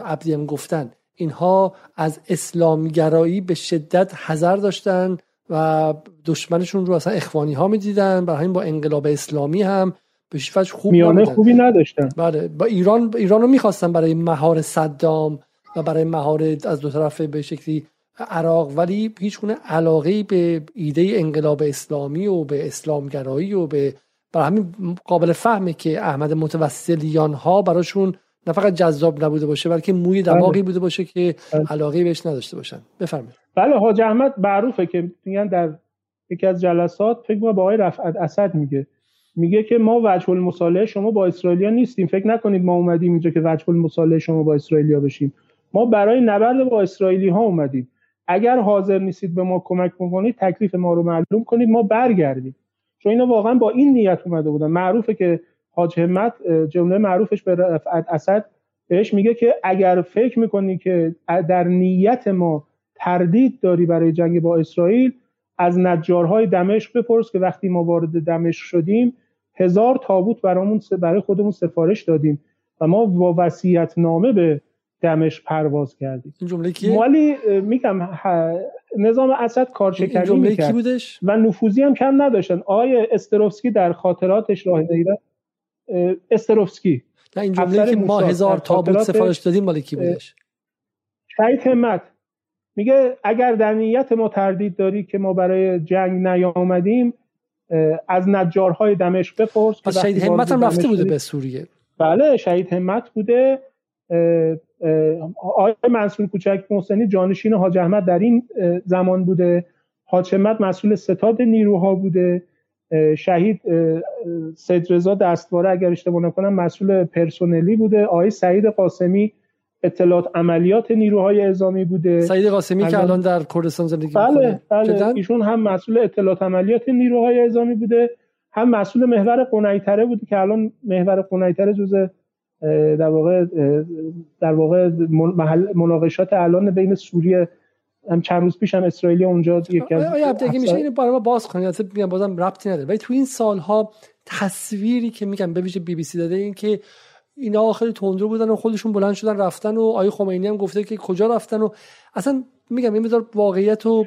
عبدی هم گفتن اینها از اسلامگرایی به شدت حذر داشتن و دشمنشون رو اصلا اخوانی ها می‌دیدن برای همین با انقلاب اسلامی هم به خوب میانه خوبی نداشتن. بله با ایران ایران رو می‌خواستن برای مهار صدام و برای مهار از دو طرف به شکلی عراق ولی هیچ گونه علاقه به ایده انقلاب اسلامی و به اسلامگرایی و به برای همین قابل فهمه که احمد متوسلیان ها براشون نه فقط جذاب نبوده باشه بلکه موی دماغی بله. بوده باشه که بله. علاقه بهش نداشته باشن. بفرمایید. بله حاج احمد معروفه که میگن در یکی از جلسات فکر با آقای رفعت اسد میگه. میگه که ما وجه المصالحه شما با اسرائیلیا نیستیم. فکر نکنید ما اومدیم اینجا که وجه المصالحه شما با اسرائیلیا بشیم. ما برای نبرد با اسرائیلی ها اومدیم. اگر حاضر نیستید به ما کمک بکنید تکلیف ما رو معلوم کنید ما برگردیم. چون اینا واقعا با این نیت اومده بودن. معروفه که حاج همت جمله معروفش به رفعت اسد بهش میگه که اگر فکر می‌کنی که در نیت ما تردید داری برای جنگ با اسرائیل از نجارهای دمشق بپرس که وقتی ما وارد دمشق شدیم هزار تابوت برامون برای خودمون سفارش دادیم. و ما با وصیت نامه به دمشق پرواز کردیم. این جمله کیه؟ مالی میگم نظام اسد کارشکنی جمله کی بودش؟ و نفوذی هم کم نداشتن. آقای استروفسکی در خاطراتش راه دیده استروفسکی. نه این جمله که ما هزار تابوت سفارش دادیم مالی کی بودش؟ شهید همت. میگه اگر در نیت ما تردید داری که ما برای جنگ نیامدیم از نجارهای دمشق بپرس پس شهید همت هم رفته بوده به سوریه. بله شهید همت بوده. آقای منصور کوچک محسنی جانشین حاج احمد در این زمان بوده. حاج همت مسئول ستاد نیروها بوده. شهید سید رضا دستواره اگر اشتباه نکنم مسئول پرسونلی بوده. آقای سعید قاسمی اطلاعات عملیات نیروهای اعزامی بوده. سعید قاسمی که الان در کردستان زندگی بله بله ایشون هم مسئول اطلاعات عملیات نیروهای اعزامی بوده. هم مسئول محور قنیتره بوده که الان محور قنیتره جزء در واقع در واقع مناقشات الان بین سوریه هم چند روز پیش هم اسرائیلی اونجا یکی از آیا میشه اینو برای ما باز کنید. البته میگم بازم ربطی نداره. ولی تو این سالها تصویری که میگم به ویژه بی بی سی داده این که اینا خیلی تندرو بودن و خودشون بلند شدن رفتن و آیه خمینی هم گفته که کجا رفتن و اصلا میگم این مقدار واقعیت و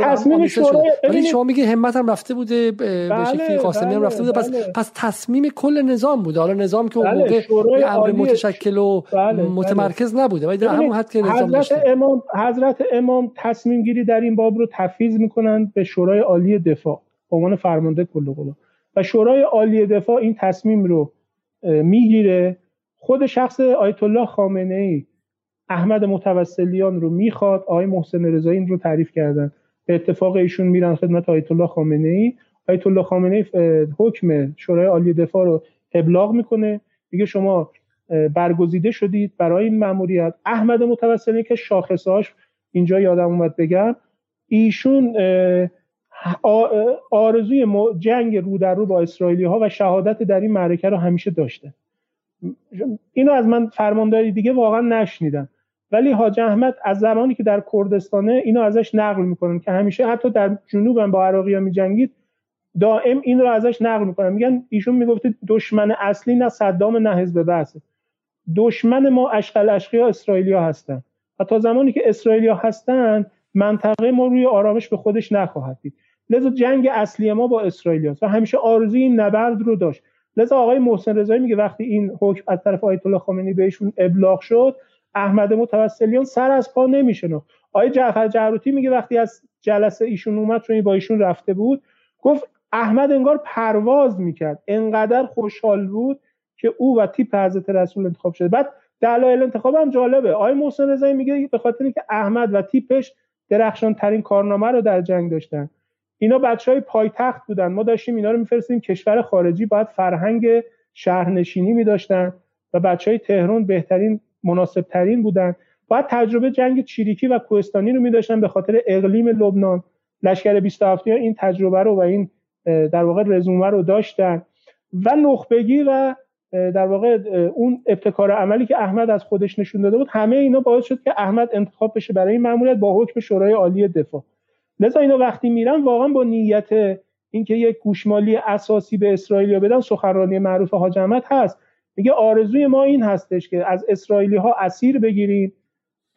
تصمیم شورای ولی شما میگه همت هم رفته بوده به بله، شکلی قاسمی هم رفته بوده. پس بله. پس تصمیم کل نظام بوده. حالا نظام که اون بله، موقع امر متشکل و بله، متمرکز نبوده. ولی در همون حد که نظام حضرت امام حضرت امام تصمیم گیری در این باب رو تفویض می‌کنن به شورای عالی دفاع به عنوان فرمانده کل قوا و شورای عالی دفاع این تصمیم رو می‌گیره. خود شخص آیت الله خامنه ای احمد متوسلیان رو می‌خواد آقای محسن رضایی این رو تعریف کردن. به اتفاق ایشون میرن خدمت آیت الله خامنه ای آیت الله خامنه ای حکم شورای عالی دفاع رو ابلاغ می‌کنه. میگه شما برگزیده شدید برای این ماموریت احمد متوسلی که شاخصاش اینجا یادم اومد بگم. ایشون آرزوی جنگ رو در رو با اسرائیلی ها و شهادت در این معرکه رو همیشه داشته. اینو از من فرمانداری دیگه واقعا نشنیدم. ولی حاج احمد از زمانی که در کردستانه اینو ازش نقل می‌کنن که همیشه حتی در جنوب هم با عراقی ها میجنگید دائم این رو ازش نقل می‌کنن. میگن ایشون می‌گفته دشمن اصلی نه صدام نه حزب بعث. دشمن ما اشغال اشقیا اسرائیلیا هستن. و تا زمانی که اسرائیلیا هستن منطقه ما روی آرامش به خودش نخواهد دید. لذا جنگ اصلی ما با اسرائیل و همیشه آرزوی این نبرد رو داشت. لذا آقای محسن رضایی میگه وقتی این حکم از طرف آیت الله خامنه‌ای بهشون ابلاغ شد احمد متوسلیان سر از پا نمیشنو آقای جعفر جعروتی میگه وقتی از جلسه ایشون اومد چون با ایشون رفته بود گفت احمد انگار پرواز می‌کرد. انقدر خوشحال بود که او و تیپ حضرت رسول انتخاب شده. بعد دلایل انتخاب هم جالبه. آقای محسن رضایی میگه به خاطر اینکه احمد و تیپش درخشان ترین کارنامه رو در جنگ داشتن. اینا بچه های پایتخت بودن. ما داشتیم اینا رو میفرستیم کشور خارجی باید فرهنگ شهرنشینی میداشتن و بچه های تهران بهترین مناسب ترین بودن. باید تجربه جنگ چیریکی و کوهستانی رو میداشتن به خاطر اقلیم لبنان. لشکر 27 این تجربه رو و این در واقع رزومه رو داشتن. و نخبگی و در واقع اون ابتکار عملی که احمد از خودش نشون داده بود همه اینا باعث شد که احمد انتخاب بشه برای این مأموریت با حکم شورای عالی دفاع. لذا اینا وقتی میرن واقعا با نیت اینکه یک گوشمالی اساسی به اسرائیل بدن سخنرانی معروف حاج هست. میگه آرزوی ما این هستش که از اسرائیلی ها اسیر بگیریم.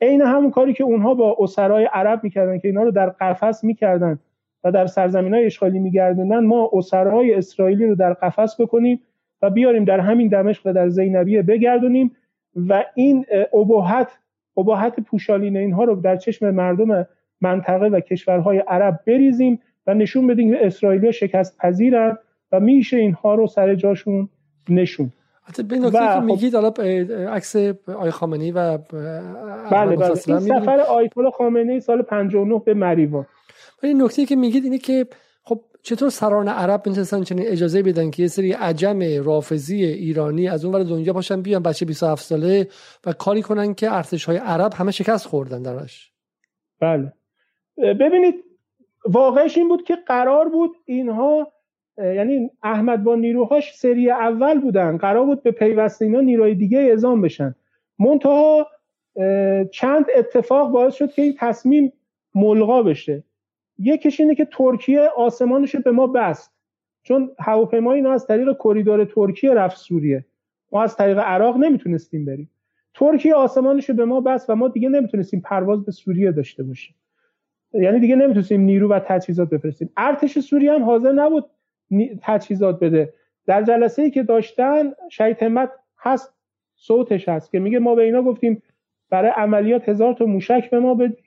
عین همون کاری که اونها با اسرای عرب می‌کردن که اینا رو در قفس می‌کردن و در سرزمین های اشغالی میگردوندن ما اسرای اسرائیلی رو در قفس بکنیم و بیاریم در همین دمشق و در زینبیه بگردونیم و این ابهت ابهت پوشالین اینها رو در چشم مردم منطقه و کشورهای عرب بریزیم و نشون بدیم که اسرائیلی شکست پذیرن و میشه اینها رو سر جاشون نشون. حتی به نکته که خب میگید حالا عکس آی خامنی و بله بله. این سفر آیت الله خامنه‌ای سال 59 به مریوان. این نکته که میگید اینه که خب چطور سران عرب می‌تونستن چنین اجازه بدن که یه سری عجم رافضی ایرانی از اون ور دنیا باشن بیان بچه 27 ساله و کاری کنن که ارتش های عرب همه شکست خوردن درش؟ بله. ببینید واقعش این بود که قرار بود اینها یعنی احمد با نیروهاش سری اول بودن. قرار بود به پیوست اینا نیروی دیگه اعزام بشن. منتها چند اتفاق باعث شد که این تصمیم ملغا بشه. یکیش اینه که ترکیه آسمانش به ما بست. چون هواپیما اینا از طریق کریدور ترکیه رفت سوریه. ما از طریق عراق نمی‌تونستیم بریم. ترکیه آسمانش به ما بست و ما دیگه نمی‌تونستیم پرواز به سوریه داشته باشیم. یعنی دیگه نمی‌تونستیم نیرو و تجهیزات بفرستیم. ارتش سوریه هم حاضر نبود تجهیزات بده. در جلسه ای که داشتن شهید همت هست صوتش هست که میگه ما به اینا گفتیم برای عملیات هزار تا موشک به ما بدید.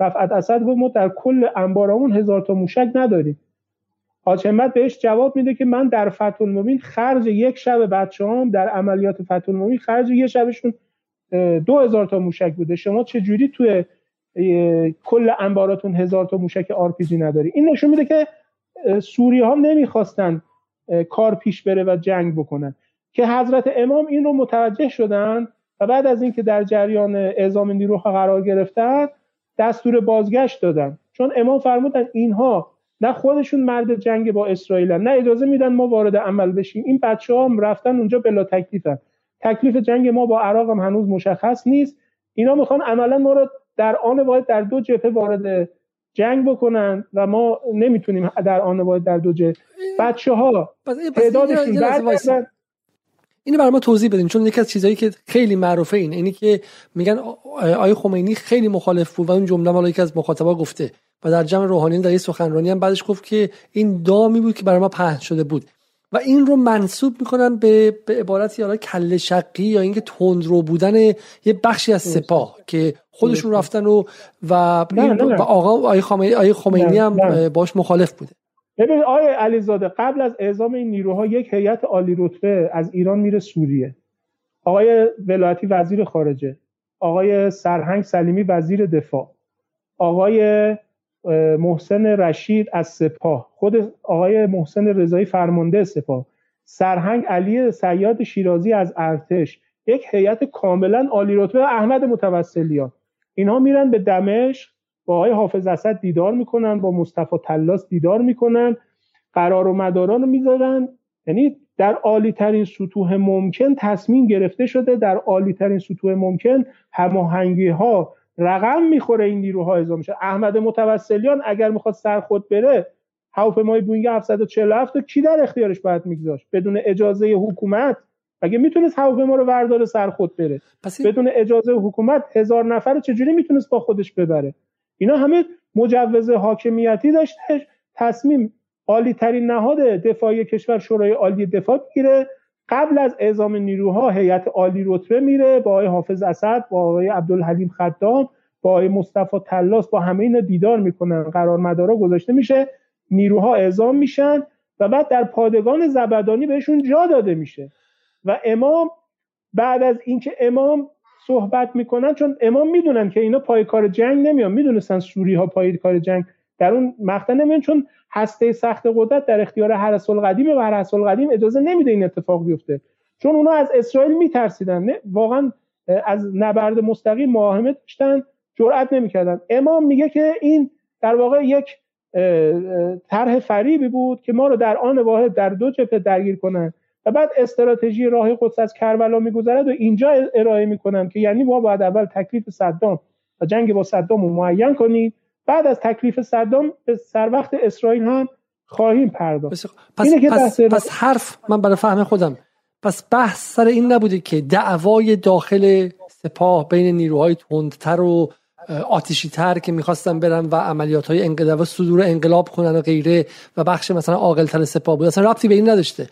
رفعت اسد گفت ما در کل انبارمون هزار تا موشک نداریم. حاج همت بهش جواب میده که من در فتح خرج یک شب بچه هم در عملیات فتح خرج یک شبشون دو هزار تا موشک بوده. شما چه جوری توی کل انباراتون هزار تا موشک آرپیجی نداری؟ این نشون میده که سوری ها نمی‌خواستن کار پیش بره و جنگ بکنن. که حضرت امام این رو متوجه شدن و بعد از اینکه در جریان اعزام نیروها قرار گرفتن دستور بازگشت دادن. چون امام فرمودن اینها نه خودشون مرد جنگ با اسرائیل نه اجازه میدن ما وارد عمل بشیم. این بچه هم رفتن اونجا بلا تکلیفن تکلیف جنگ ما با عراق هم هنوز مشخص نیست. اینا می‌خوان عملا ما رو در آن باید در دو جبهه وارد جنگ بکنن و ما نمی‌تونیم در آن واحد در دو جه. بچه ها تعدادشون اینو برای ما توضیح بدین چون یکی از چیزهایی که خیلی معروفه این اینی که میگن آیه خمینی خیلی مخالف بود و اون جمله مالا یکی از مخاطبا گفته و در جمع روحانیان در یه سخنرانی هم بعدش گفت که این دامی بود که برای ما پهن شده بود. و این رو منصوب می‌کنن به, به عبارتی حالا کل شقی یا اینکه تندرو بودن یه بخشی از سپاه که خودشون رفتن و و, و آقا آیه خمینی, خمینی هم باش مخالف بوده. ببین آقای علیزاده قبل از اعزام این نیروها یک هیئت عالی رتبه از ایران میره سوریه. آقای ولایتی وزیر خارجه. آقای سرهنگ سلیمی وزیر دفاع. آقای محسن رشید از سپاه. خود آقای محسن رضایی فرمانده سپاه. سرهنگ علی سیاد شیرازی از ارتش. یک هیئت کاملا عالی رتبه احمد متوسلیان. اینها میرن به دمشق. با آقای حافظ اسد دیدار می‌کنن با مصطفی تلاس دیدار می‌کنن. قرار و مداران رو می‌ذارن. یعنی در عالی ترین سطوح ممکن تصمیم گرفته شده در عالی ترین سطوح ممکن هماهنگی ها رقم می‌خوره این نیروها اعزام میشه احمد متوسلیان اگر می‌خواد سر خود بره هواپیمای بوینگ 747 رو کی در اختیارش باید میگذاشت؟ بدون اجازه حکومت؟ اگه می‌تونست هواپیما رو ورداره سر خود بره؟ بدون اجازه حکومت هزار نفر رو چجوری می‌تونست با خودش ببره؟ اینا همه مجوز حاکمیتی داشته تصمیم عالی ترین نهاد دفاعی کشور شورای عالی دفاع می‌گیره. قبل از اعزام نیروها هیئت عالی رتبه میره با آقای حافظ اسد با آقای عبدالحلیم خدام با آقای مصطفی تلاس با همه اینا دیدار می‌کنن قرار مدارا گذاشته میشه نیروها اعزام میشن و بعد در پادگان زبدانی بهشون جا داده میشه. و امام بعد از اینکه امام صحبت می‌کنن چون امام می‌دونن که اینا پای کار جنگ نمیان می‌دونستن سوری ها پای کار جنگ در اون مقطع نمیان چون هسته سخت قدرت در اختیار حرس القدیم و حرس القدیم اجازه نمیده این اتفاق بیفته. چون اونا از اسرائیل میترسیدن. واقعا از نبرد مستقیم مواهمه داشتن جرئت نمی‌کردن. امام میگه که این در واقع یک طرح فریبی بود که ما رو در آن واحد در دو جبهه درگیر کنن. و بعد استراتژی راه قدس از کربلا میگذرد و اینجا ارائه می‌کنم که یعنی ما باید اول تکلیف صدام و جنگ با صدام رو معین کنیم. بعد از تکلیف صدام به سر وقت اسرائیل هم خواهیم پرداخت. پس, پس, پس حرف من برای فهم خودم. پس بحث سر این نبوده که دعوای داخل سپاه بین نیروهای تندتر و آتیشی تر که می‌خواستن برن و عملیات های انقلاب و صدور انقلاب کنن و غیره و بخش مثلا عاقل تر سپاه بود. اصلا ربطی به این نداشته.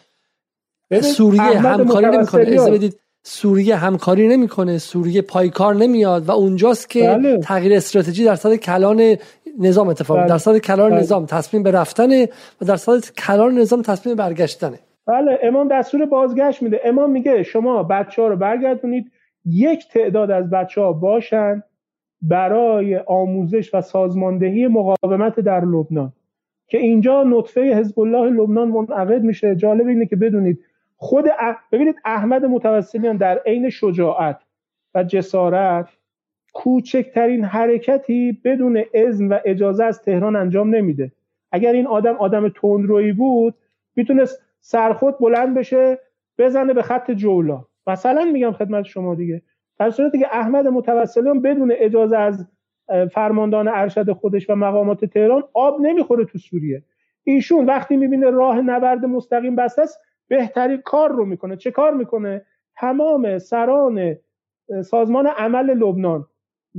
سوریه همکاری نمی‌کنه. اجازه بدید سوریه همکاری نمی‌کنه سوریه پایکار نمیاد و اونجاست که بله. تغییر استراتژی در صد کلان نظام اتفاق بله. در صد کلان بله. نظام تصمیم به رفتنه و در صد کلان نظام تصمیم برگشتنه بله امام دستور بازگشت میده امام میگه شما بچه ها رو برگردونید یک تعداد از بچه ها باشن برای آموزش و سازماندهی مقاومت در لبنان که اینجا نطفه حزب الله لبنان منعقد میشه جالب اینه که بدونید خود ببینید احمد متوسلیان در عین شجاعت و جسارت کوچکترین حرکتی بدون اذن و اجازه از تهران انجام نمیده. اگر این آدم آدم تندرویی بود می‌تونست سرخود بلند بشه بزنه به خط جولا. مثلا میگم خدمت شما دیگه. در صورتی که احمد متوسلیان بدون اجازه از فرماندان ارشد خودش و مقامات تهران آب نمی‌خوره تو سوریه. ایشون وقتی می‌بینه راه نبرد مستقیم بسته است بهترین کار رو می‌کنه. چه کار می‌کنه؟ تمام سران سازمان عمل لبنان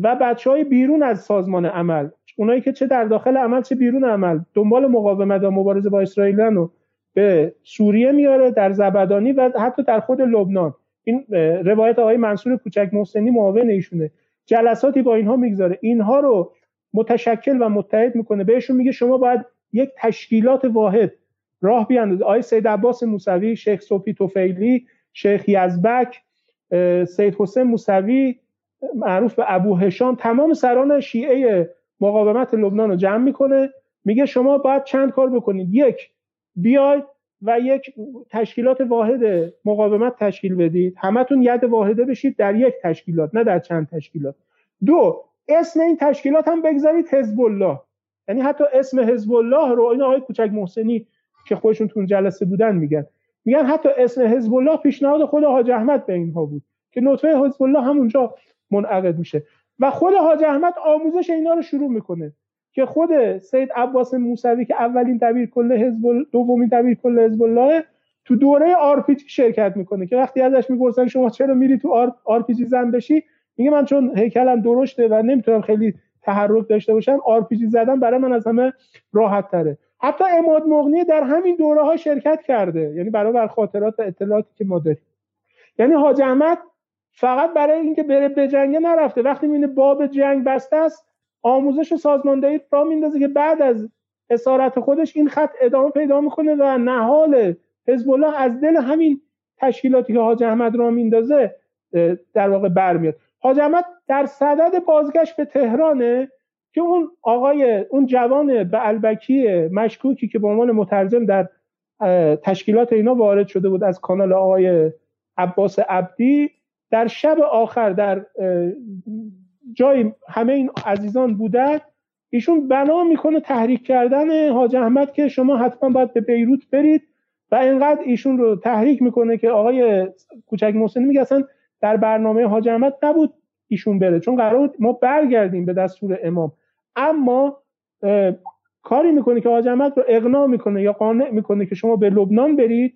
و بچه های بیرون از سازمان عمل. اونایی که چه در داخل عمل چه بیرون عمل. دنبال مقاومت و مبارزه با اسرائیل رو به سوریه میاره در زبدانی و حتی در خود لبنان. این روایت آقای منصور کوچک محسنی معاون ایشونه. جلساتی با اینها می‌گذاره. اینها رو متشکل و متحد می‌کنه. بهشون میگه شما باید یک تشکیلات واحد راه بیاندازید آقای سید عباس موسوی شیخ صوفی توفیلی شیخ یزبک سید حسین موسوی معروف به ابو هشام تمام سران شیعه مقاومت لبنان رو جمع می‌کنه. میگه شما باید چند کار بکنید؟ یک بیاید و یک تشکیلات واحد مقاومت تشکیل بدید. همتون ید واحده بشید در یک تشکیلات نه در چند تشکیلات. دو اسم این تشکیلات هم بگذارید حزب الله. یعنی حتی اسم حزب الله رو این آقای کوچک محسنی که خودشون تو جلسه بودن میگن. میگن حتی اسم حزب الله پیشنهاد خود حاج احمد به اینها بود که نطفه حزب الله همونجا منعقد میشه. و خود حاج احمد آموزش اینا رو شروع می‌کنه که خود سید عباس موسوی که اولین دبیر کل حزب دومین دبیر کل حزب الله تو دوره آرپیجی شرکت می‌کنه که وقتی ازش می‌پرسن شما چرا میری تو آرپیجی زن بشی؟ میگه من چون هیکلم درشته و نمی‌تونم خیلی تحرک داشته باشم آرپیجی زدن برای من از همه راحت تره حتی اماد مغنی در همین دوره ها شرکت کرده یعنی برای بر خاطرات و اطلاعاتی که ما داریم. یعنی حاج احمد فقط برای اینکه بره به جنگ نرفته. وقتی می‌بینه باب جنگ بسته است آموزش و سازماندهی را میندازه که بعد از اسارت خودش این خط ادامه پیدا می‌کنه و نهال حزب الله از دل همین تشکیلاتی که حاج احمد را میندازه در واقع برمیاد. حاج احمد در صدد بازگشت به تهرانه. که اون آقای اون جوان به البکی مشکوکی که به عنوان مترجم در تشکیلات اینا وارد شده بود از کانال آقای عباس عبدی در شب آخر در جای همه این عزیزان بودن ایشون بنا می‌کنه تحریک کردن حاج احمد که شما حتما باید به بیروت برید و اینقدر ایشون رو تحریک می‌کنه که آقای کوچک محسنی میگه اصلا در برنامه حاج احمد نبود ایشون بره چون قرار بود ما برگردیم به دستور امام. اما کاری می‌کنه که احمد رو اقناع می‌کنه یا قانع می‌کنه که شما به لبنان برید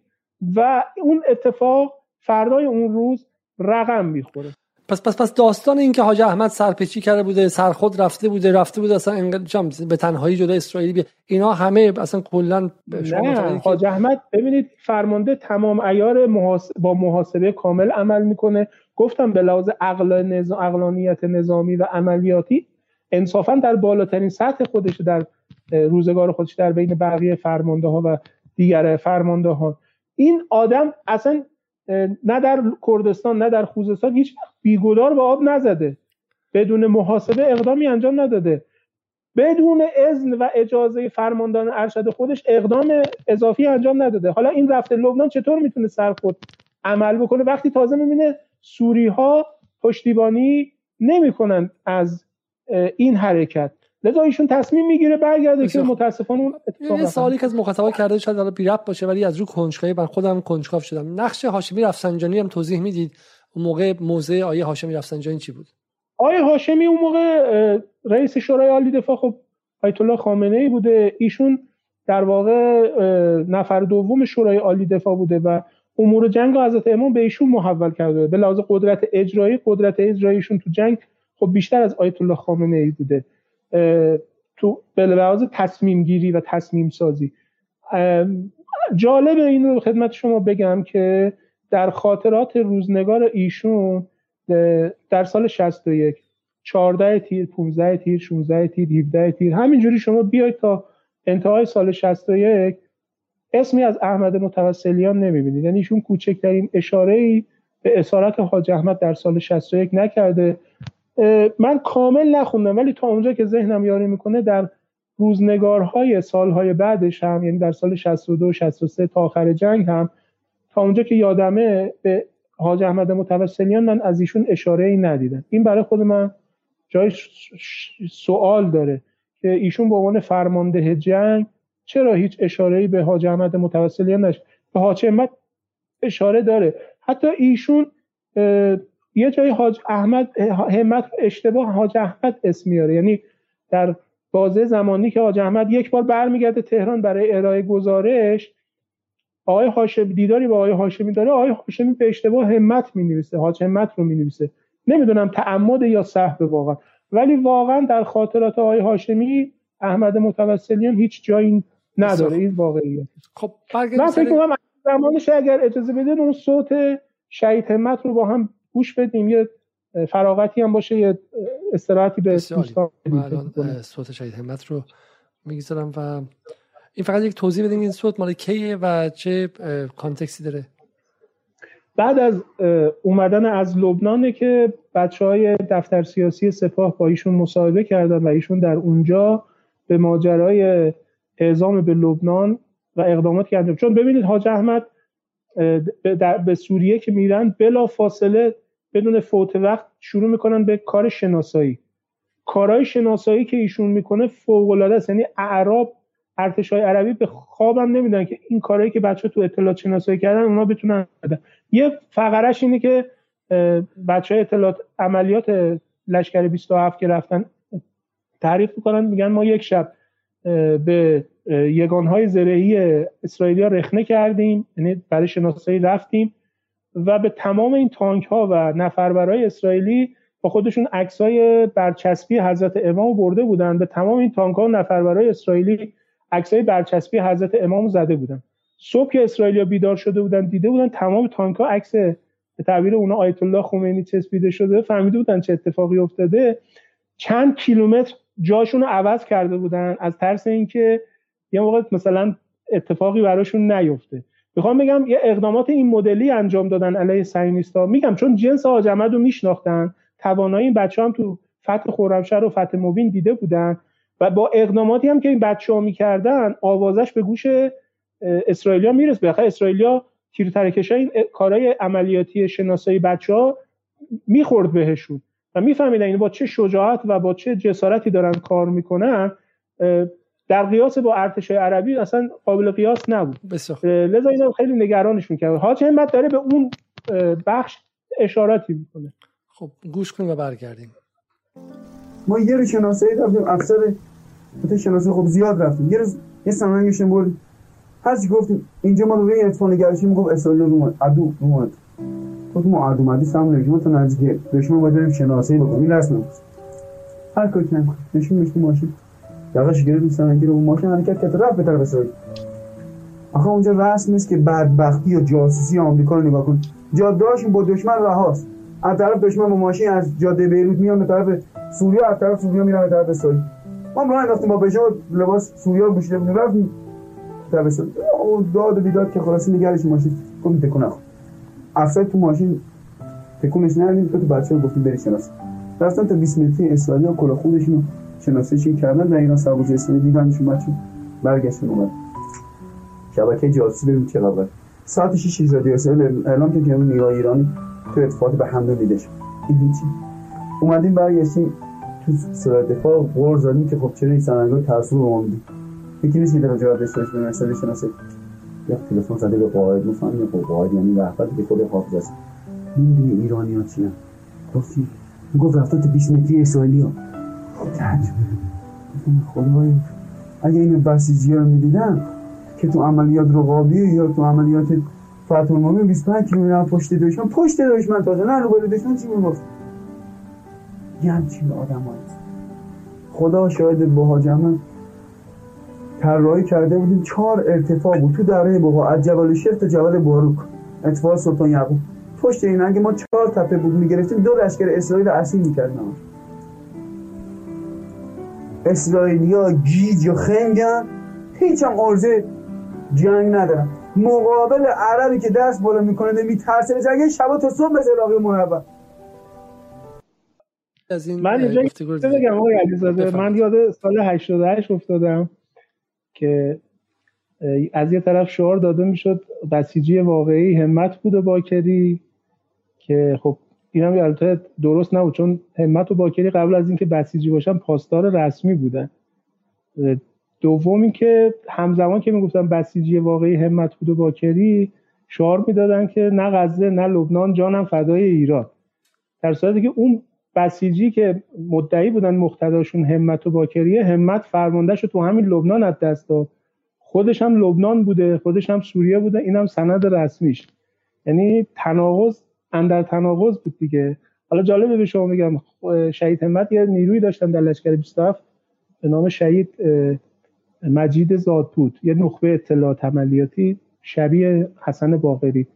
و اون اتفاق فردای اون روز رقم می‌خوره. پس پس پس داستان این که حاج احمد سرپیچی کرده بوده سرخود رفته بوده رفته بوده اصلا به تنهایی جدا اسرائیلی بی... اینا همه اصلا کلا نه حاج احمد ببینید فرمانده تمام ایار با محاسبه کامل عمل می‌کنه. گفتم به لحاظ عقل نظام... عقلانیت نظامی و عملیاتی انصافا در بالاترین سطح خودش در روزگار خودش در بین بقیه فرمانده ها و دیگر فرمانده ها این آدم اصلا نه در کردستان نه در خوزستان هیچ بیگدار به آب نزده. بدون محاسبه اقدامی انجام نداده. بدون اذن و اجازه فرماندان ارشد خودش اقدام اضافی انجام نداده. حالا این رفته لبنان چطور می‌تونه سر خود عمل بکنه؟ وقتی تازه می‌بینه سوری ها پشتیبانی نمی‌کنن از این حرکت. لذا ایشون تصمیم می‌گیره برگرده که متاسفانه اون اتفاق سوالی که از مخاطبا کرده شاید حالا بی باشه ولی از رو کنجکاوی من خودم کنجکاو شدم. نقش هاشمی رفسنجانی هم توضیح می‌دید. اون موقع موضع آیه هاشمی رفسنجانی چی بود؟ آیه هاشمی اون موقع رئیس شورای عالی دفاع خب آیت الله خامنه ای بوده. ایشون در واقع نفر دوم شورای عالی دفاع بوده و امور جنگ و حضرت امام به ایشون محول کرده. به لحاظ قدرت اجرایی قدرت اجراییشون تو جنگ خب بیشتر از آیت الله خامنه ای بوده تو به لحاظ تصمیم گیری و تصمیم سازی جالب این رو خدمت شما بگم که در خاطرات روزنگار ایشون در سال 61 14 تیر 15 تیر 16 تیر 17 تیر همینجوری شما بیاید تا انتهای سال 61 اسمی از احمد متوسلیان نمی‌بینید. یعنی ایشون کوچکترین اشاره ای به اسارت حاج احمد در سال 61 نکرده. من کامل نخوندم ولی تا اونجا که ذهنم یاری می‌کنه در روزنگارهای سالهای بعدش هم یعنی در سال 62 63 تا آخر جنگ هم تا اونجا که یادمه به حاج احمد متوسلیان من از ایشون اشاره ای ندیدم. این برای خود من جای سوال داره که ایشون به عنوان فرمانده جنگ چرا هیچ اشاره ای به حاج احمد متوسلیان نشد به حاج احمد اشاره داره. حتی ایشون یه جای حاج احمد همت اشتباه حاج احمد اسم میاره. یعنی در بازه زمانی که حاج احمد یک بار برمیگرده تهران برای ارائه گزارش آقای هاشمی دیداری با آقای هاشمی داره آقای هاشمی به اشتباه همت می نویسه حاج همت رو می نویسه نمی‌دونم تعمد یا صحب واقعا. ولی واقعا در خاطرات آقای هاشمی احمد متوسلیان هیچ جایی نداره. این واقعیه. خب من فکر کنم زمانش اگر اجازه بدین اون صوت شهید همت رو با هم گوش بدیم. یه فراغتی هم باشه یه استراحتی به دوستان صوت شهید همت رو می‌گذارم و این فقط یک توضیح بدیم این صوت مال کیه و چه کانتکسی داره؟ بعد از اومدن از لبنانه که بچه های دفتر سیاسی سپاه با ایشون مصاحبه کردن و ایشون در اونجا به ماجرای اعزام به لبنان و اقداماتی که انجام چون ببینید حاج احمد به سوریه که میرن بلا فاصله بدون فوت وقت شروع می‌کنن به کار شناسایی. کارهای شناسایی که ایشون می‌کنه فوق العاده است. یعنی اعراب ارتشای عربی به خوابم نمیدن که این کارهایی که بچه تو اطلاعات شناسایی کردن اونا بتونن بدن. یه فقرش اینه که بچه های اطلاعات عملیات لشکر 27 که رفتن تعریف می‌کنن. میگن ما یک شب به یگانهای زرهی اسرائیلیا رخنه کردیم. یعنی برای شناسایی رفتیم. و به تمام این تانک ها و نفربرای اسرائیلی با خودشون عکسای برچسبی حضرت امام برده بودن. به تمام این تانک ها و نفربرای اسرائیلی عکسای برچسبی حضرت امام زده بودن. صبح که اسرائیلیا بیدار شده بودن دیده بودن تمام تانک ها عکس به تعبیر اونا آیت الله خمینی چسبیده شده. فهمیده بودن چه اتفاقی افتاده. چند کیلومتر جاشون عوض کرده بودن. از ترس اینکه یه موقع مثلا اتفاقی براشون نیفته. می‌خوام بگم یه اقدامات این مدلی انجام دادن علیه صهیونیست‌ها میگم چون جنس حاج رو میشناختن توانایی این بچه هم تو فتح خرمشهر و فتح مبین دیده بودن و با اقداماتی هم که این بچه ها می‌کردن آوازش به گوش اسرائیلیا می‌رسه بخاطر اسرائیلیا تیر ترکش این کارهای عملیاتی شناسایی بچه ها می‌خورد بهشون. و میفهمیدن این با چه شجاعت و با چه جسارتی دارن کار می‌کنن در قیاس با ارتش عربی اصلا قابل قیاس نبود. لذا اینا خیلی نگرانش می‌کرد حاج همت داره به اون بخش اشاراتی می‌کنه. خب گوش کنیم و برگردیم. ما یه رو شناسایی داشتیم افسر تو شناسی خب زیاد رفتیم. یه روز یه سمنگشون بود هر چی گفتیم اینجا ما روی اتفاق نگرشیم می‌گفت اسرائیل رو اومد عدو اومد گفت ما عدو مدی سم نگیم تو نزدیک دشمن باید بریم شناسی بکنیم. این رسم هر کاری کنم نشون میشتیم ماشین. یقش گرفتیم سمنگی رو ماشین حرکت کرد رفت به طرف اسرائیل آخه اونجا رسم نیست که بدبختی و جاسوسی آمریکا رو نگاه کن. جادهاشون با دشمن رهاست. از طرف دشمن با ماشین از جاده بیروت میان به طرف سوریه از طرف سوریه میرن به طرف اسرائیل ما راه انداختیم با پژو لباس سوریه پوشیده بودیم رفتیم طرف اسرائیل داد و بیداد که خلاصی نگرش ماشین. گفتیم تکون نخور. افسر تو ماشین تکونش ندیم تو بچه‌ها گفتیم بری شناس. رفتن تا 20 متری اسرائیل کلا خودشون شناسیشون کردن در ایران سرباز اسرائیلی دیدنشون بچه برگشتن اومد. شبکه جاسوسی ببین چه خبر ساعت 6 رادیو اسرائیل اعلام کرد که نیروهای ایرانی تو اتفاقی به حمله دیده این هیچی اومدیم برگشتیم تو سرای دفاع غور زدیم که خب چرا این سنگای ترسو رو اومدیم یکی نیست که در جواب داشته به مسئله شناسه یا تلفن زده به قائد مثلا یا قائد یعنی وحدت که خود حافظ است. نمی‌دونی ایرانی ها چی هم گفتی گفت رفته تو 20 متری اسرائیلی ها خدای اگه این بسیجی رو می‌دیدن که تو عملیات رقابی یا تو عملیات فتح المومن 25 کیلومتر پشت دشمن پشت دشمن تازه نه رو دشمن چی می‌گفت؟ یه همچین آدم خدا شاید با جمع طراحی کرده بودیم. چهار ارتفاع بود. تو دره بها از جبل شیخ تا جبل باروک اتفاق سلطان یعقوب. پشت این ما چهار تپه بود می‌گرفتیم. دو لشکر اسرائیل اسیر می‌کردیم اسرائیلیا گیج و خنگن هیچ هم عرضه جنگ ندارن. مقابل عربی که دست بالا می‌کنه میترسه. جنگ شبا تا صبح مربع از این من اینجا بگم آقای علیزاده. من یاد سال 88 افتادم که از یه طرف شعار داده می‌شد بسیجی واقعی همت بود و باکری که خب این هم البته درست نبود چون همت و باکری قبل از اینکه بسیجی باشن پاسدار رسمی بودن. دومی که همزمان که می‌گفتن بسیجی واقعی همت بود و باکری شعار می‌دادن که نه غزه نه لبنان جانم فدای ایران. در صورتی که اون بسیجی که مدعی بودن مقتداشون همت و باکریه همت فرماندهش تو همین لبنان از دست داد. خودش هم لبنان بوده خودش هم سوریه بوده اینم سند رسمیش. یعنی تناقض اندر تناقض بود دیگه. حالا جالبه به شما میگم شهید همت یه نیروی داشتن در لشکر 27 به نام شهید مجید زادپود یه نخبه اطلاعات عملیاتی شبیه حسن باقری.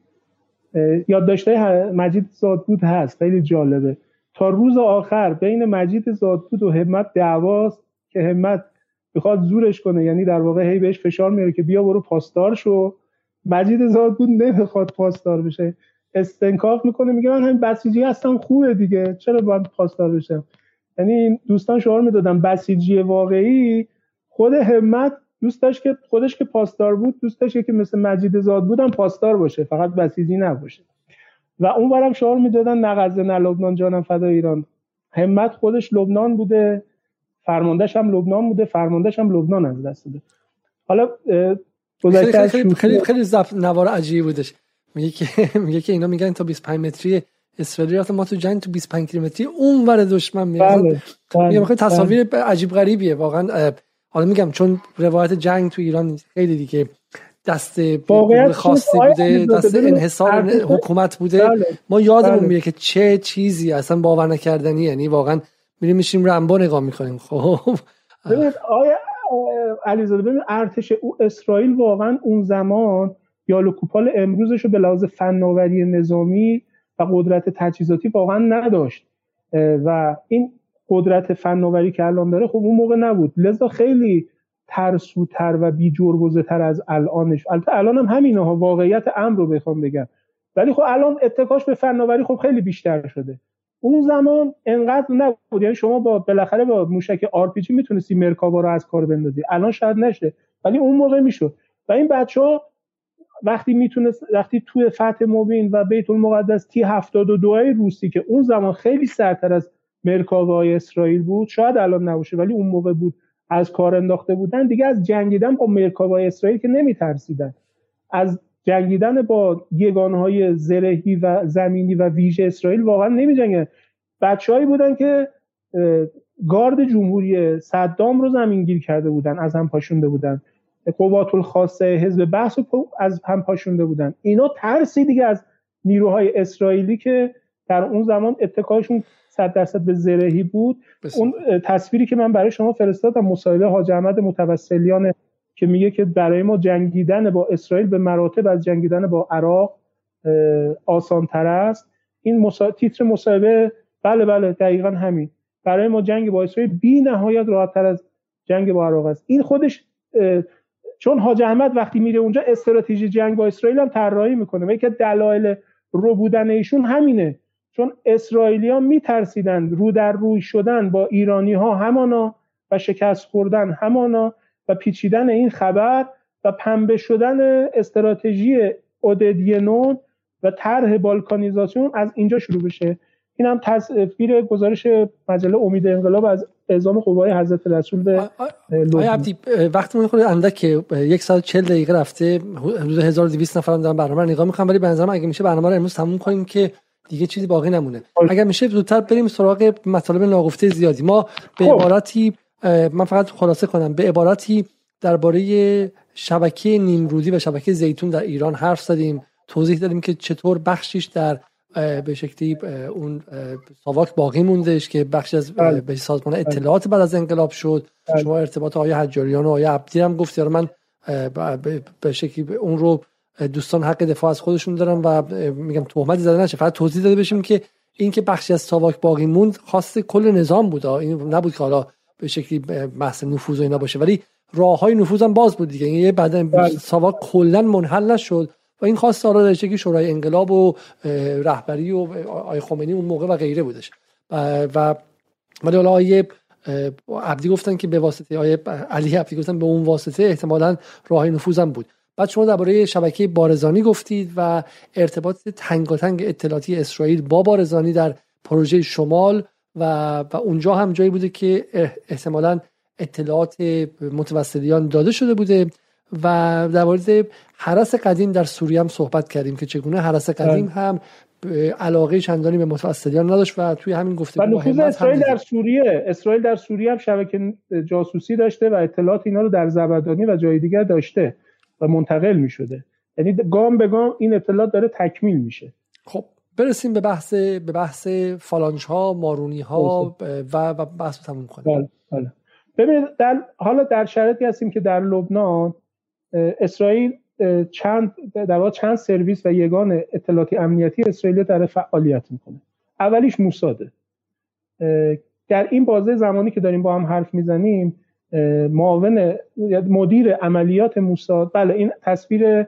یادداشته مجید زادپود هست خیلی جالبه. تا روز آخر بین مجید زادپود و همت دعواست که همت می‌خواد زورش کنه یعنی در واقع هی بهش فشار میاره که بیا برو پاسدار شو. مجید زادپود نمی‌خواد پاسدار بشه. استنکاف می‌کنه میگه من همین بسیجی هستم خوبه دیگه چرا باید پاسدار بشم؟ یعنی دوستان شعار می‌دادن بسیجی واقعی خود همت دوست داشت که خودش که پاسدار بود دوست داشت که مثل مجید زاد بودم پاسدار باشه فقط بسیجی نباشه. و اون برم شعار می‌دادن نه غزه نه لبنان جانم فدا ایران. همت خودش لبنان بوده فرماندهش هم لبنان بوده فرماندهش هم لبنان از دست داده. حالا خیلی خیلی خیلی, خیلی نوار عجیبی بودش. میگه که میگه که اینا میگن تا 25 متری اسرائیل رفت ما تو جنگ تو 25 کیلومتری اون ور دشمن میگه بله. بله. تصاویر بله. عجیب غریبیه واقعا حالا میگم چون روایت جنگ تو ایران خیلی دیگه دست خاصی بوده دست انحصار حکومت بوده. ما یادمون. میاد که چه چیزی اصلا باور نکردنی یعنی واقعا میریم میشیم رمبو نگاه می‌کنیم خب ببینید آیا علیزاده ببین ارتش او اسرائیل واقعا اون زمان یا کوپال امروزش رو به لحاظ فناوری نظامی و قدرت تجهیزاتی واقعا نداشت. و این قدرت فناوری که الان داره خب اون موقع نبود. لذا خیلی ترسوتر و بی تر از الانش. البته الان هم همینه ها واقعیت امر رو بخوام بگم. ولی خب الان اتکاش به فناوری خب خیلی بیشتر شده. اون زمان انقدر نبود. یعنی شما با بالاخره با موشک آر پی جی می‌تونستی مرکاوا رو از کار بندازی. الان شاید نشه ولی اون موقع می‌شد. و این بچه ها وقتی می‌تونست وقتی توی فتح مبین و بیت المقدس تی 72 روسی که اون زمان خیلی سرتر از مرکاوای اسرائیل بود شاید الان نباشه ولی اون موقع بود از کار انداخته بودن دیگه از جنگیدن با مرکاوای اسرائیل که نمیترسیدن. از جنگیدن با های زرهی و زمینی و ویژه اسرائیل واقعا نمی جنگن بودن که گارد جمهوری صدام رو زمینگیر کرده بودن از هم پاشونده بودن. قوات الخاصه حزب بحث از هم پاشونده بودن. اینا ترسی دیگه از نیروهای اسرائیلی که در اون زمان اتکاشون صد درصد به زرهی بود. اون تصویری که من برای شما فرستادم مصاحبه حاج احمد متوسلیان که میگه که برای ما جنگیدن با اسرائیل به مراتب از جنگیدن با عراق آسان تر است. این مسا... تیتر مصاحبه بله بله دقیقا همین. برای ما جنگ با اسرائیل بی نهایت راحت تر از جنگ با عراق است. این خودش چون حاج احمد وقتی میره اونجا استراتژی جنگ با اسرائیل هم طراحی می‌کنه. و یکی دلایل رو بودن ایشون همینه. چون اسرائیلیان میترسیدن رو در روی شدن با ایرانی ها همانا و شکست خوردن همانا و پیچیدن این خبر و پنبه شدن استراتژی اوددینون و طرح بالکانیزاسیون از اینجا شروع بشه. این هم تصویر گزارش مجله امید انقلاب از اعزام قوای حضرت رسول به آیا عبدی وقتی خود اندک که یک ساعت چل دقیقه رفته حدود 1200 نفر دارن برنامه رو نگاه می‌کنم ولی به نظرم اگه میشه برنامه رو امروز تموم کنیم که دیگه چیزی باقی نمونه. اگر میشه زودتر بریم سراغ مطالب ناگفته زیادی. ما به خب. عبارتی من فقط خلاصه کنم. به عبارتی درباره شبکه نیمرودی و شبکه زیتون در ایران حرف زدیم توضیح دادیم که چطور بخشیش در به شکلی اون ساواک باقی موندش که بخش از بله. به سازمان بله. اطلاعات بعد از انقلاب شد. بله. شما ارتباط آیه حجاریان و آیه عبدی هم گفت من به شکلی اون رو دوستان حق دفاع از خودشون دارن و میگم تهمتی زده نشه. فقط توضیح داده بشیم که این که بخشی از ساواک باقی موند خاص کل نظام بود. این نبود که حالا به شکلی بحث نفوذ و اینا باشه. ولی راه های نفوذ هم باز بود دیگه. یه بعد ساواک کلا منحل نشد. و این سارا داشته که شورای انقلاب و رهبری و آی خمینی اون موقع و غیره بودش. و ولی حالا آیه عبدی گفتن که به واسطه آیه علی عبدی گفتن به اون واسطه احتمالا راه نفوذم بود. بعد شما درباره شبکه بارزانی گفتید و ارتباط تنگاتنگ اطلاعاتی اسرائیل با بارزانی در پروژه شمال و, و اونجا هم جایی بوده که احتمالا اطلاعات متوسلیان داده شده بوده. و در مورد حرس قدیم در سوریه هم صحبت کردیم که چگونه حرس قدیم بله. هم علاقه چندانی به متوسلیان نداشت و توی همین گفته و نفوذ اسرائیل در سوریه اسرائیل در سوریه هم شبکه جاسوسی داشته و اطلاعات اینا رو در زبدانی و جای دیگر داشته و منتقل می شده یعنی گام به گام این اطلاعات داره تکمیل میشه. خب برسیم به بحث به بحث فالانج ها مارونی ها و, و بحث تموم کنیم. بله بله. ببینید در حالا در شرایطی هستیم که در لبنان اسرائیل چند در واقع چند سرویس و یگان اطلاعاتی امنیتی اسرائیل در فعالیت می‌کنه. اولیش موساده در این بازه زمانی که داریم با هم حرف می‌زنیم معاون مدیر عملیات موساد بله این تصویر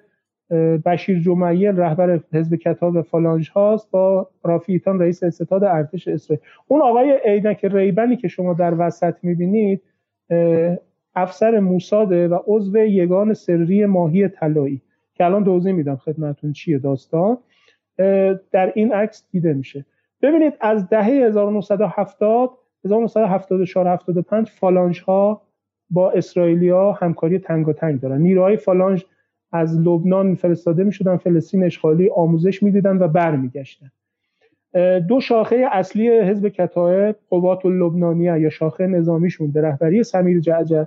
بشیر جمعیل رهبر حزب کتاب فالانج هاست با رافیتان رئیس ستاد ارتش اسرائیل. اون آقای عینک ریبنی که شما در وسط می‌بینید افسر موساده و عضو یگان سری ماهی طلایی که الان توضیح میدم خدمتون چیه داستان. در این عکس دیده میشه. ببینید از دهه 1970 1974 75 فالانج ها با اسرائیلیا همکاری تنگ و تنگ دارن. نیروهای فالانج از لبنان فرستاده می‌شدن فلسطین اشغالی آموزش می‌دیدن و برمیگشتن. دو شاخه اصلی حزب کتایب قوات اللبنانیه یا شاخه نظامیشون به رهبری سمیر جعجر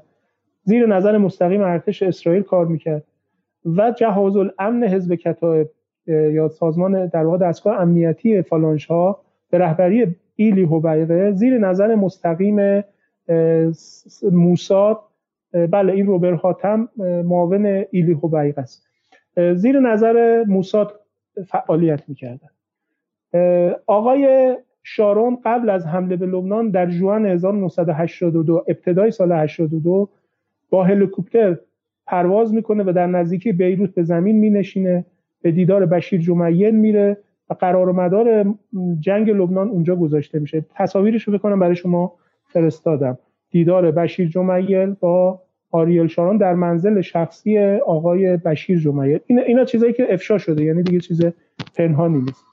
زیر نظر مستقیم ارتش اسرائیل کار می‌کرد و جهاز الامن حزب کتایب یا سازمان در واقع دستگاه امنیتی فالانش ها به رهبری ایلی هوبیقه زیر نظر مستقیم موساد بله این روبر هاتم معاون ایلی هوبیقه است. زیر نظر موساد فعالیت می‌کردن. آقای شارون قبل از حمله به لبنان در جوان 1982 ابتدای سال 82 با هلیکوپتر پرواز می‌کنه و در نزدیکی بیروت به زمین مینشینه به دیدار بشیر جمعیل میره و قرار و مدار جنگ لبنان اونجا گذاشته میشه. تصاویرش رو بکنم برای شما فرستادم. دیدار بشیر جمعیل با آریل شارون در منزل شخصی آقای بشیر جمعیل اینا چیزایی که افشا شده یعنی دیگه چیز پنهانی نیست.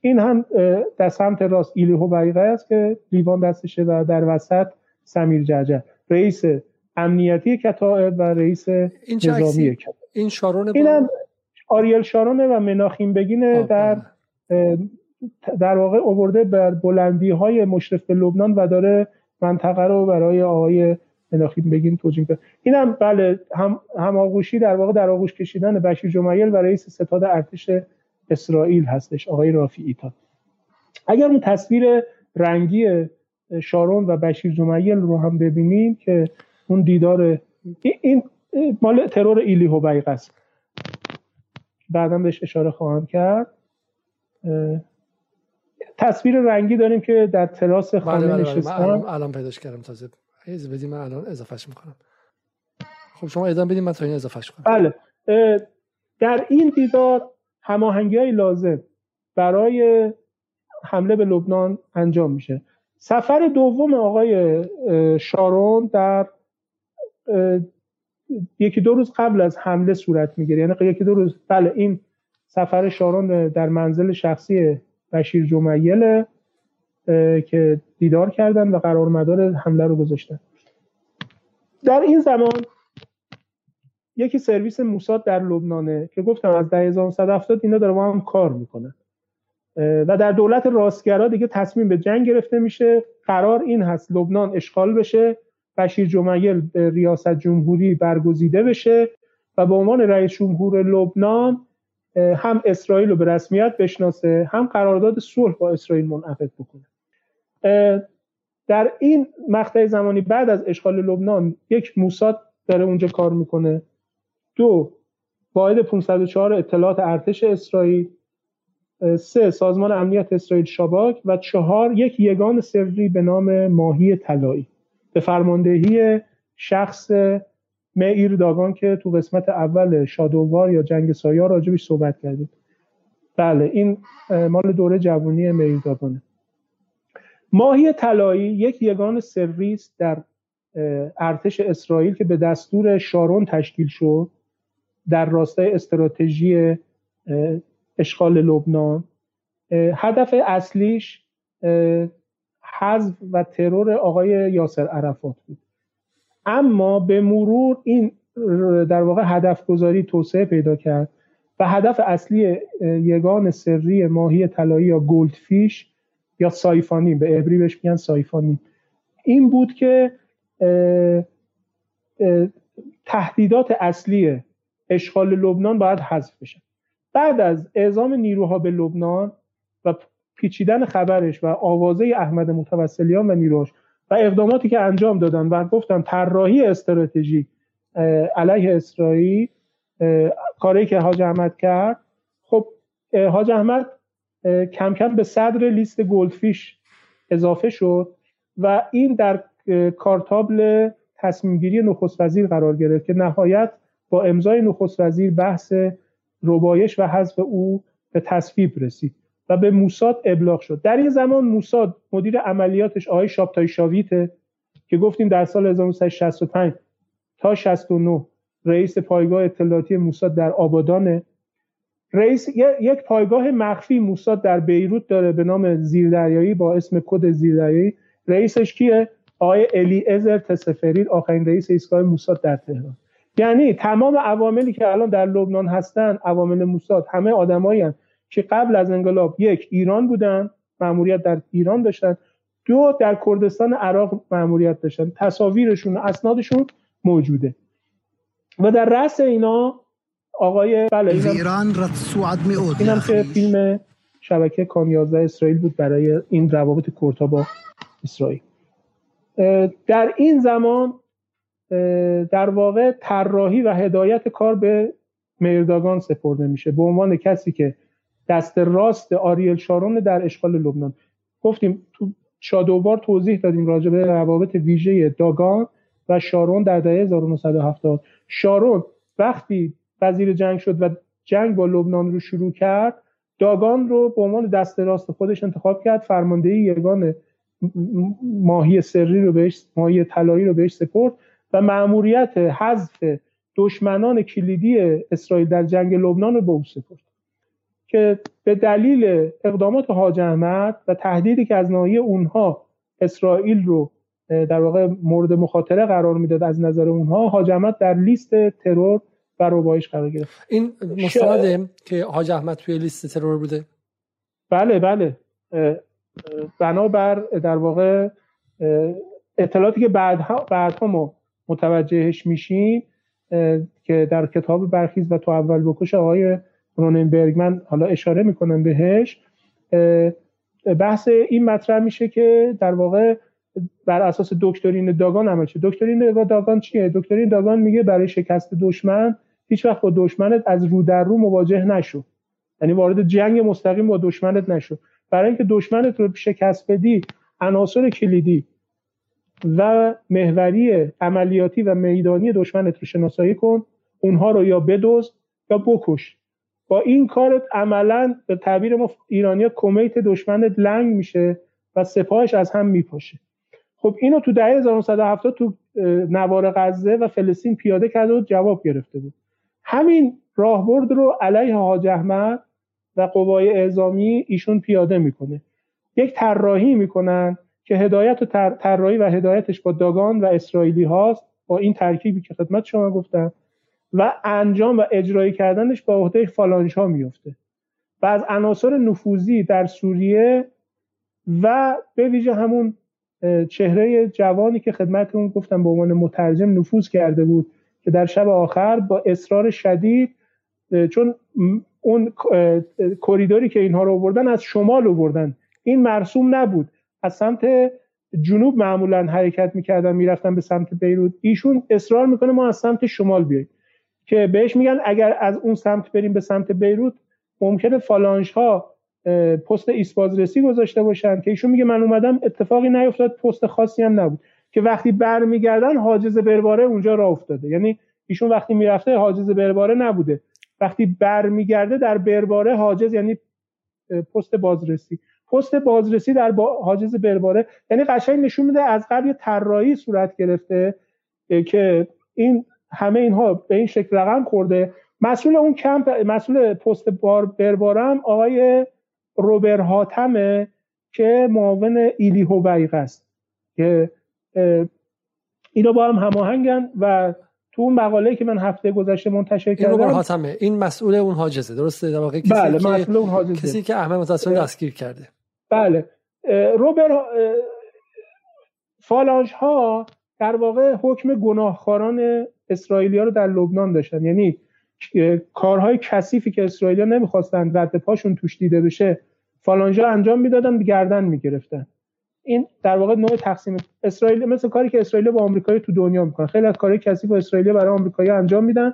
این هم در سمت راست ایلی هوبیقه است که لیوان دستشه و در وسط سمیر جعجر رئیس امنیتی کتائب و رئیس نظامی کتائب. این شارون با... آریل شارونه و مناخیم بگینه در در واقع اوورده بر بلندی های مشرف به لبنان و داره منطقه رو برای آقای مناخیم بگین توجیه کرد اینم بله هم هماغوشی در واقع در آغوش کشیدن بشیر جمعیل و رئیس ستاد ارتش اسرائیل هستش آقای رافی تا اگر اون تصویر رنگی شارون و بشیر جمعیل رو هم ببینیم که اون دیدار این مال ترور ایلی هوبیق است. بعدا بهش اشاره خواهم کرد. تصویر رنگی داریم که در تراس خانه بله بله, بله. الان, الان پیداش کردم تازه. ایز بدیم من الان اضافهش می‌کنم. خب شما ادامه بدیم من تا این اضافهش کنم. بله. در این دیدار هماهنگی های لازم برای حمله به لبنان انجام میشه. سفر دوم آقای شارون در یکی دو روز قبل از حمله صورت می‌گیره. یعنی یکی دو روز بله این سفر شارون در منزل شخصی بشیر جمیل که دیدار کردن و قرار مدار حمله رو گذاشتن. در این زمان یکی سرویس موساد در لبنانه که گفتم از 1970 اینا داره با هم کار می‌کنن. و در دولت راستگرا دیگه تصمیم به جنگ گرفته میشه. قرار این هست لبنان اشغال بشه. بشیر جمیل به ریاست جمهوری برگزیده بشه و به عنوان رئیس جمهور لبنان هم اسرائیل رو به رسمیت بشناسه هم قرارداد صلح با اسرائیل منعقد بکنه. در این مقطع زمانی بعد از اشغال لبنان یک موساد داره اونجا کار می‌کنه. دو واحد 504 اطلاعات ارتش اسرائیل. سه سازمان امنیت اسرائیل شاباک و چهار یک یگان سری به نام ماهی طلایی. به فرماندهی شخص مئیر داگان که تو قسمت اول شادووار یا جنگ سایا راجبش صحبت کردیم. بله این مال دوره جوانی مئیر داگانه ماهی طلایی یک یگان سرویس در ارتش اسرائیل که به دستور شارون تشکیل شد در راستای استراتژی اشغال لبنان. هدف اصلیش حذف و ترور آقای یاسر عرفات بود. اما به مرور این در واقع هدف گذاری توسعه پیدا کرد و هدف اصلی یگان سری ماهی طلایی یا گلدفیش یا سایفانی به عبری بهش میگن سایفانی. این بود که تهدیدات اصلی اشغال لبنان باید حذف بشه. بعد از اعزام نیروها به لبنان و پیچیدن خبرش و آوازه احمد متوسلیان و نیروش و اقداماتی که انجام دادن و گفتم طراحی استراتژی علیه اسرائیل کاری که حاج احمد کرد خب حاج احمد کم کم به صدر لیست گلدفیش اضافه شد و این در کارتابل تصمیم گیری نخست وزیر قرار گرفت که نهایت با امضای نخست وزیر بحث ربایش و حذف او به تصویب رسید. و به موساد ابلاغ شد. در این زمان موساد مدیر عملیاتش آقای شابتای شاویته که گفتیم در سال 1965 تا 69 رئیس پایگاه اطلاعاتی موساد در آبادانه. رئیس یک پایگاه مخفی موساد در بیروت داره به نام زیردریایی با اسم کد زیردریایی. رئیسش کیه؟ آقای الی ازر تسفرید آخرین رئیس ایستگاه موساد در تهران. یعنی تمام عواملی که الان در لبنان هستن عوامل موساد همه آدمایی که قبل از انقلاب یک ایران بودن مأموریت در ایران داشتن. دو در کردستان عراق مأموریت داشتن. تصاویرشون اسنادشون موجوده. و در رأس اینا آقای بله ایران اینم که فیلم شبکه کام 11 اسرائیل بود برای این روابط کورتا با اسرائیل. در این زمان در واقع طراحی و هدایت کار به مرداگان سپرده میشه. به عنوان کسی که دست راست آریل شارون در اشغال لبنان. گفتیم تو شادوبار توضیح دادیم راجع به روابط ویژه داگان و شارون در دهه 1970 شارون وقتی وزیر جنگ شد و جنگ با لبنان رو شروع کرد داگان رو به عنوان دست راست خودش انتخاب کرد فرماندهی یگان ماهی سری رو بهش ماهی طلایی رو بهش سپرد و مأموریت حذف دشمنان کلیدی اسرائیل در جنگ لبنان رو به او سپرد. که به دلیل اقدامات حاج احمد و تهدیدی که از ناحیه اونها اسرائیل رو در واقع مورد مخاطره قرار می‌داد از نظر اونها حاج احمد در لیست ترور و روبایش قرار گرفت. این مستنده که حاج احمد توی لیست ترور بوده؟ بله بله. بنابر در واقع اطلاعاتی که بعدها بعدها ما متوجهش میشیم که در کتاب برخیز و تو اول بکش آقای روننبرگ. من حالا اشاره می‌کنم بهش. بحث این مطرح میشه که در واقع بر اساس دکترین داگان عمل شد دکترین داگان چیه؟ دکترین داگان میگه برای شکست دشمن هیچ وقت با دشمنت از رو در رو مواجه نشو. یعنی وارد جنگ مستقیم با دشمنت نشو. برای اینکه دشمنت رو شکست بدی عناصر کلیدی و محوری عملیاتی و میدانی دشمنت رو شناسایی کن. اونها رو یا بدوز یا بکش. با این کارت عملا به تعبیر ما ایرانیا کمیت دشمنت لنگ میشه و سپاهش از هم میپاشه. خب اینو تو دهه 1970 تو نوار غزه و فلسطین پیاده کرده و جواب گرفته بود. همین راهبرد رو علیه حاج احمد و قوای اعزامی ایشون پیاده می‌کنه. یک طراحی می‌کنن که هدایت و طراحی و هدایتش با داگان و اسرائیلی هاست با این ترکیبی که خدمت شما گفتم. و انجام و اجرایی کردنش با عهده فالانش ها میفته و از عناصر نفوذی در سوریه و به ویژه همون چهره جوانی که خدمتتون گفتم به عنوان مترجم نفوذ کرده بود که در شب آخر با اصرار شدید چون اون کریدوری که اینها رو آوردن از شمال آوردن. این مرسوم نبود. از سمت جنوب معمولا حرکت می‌کردن می‌رفتن به سمت بیروت. ایشون اصرار می‌کنه ما از سمت شمال بیاییم. که بهش میگن اگر از اون سمت بریم به سمت بیروت ممکنه فالانش ها پست ایسبازرسی گذاشته باشن که ایشون میگه من اومدم اتفاقی نیفتاد پست خاصی هم نبود. که وقتی برمیگردن حاجز برباره اونجا را افتاده. یعنی ایشون وقتی می‌رفته حاجز برباره نبوده. وقتی برمیگرده در برباره حاجز یعنی پست بازرسی. پست بازرسی در حاجز برباره. یعنی قشنگ نشون میده از قبل طراحی صورت گرفته که این همه اینها به این شکل رقم خورده. مسئول اون کمپ مسئول پست بار بربارم آقای روبر هاتمه که معاون ایلی هوبیق است. که اینا با هم هماهنگن و تو اون مقاله که من هفته گذشته منتشر کردم این حاتمه. این مسئول اون حاجزه. درسته؟ در واقع کسی بله مسئول اون حاجزه. کسی که احمد متصل دستگیر کرده. بله. روبر فالانج ها در واقع حکم گناهکاران اسرائیلیا رو در لبنان داشتن. یعنی کارهای کثیفی که اسرائیلیا نمی‌خواستن رد پاشون توش دیده بشه فالانجا انجام می‌دادن گردن می‌گرفتن. این در واقع نوع تقسیم اسرائیل مثل کاری که اسرائیل با آمریکایی تو دنیا می‌کنن. خیلی از کارهای کثیف با اسرائیل برای آمریکایی انجام میدن.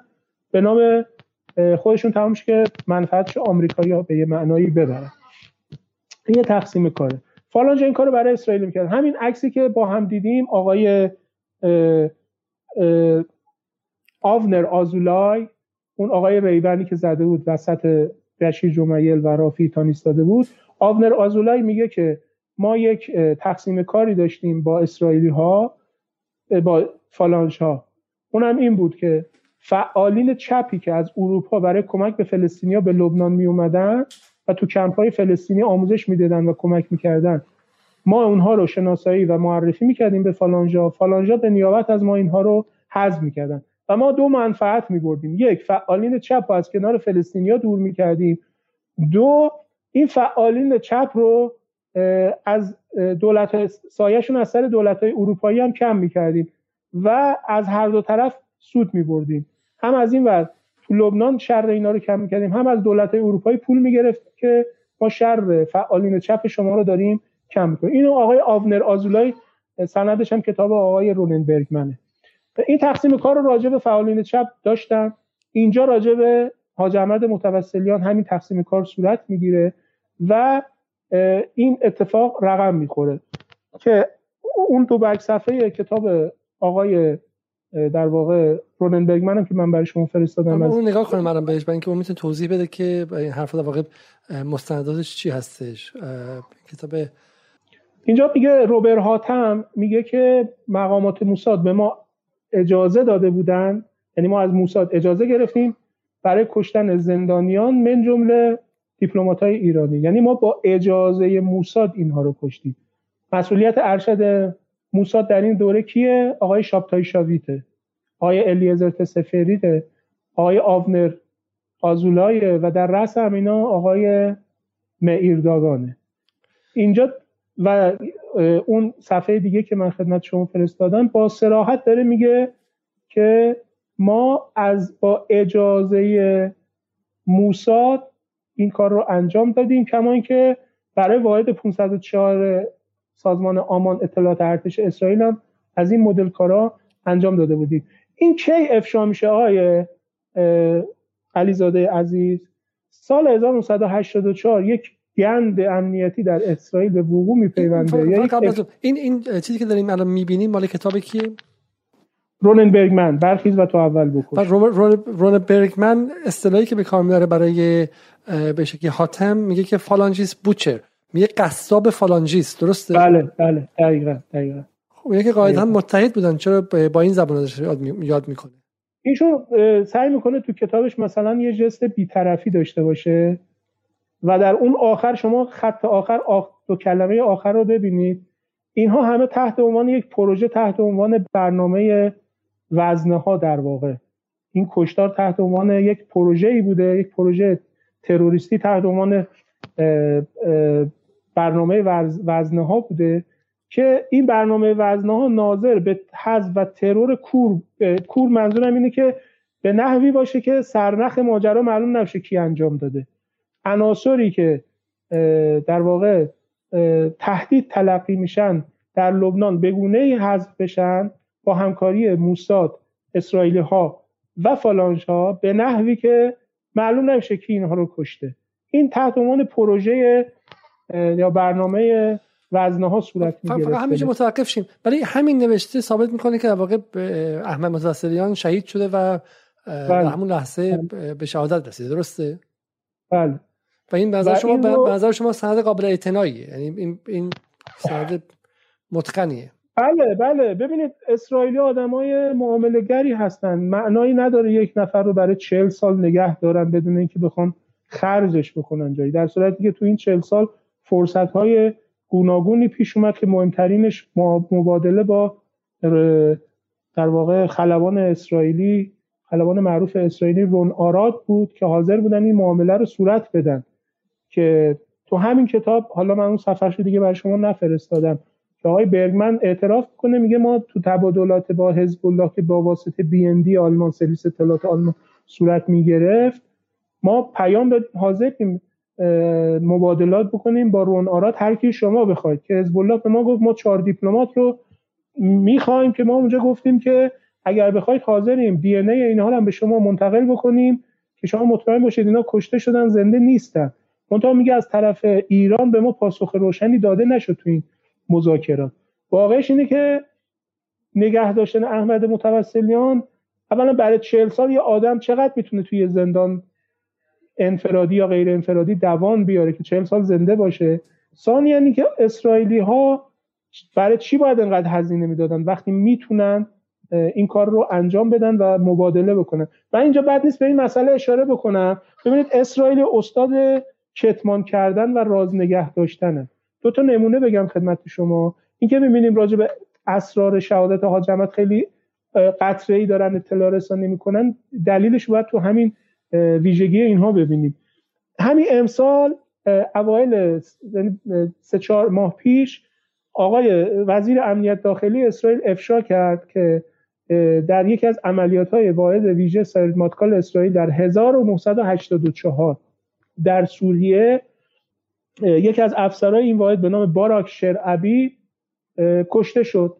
به نام خودشون تمام که منفعتش آمریکایی به یه معنایی ببرن. این یه تقسیم کاره. فالانجا این کارو برای اسرائیل می‌کرد همین عکسی که با هم دیدیم آقای آونر آزولای اون آقای ریبنی که زده بود وسط بشیر جمعیل و رافی تانیس داده بود. آونر آزولای میگه که ما یک تقسیم کاری داشتیم با اسرائیلی ها با فالانش ها اونم این بود که فعالین چپی که از اروپا برای کمک به فلسطینیا به لبنان می اومدن و تو کمپ های فلسطینی آموزش می‌دادن و کمک می‌کردن. ما اونها رو شناسایی و معرفی می‌کردیم به فالانجا فالانجا به نیابت از ما اینها رو حذف می‌کردن. و ما دو منفعت میبردیم. یک فعالین چپ رو از کنار فلسطینیا دور می‌کردیم. دو این فعالین چپ رو از دولت سایهشون از سر دولت های اروپایی هم کم می‌کردیم و از هر دو طرف سود میبردیم. هم از این ور تو لبنان شر اینا رو کم می‌کردیم هم از دولت های اروپایی پول می‌گرفت که ما شر فعالین چپ شما رو داریم کم می‌کنیم. اینو آقای آونر آزولای سندش هم کتاب آقای روننبرگمنه. این تقسیم کار رو راجع به فعالین چپ داشتم. اینجا راجع به حاج احمد متوسلیان همین تقسیم کار صورت می‌گیره و این اتفاق رقم می‌خوره. که اون دو بک صفحه کتاب آقای در واقع روننبرگ منم که من برای شما فرستادم از... اون نگاه کنم منم بهش برای اینکه اون می‌تونه توضیح بده که این حرف در واقع مستنداتش چی هستش. کتاب اینجا میگه روبر هاتم میگه که مقامات موساد به ما اجازه داده بودن یعنی ما از موساد اجازه گرفتیم برای کشتن زندانیان من جمله دیپلمات های ایرانی. یعنی ما با اجازه موساد اینها رو کشتیم. مسئولیت ارشد موساد در این دوره کیه؟ آقای شابتای شاویته آقای الیزر تسفریده آقای آونر آزولایه و در رأس هم اینا آقای معیر داگانه. اینجا و اون صفحه دیگه که من خدمت شما فرستادم با سراحت داره میگه که ما از با اجازه موساد این کار رو انجام دادیم کما اینکه برای واحد 504 سازمان آمان اطلاعات ارتش اسرائیل هم از این مدل کارا انجام داده بودیم. این کی افشا میشه آقای علیزاده عزیز؟ سال 1984 یک گند امنیتی در اسرائیل به وقوع میپیونده. این این چیزی که داریم الان می‌بینیم مال کتاب کیه؟ رونن برگمن. برخیز و تو اول بکن رون برگمن اصطلاحی که به کار میاره برای به شکلی حاتم میگه که فالانجیس بوچر. میگه قصاب فالانجیس درسته؟ بله بله. دقیقاً دقیقاً. خب میگه که قاعدتا متحد بودن. چرا با این زبان یاد می‌کنه؟ ایشون سعی می‌کنه تو کتابش مثلا یه جست بیطرفی داشته باشه. و در اون آخر شما خط آخر آخ... دو کلمه آخر رو ببینید. اینها همه تحت عنوان یک پروژه تحت عنوان برنامه وزنه ها در واقع. این کشتار تحت عنوان یک پروژه ای بوده یک پروژه تروریستی تحت عنوان برنامه وزنه ها بوده که این برنامه وزنه ها ناظر به حذف و ترور کور کور منظورم اینه که به نحوی باشه که سرنخ ماجرا معلوم نشه کی انجام داده. عناصری که در واقع تهدید تلقی میشن در لبنان بگونه حذف بشن با همکاری موساد اسرائیلی ها و فالانش ها به نحوی که معلوم نمیشه کی اینها رو کشته. این تحت عنوان پروژه یا برنامه وزنه ها صورت می‌گیره فقط همینجا متوقف شیم. ولی همین نوشته ثابت می‌کنه که در واقع احمد متصلیان شهید شده و بله. همون لحظه به شهادت رسیده. درسته؟ بله. و این به شما به نظر شما سند قابل اعتناییه. یعنی این این سند متقنیه. بله بله. ببینید اسرائیلی آدمای معامله گری هستن. معنایی نداره یک نفر رو برای چهل سال نگه دارن بدون اینکه بخوان خرجش بکنن جایی. در صورتی که تو این چهل سال فرصت های گوناگونی پیش اومد که مهمترینش مبادله با در واقع خلبان اسرائیلی خلبان معروف اسرائیلی رون آراد بود که حاضر بودن این معامله رو صورت بدن. که تو همین کتاب حالا من اون صفحه دیگه برای شما نفرستادم که آقای برگمن اعتراف کنه میگه ما تو تبادلات با حزب الله که با واسطه بی ان دی آلمان سرویس اطلاعات آلمان صورت می‌گرفت ما پیام دادیم حاضریم مبادلات بکنیم با رون آراد. هر کی شما بخواید که حزب الله به ما گفت ما چهار دیپلمات رو می‌خوایم که ما اونجا گفتیم که اگر بخواید حاضریم. دی ان ای اینها هم به شما منتقل بکنیم که شما مطمئن باشید اینا کشته شدن زنده نیستن. منتها میگه از طرف ایران به ما پاسخ روشنی داده نشد تو این مذاکرات. واقعش اینه که نگه داشتن احمد متوسلیان اولا برای چهل سال یه آدم چقدر می‌تونه توی زندان انفرادی یا غیر انفرادی دوان بیاره که چهل سال زنده باشه؟ ثانیا یعنی که اسرائیلی ها برای چی باید انقدر هزینه می‌دادن؟ وقتی می‌تونن این کار رو انجام بدن و مبادله بکنن. و اینجا بد نیست به این مسئله اشاره بکنم. ببینید اسرائیل استاد کتمان کردن و راز نگه داشتنه. دو تا نمونه بگم خدمت شما. این که می‌بینیم راجع به اسرار شهادت حاج خیلی قطره ای دارن اطلاع رسانی می‌کنن. دلیلش باید تو همین ویژگی اینها ببینیم. همین امسال اوایل یعنی سه چهار ماه پیش آقای وزیر امنیت داخلی اسرائیل افشا کرد که در یکی از عملیات های واحد ویژه ماتکال اسرائیل در 1984 در سوریه یکی از افسرهای این واحد به نام باراک شرعبی کشته شد.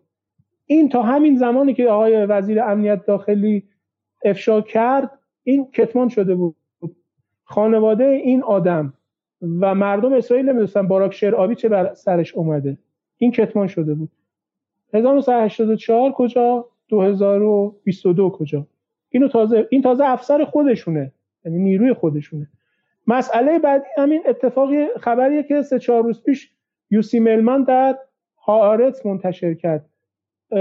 این تا همین زمانی که آقای وزیر امنیت داخلی افشا کرد این کتمان شده بود. خانواده این آدم و مردم اسرائیل نمی‌دونستن باراک شرعبی چه بر سرش اومده. این کتمان شده بود. 1984 کجا؟ 2022 کجا؟ اینو تازه این تازه افسر خودشونه. یعنی نیروی خودشونه. مسئله بعدی همین اتفاقی خبریه که سه چهار روز پیش یوسی ملمان در هارت منتشر کرد.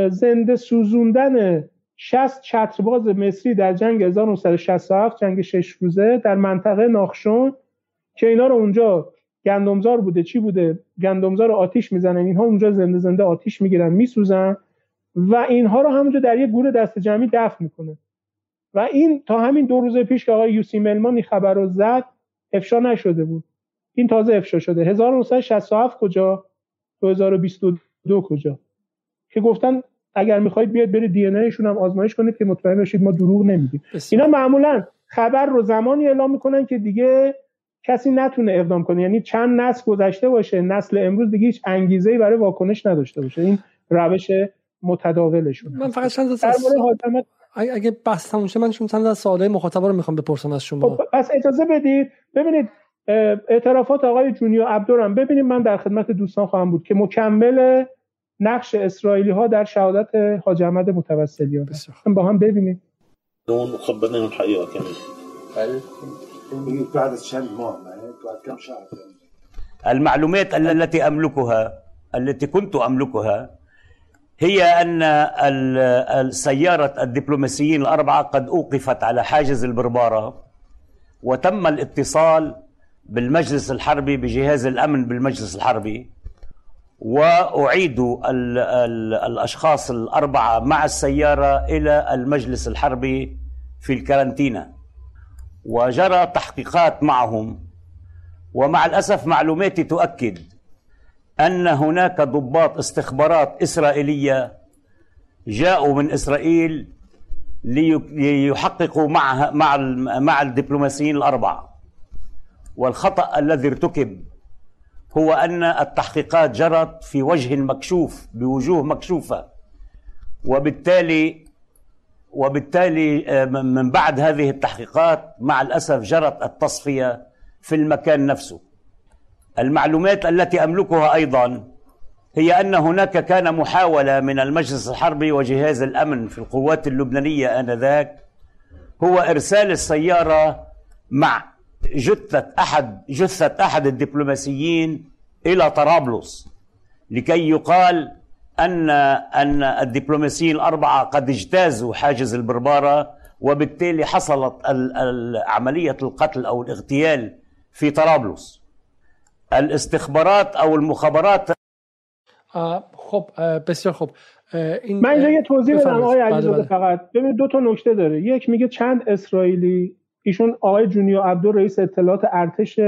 زنده سوزوندن 60 چترباز مصری در جنگ 1967 جنگ شش روزه در منطقه ناخشون که اینا رو اونجا گندمزار بوده. چی بوده؟ گندمزار آتیش می‌زنن. اینها اونجا زنده زنده آتیش می‌گیرن میسوزن و اینها رو همونجا در یک گور دست جمعی دفن می‌کنه. و این تا همین دو روز پیش که آقای یوسی ملمان خبر رو زد افشا نشده بود. این تازه افشا شده. 1967 کجا؟ 2022 دو کجا؟ که گفتن اگر می‌خواید بیاید برید دی هم آزمایش کنید که مطمئن بشید ما دروغ نمیگیم. اینا معمولا خبر رو زمانی اعلام می‌کنن که دیگه کسی نتونه اقدام کنه. یعنی چند نسل گذشته باشه نسل امروز دیگه هیچ انگیزه برای واکنش نداشته باشه. این روش متداولشون. من فقط چند تا اگه بحث تموم شه من چون چند از سوالای مخاطبا رو می‌خوام بپرسم از شما. خب پس اجازه بدید. ببینید اعترافات آقای جونیو عبدورم ببینید من در خدمت دوستان خواهم بود که مکمل نقش اسرائیلی ها در شهادت حاج احمد متوسلیان با هم ببینیم دون مخبرين الحقيقه كمان بعد چند ماه بعد كم شهر المعلومات التي املكها التي كنت املكها هي أن السياره الدبلوماسيين الأربعة قد أوقفت على حاجز البربارة وتم الاتصال بالمجلس الحربي بجهاز الأمن بالمجلس الحربي واعيدوا الأشخاص الأربعة مع السيارة إلى المجلس الحربي في الكارنتينا وجرى تحقيقات معهم ومع الأسف معلوماتي تؤكد أن هناك ضباط استخبارات إسرائيلية جاءوا من إسرائيل ليحققوا مع مع مع الدبلوماسيين الأربعة. والخطأ الذي ارتكب هو أن التحقيقات جرت في وجه مكشوف بوجوه مكشوفة. وبالتالي وبالتالي آه، من بعد هذه التحقيقات مع الأسف جرت التصفية في المكان نفسه. المعلومات التي أملكها أيضا هي أن هناك كان محاولة من المجلس الحربي وجهاز الأمن في القوات اللبنانية آنذاك هو إرسال السيارة مع جثة أحد جثة أحد الدبلوماسيين إلى طرابلس لكي يقال أن أن الدبلوماسيين الأربعة قد اجتازوا حاجز البربارة وبالتالي حصلت عملية القتل أو الاغتيال في طرابلس. الاستخبارات او المخابرات. خب بسیار خب این من اینجا یه توضیح بدم. آقای بله، علیزاده بله. فقط. ببین دو تا نکته داره. یک میگه چند اسرائیلی ایشون آقای جونیو عبدو رئیس اطلاعات ارتش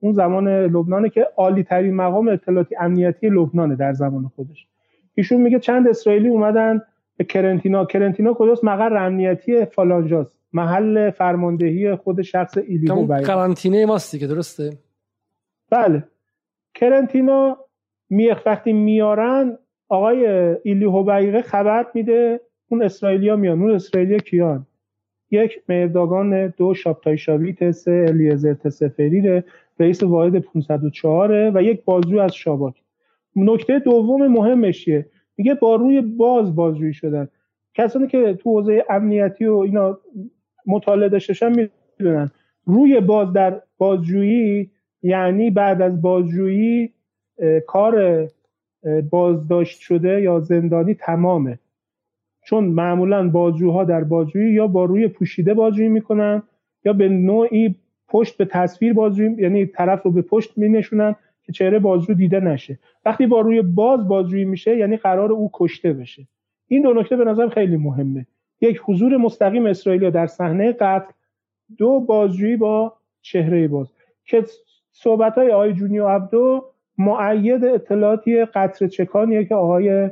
اون زمان لبنانه که عالی ترین مقام اطلاعاتی امنیتی لبنانه در زمان خودش. ایشون میگه چند اسرائیلی اومدن به کرنتینا. کرنتینا کجاست؟ مقر امنیتی فالانجاست محل فرماندهی خود شخص ایلیو قرنطینه ماست دیگه درسته؟ بله. کرنتینا میخ وقتی میارن آقای ایلی هوبیقه خبر میده اون اسرائیلیا میان. اون اسرائیلیا کیان؟ یک مرداگان دو شابتای شاویت سه الیزر تسفری رئیس واحد 504 و یک بازجو از شاباک. نکته دوم مهمش چیه؟ میگه با روی باز بازجویی شدن. کسانی که تو حوزه امنیتی و اینا مطالعه داشتن می‌دونن. روی باز در بازجویی یعنی بعد از بازجویی کار بازداشت شده یا زندانی تمامه. چون معمولا بازجوها در بازجویی یا با روی پوشیده بازجویی می‌کنن یا به نوعی پشت به تصویر بازجویی یعنی طرف رو به پشت می نشونن که چهره بازجو دیده نشه. وقتی با روی باز بازجویی میشه یعنی قرار او کشته بشه. این دو نکته به نظر خیلی مهمه. یک حضور مستقیم اسرائیل در صحنه قتل. دو بازجویی با چهره باز. که صحبت های آقای جونیو عبدو معید اطلاعاتی قطر چکانیه که آقای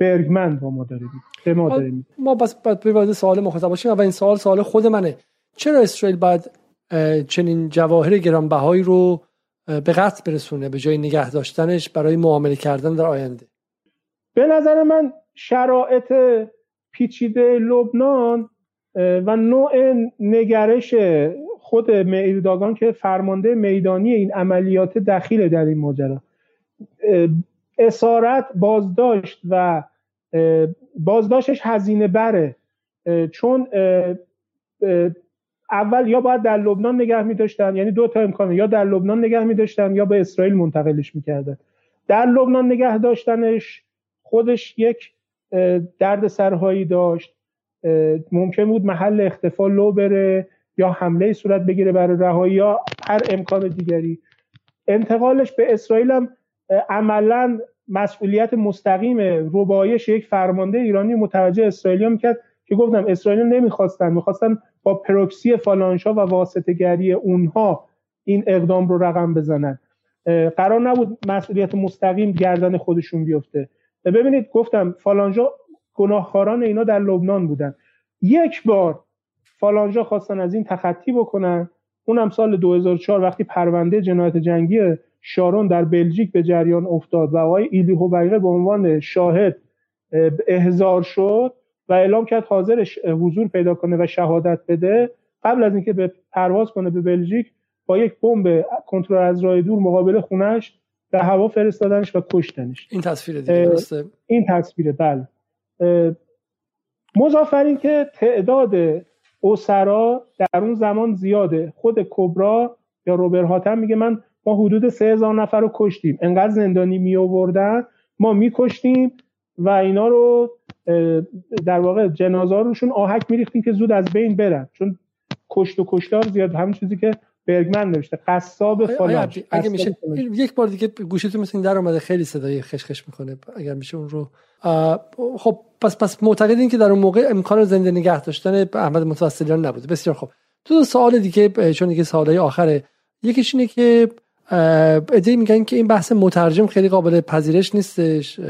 برگمن با ما داره به ما داره ما بس باید سوال مخاطب باشیم. و این سوال سوال خود منه. چرا اسرائیل بعد چنین جواهر گرانبهایی رو به قطع برسونه به جای نگه داشتنش برای معامله کردن در آینده؟ به نظر من شرایط پیچیده لبنان و نوع نگرش خود میرداگان که فرمانده میدانی این عملیات دخیل در این ماجرا. اسارت بازداشت و بازداشتش هزینه بره. چون اول یا باید در لبنان نگه می داشتن یعنی دو تا امکانه یا در لبنان نگه می داشتن یا به اسرائیل منتقلش می‌کردن. در لبنان نگه داشتنش خودش یک درد سرهایی داشت. ممکن بود محل اختفا لو بره. یا حمله صورت بگیره برای رهایی یا هر امکان دیگری. انتقالش به اسرائیل هم عملا مسئولیت مستقیم ربایش یک فرمانده ایرانی متوجه اسرائیل می‌کرد که گفتم اسرائیل نمی‌خواستن. می‌خواستن با پروکسی فالانشا و واسطه گری اونها این اقدام رو رقم بزنن. قرار نبود مسئولیت مستقیم گردن خودشون بیفته. ببینید گفتم فالانجا گناهکاران اینا در لبنان بودن. یک بار فالانجا خواستن از این تخطی بکنن. اونم سال 2004 وقتی پرونده جنایت جنگی شارون در بلژیک به جریان افتاد و آقای ایلی هوبیقه به عنوان شاهد احضار شد و اعلام کرد حاضر حضور پیدا کنه و شهادت بده. قبل از اینکه به پرواز کنه به بلژیک با یک بمب کنترل از راه دور مقابل خونش به هوا فرستادنش و کشتنش. این تصویر دیگه این تصویره بله. مضافر که تعداد اسرا در اون زمان زیاده. خود کبرا یا روبر هاتم میگه من ما حدود سه هزار نفر رو کشتیم. انقدر زندانی می آوردن ما میکشتیم و اینا رو در واقع جنازه روشون آهک میریختیم که زود از بین برن. چون کشت و کشتار زیاد همین چیزی که برگمن نوشته. قصاب فلان. اگه میشه یک بار دیگه گوشتون مثل این در اومده خیلی صدای خشخش می‌کنه اگر میشه اون رو. خب پس پس معتقدین که در اون موقع امکان زنده نگه داشتن احمد متوسلیان نبوده بسیار خوب. تو سوال دیگه چون دیگه سوالای آخره یکیش اینه که ادعی میگن که این بحث مترجم خیلی قابل پذیرش نیستش.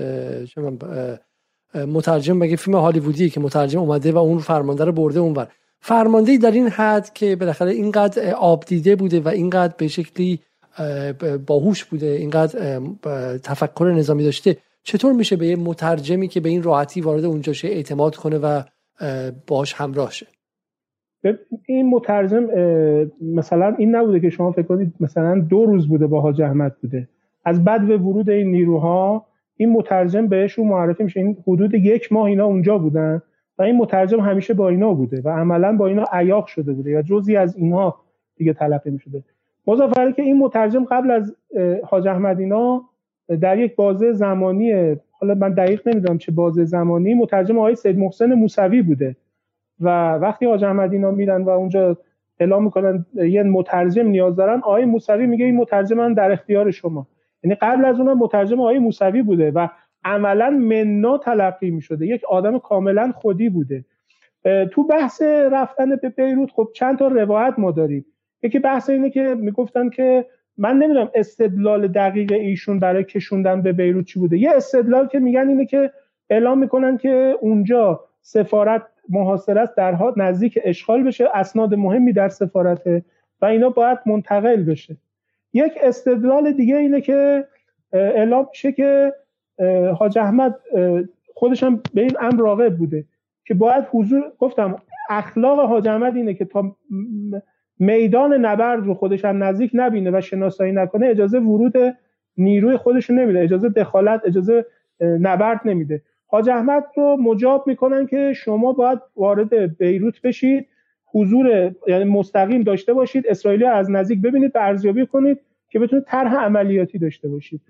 مترجم مگه فیلم هالیوودی که مترجم اومده و اون فرمانده رو برده اونور. فرمانده در این حد که بالاخره اینقدر آب دیده بوده و اینقدر به شکلی باهوش بوده اینقدر تفکر نظامی داشته چطور میشه به یه مترجمی که به این راحتی وارد اونجا شه اعتماد کنه و باش همراه شه؟ این مترجم مثلا این نبوده که شما فکر کنید مثلا دو روز بوده با حاج احمد بوده. از بعد به ورود این نیروها این مترجم بهشون معرفی میشه. این حدود یک ماه اینا اونجا بودن و این مترجم همیشه با اینا بوده و عملا با اینا عیاق شده بوده یا جزی از اینها دیگه تلقی می‌شده. مضافره که این مترجم قبل از حاج احمد اینا در یک بازه زمانی حالا من دقیق نمی‌دونم چه بازه زمانی مترجم آقای سید محسن موسوی بوده. و وقتی حاج احمد اینا میرن و اونجا اعلام می‌کنن یه مترجم نیاز دارن آقای موسوی میگه این مترجم من در اختیار شما. یعنی قبل از اونم مترجم آقای موسوی بوده و عملا منا تلقی می‌شده. یک آدم کاملا خودی بوده. تو بحث رفتن به بیروت خب چند تا روایت ما داریم. یکی بحث اینه که می‌گفتن که من نمی‌دونم استدلال دقیق ایشون برای کشوندن به بیروت چی بوده. یه استدلال که میگن اینه که اعلام می‌کنن که اونجا سفارت محاصره است در حال نزدیک اشغال بشه اسناد مهمی در سفارته و اینا باید منتقل بشه. یک استدلال دیگه اینه که اعلام میشه که حاج احمد خودش هم به این امر راغب بوده که باید حضور گفتم اخلاق حاج احمد اینه که تا میدان نبرد رو خودش هم نزدیک نبینه و شناسایی نکنه اجازه ورود نیروی خودشون نمیده اجازه دخالت اجازه نبرد نمیده. حاج احمد رو مجاب می‌کنن که شما باید وارد بیروت بشید حضور یعنی مستقیم داشته باشید اسرائیلی از نزدیک ببینید و ارزیابی کنید که بتونید طرح عملیاتی داشته باشید.